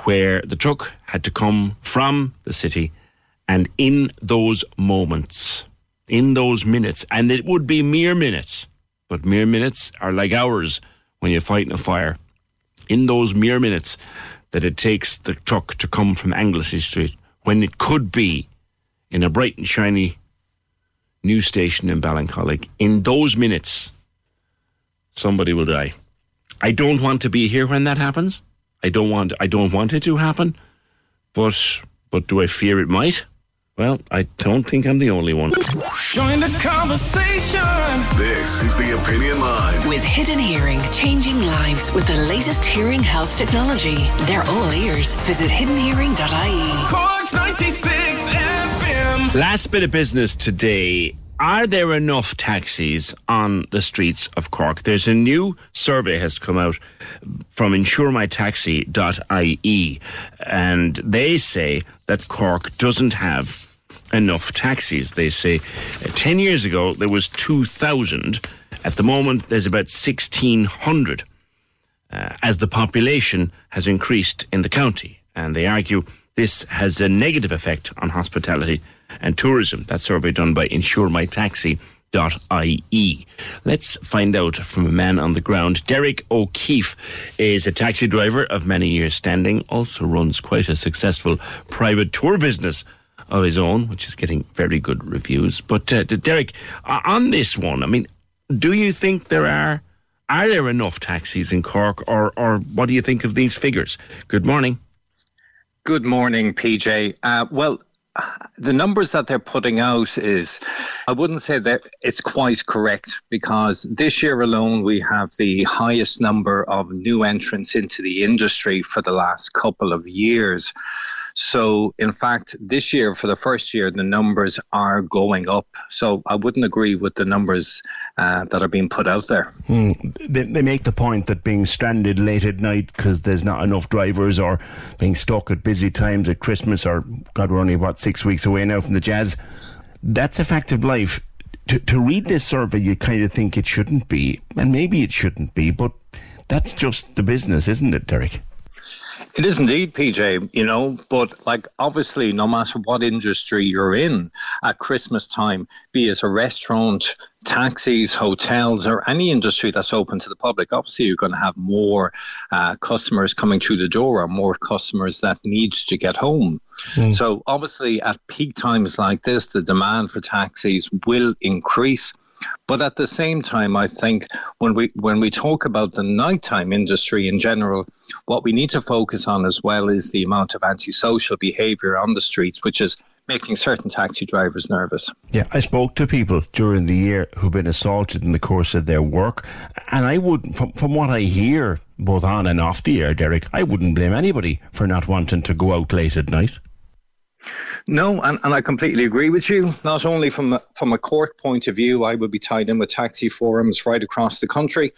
where the truck had to come from the city and in those moments, in those minutes, and it would be mere minutes, but mere minutes are like hours when you're fighting a fire. In those mere minutes that it takes the truck to come from Anglesea Street, when it could be in a bright and shiny new station in Ballincollig, in those minutes, somebody will die. I don't want to be here when that happens. I don't want I don't want it to happen. But but do I fear it might? Well, I don't think I'm the only one. Join the conversation. This is the Opinion Line. With Hidden Hearing, changing lives with the latest hearing health technology. They're all ears. Visit hiddenhearing.ie. Corks 96 FM. Last bit of business today. Are there enough taxis on the streets of Cork? There's a new survey has come out from insuremytaxi.ie and they say that Cork doesn't have enough taxis. They say uh, 10 years ago there was 2,000. At the moment there's about 1,600 uh, as the population has increased in the county. And they argue this has a negative effect on hospitality and tourism. That survey done by insuremytaxi.ie. Let's find out from a man on the ground. Derek O'Keefe is a taxi driver of many years standing, also runs quite a successful private tour business of his own, which is getting very good reviews. But uh, Derek, on this one, I mean, do you think there are are there enough taxis in Cork, or or what do you think of these figures? Good morning. Good morning, PJ. Uh, well, the numbers that they're putting out is, I wouldn't say that it's quite correct because this year alone we have the highest number of new entrants into the industry for the last couple of years. So, in fact, this year, for the first year, the numbers are going up. So, I wouldn't agree with the numbers uh, that are being put out there. Hmm. They, they make the point that being stranded late at night because there's not enough drivers or being stuck at busy times at Christmas or, God, we're only, about six weeks away now from the jazz. That's a fact of life. To, to read this survey, you kind of think it shouldn't be, and maybe it shouldn't be, but that's just the business, isn't it, Derek? It is indeed, PJ, you know, but like obviously, no matter what industry you're in at Christmas time, be it a restaurant, taxis, hotels, or any industry that's open to the public, obviously you're going to have more uh, customers coming through the door or more customers that need to get home. Mm. So obviously, at peak times like this, the demand for taxis will increase. But at the same time, I think when we when we talk about the nighttime industry in general, what we need to focus on as well is the amount of antisocial behaviour on the streets, which is making certain taxi drivers nervous. Yeah, I spoke to people during the year who've been assaulted in the course of their work, and I would, from, from what I hear, both on and off the air, Derek, I wouldn't blame anybody for not wanting to go out late at night. No, and, and I completely agree with you. Not only from a, from a Cork point of view, I would be tied in with taxi forums right across the country.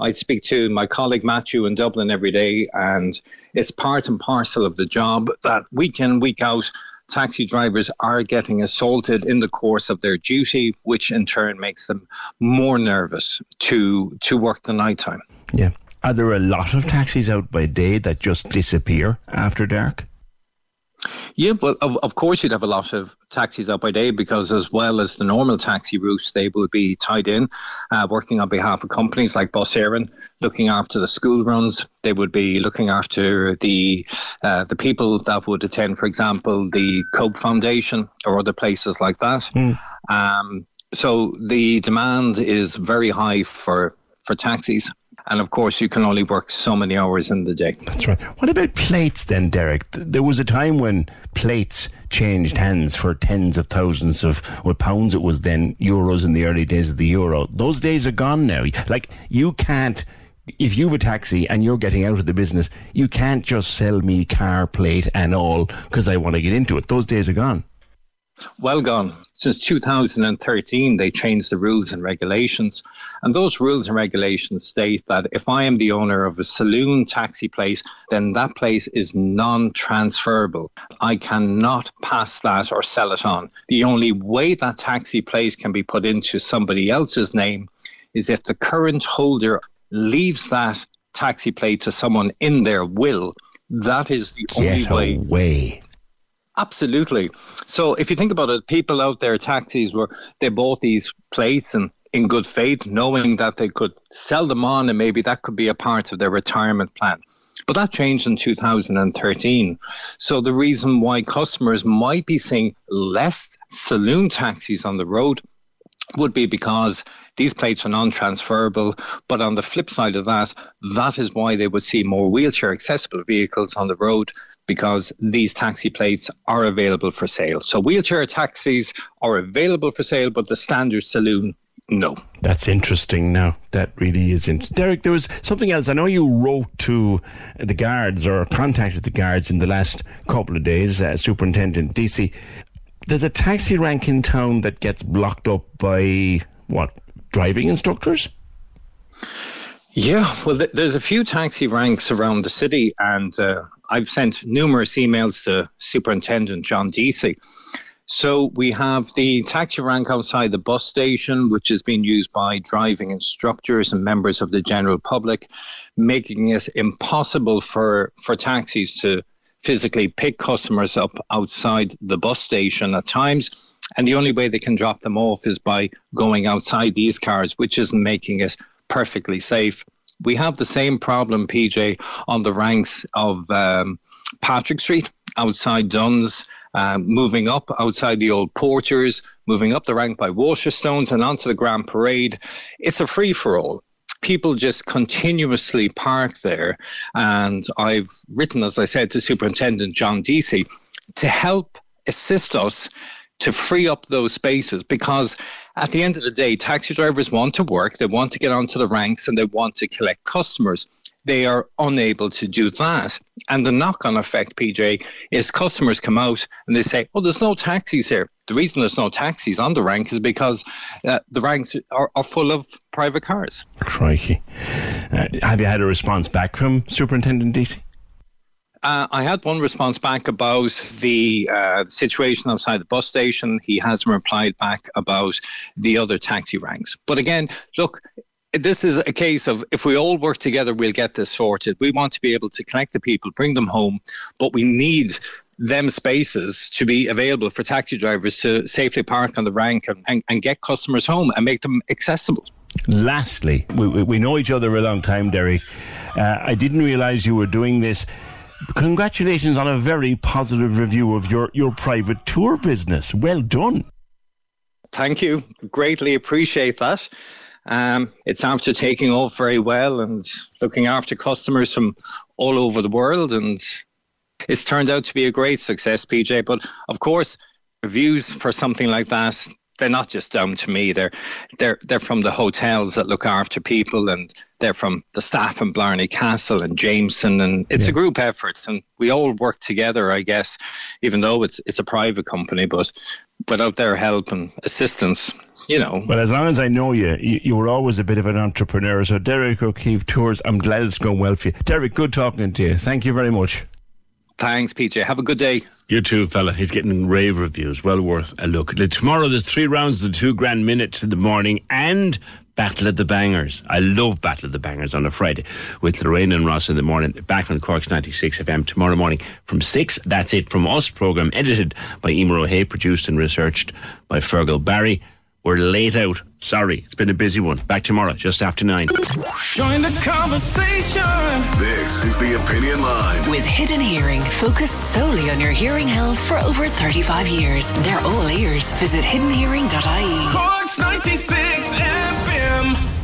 I'd speak to my colleague Matthew in Dublin every day, and it's part and parcel of the job that week in, week out, taxi drivers are getting assaulted in the course of their duty, which in turn makes them more nervous to to work the night time. Yeah. Are there a lot of taxis out by day that just disappear after dark? Yeah, well, of, of course, you'd have a lot of taxis out by day because, as well as the normal taxi routes, they will be tied in, uh, working on behalf of companies like Bus Éireann, looking after the school runs. They would be looking after the uh, the people that would attend, for example, the Cope Foundation or other places like that. Mm. Um, so the demand is very high for for taxis. And of course, you can only work so many hours in the day. That's right. What about plates then, Derek? There was a time when plates changed hands for tens of thousands of, well, pounds it was then, euros in the early days of the euro. Those days are gone now. Like, you can't, if you've a taxi and you're getting out of the business, you can't just sell me car plate and all because I want to get into it. Those days are gone. Well gone. Since 2013, they changed the rules and regulations. And those rules and regulations state that if I am the owner of a saloon taxi place, then that place is non transferable. I cannot pass that or sell it on. The only way that taxi place can be put into somebody else's name is if the current holder leaves that taxi place to someone in their will. That is the Get only way. away. Absolutely. So if you think about it, people out there, taxis, were they bought these plates and in good faith, knowing that they could sell them on and maybe that could be a part of their retirement plan. But that changed in 2013. So the reason why customers might be seeing less saloon taxis on the road would be because these plates are non-transferable. But on the flip side of that, that is why they would see more wheelchair accessible vehicles on the road because these taxi plates are available for sale. So wheelchair taxis are available for sale, but the standard saloon, no. That's interesting now. That really is interesting. Derek, there was something else. I know you wrote to the guards or contacted the guards in the last couple of days, uh, Superintendent Deasy. There's a taxi rank in town that gets blocked up by what? Driving instructors? Yeah, well, th- there's a few taxi ranks around the city, and uh, I've sent numerous emails to Superintendent John Deasy. So we have the taxi rank outside the bus station, which is being used by driving instructors and members of the general public, making it impossible for, for taxis to physically pick customers up outside the bus station at times. And the only way they can drop them off is by going outside these cars, which isn't making it perfectly safe. We have the same problem, PJ, on the ranks of um, Patrick Street outside Dunnes, um, moving up outside the old Porters, moving up the rank by Waterstones and onto the Grand Parade. It's a free for all people just continuously park there. And I've written, as I said, to Superintendent John Deasy to help assist us to free up those spaces because at the end of the day, taxi drivers want to work, they want to get onto the ranks, and they want to collect customers. They are unable to do that. And the knock on effect, PJ, is customers come out and they say, Oh, there's no taxis here. The reason there's no taxis on the rank is because uh, the ranks are, are full of private cars. Crikey. Uh, have you had a response back from Superintendent Deasy? Uh, I had one response back about the uh, situation outside the bus station. He hasn't replied back about the other taxi ranks. But again, look, this is a case of if we all work together, we'll get this sorted. We want to be able to connect the people, bring them home, but we need them spaces to be available for taxi drivers to safely park on the rank and, and, and get customers home and make them accessible. Lastly, we, we, know each other a long time, Derek. Uh, I didn't realise you were doing this. Congratulations on a very positive review of your, your private tour business. Well done. Thank you. Greatly appreciate that. Um, it's after taking off very well and looking after customers from all over the world. And it's turned out to be a great success, PJ. But of course, reviews for something like that, they're not just down to me. They're they're they're from the hotels that look after people, and they're from the staff in Blarney Castle and Jameson, and it's yeah. a group effort, and we all work together, I guess, even though it's it's a private company, but without their help and assistance, you know. Well, as long as I know you, you, you, were always a bit of an entrepreneur. So, Derek O'Keefe Tours, I'm glad it's going well for you. Derek, good talking to you. Thank you very much. Thanks, PJ. Have a good day. You too, fella. He's getting rave reviews. Well worth a look. Tomorrow there's three rounds of the two grand minutes in the morning and Battle of the Bangers. I love Battle of the Bangers on a Friday with Lorraine and Ross in the morning. Back on Cork's 96 FM tomorrow morning from 6. That's it from us. Programme edited by Emer O'Hay, produced and researched by Fergal Barry. We're late out. Sorry, it's been a busy one. Back tomorrow, just after 9. Join the conversation. This is the Opinion Line. With Hidden Hearing, focused solely on your hearing health for over 35 years. They're all ears. Visit hiddenhearing.ie. Cork's 96 FM.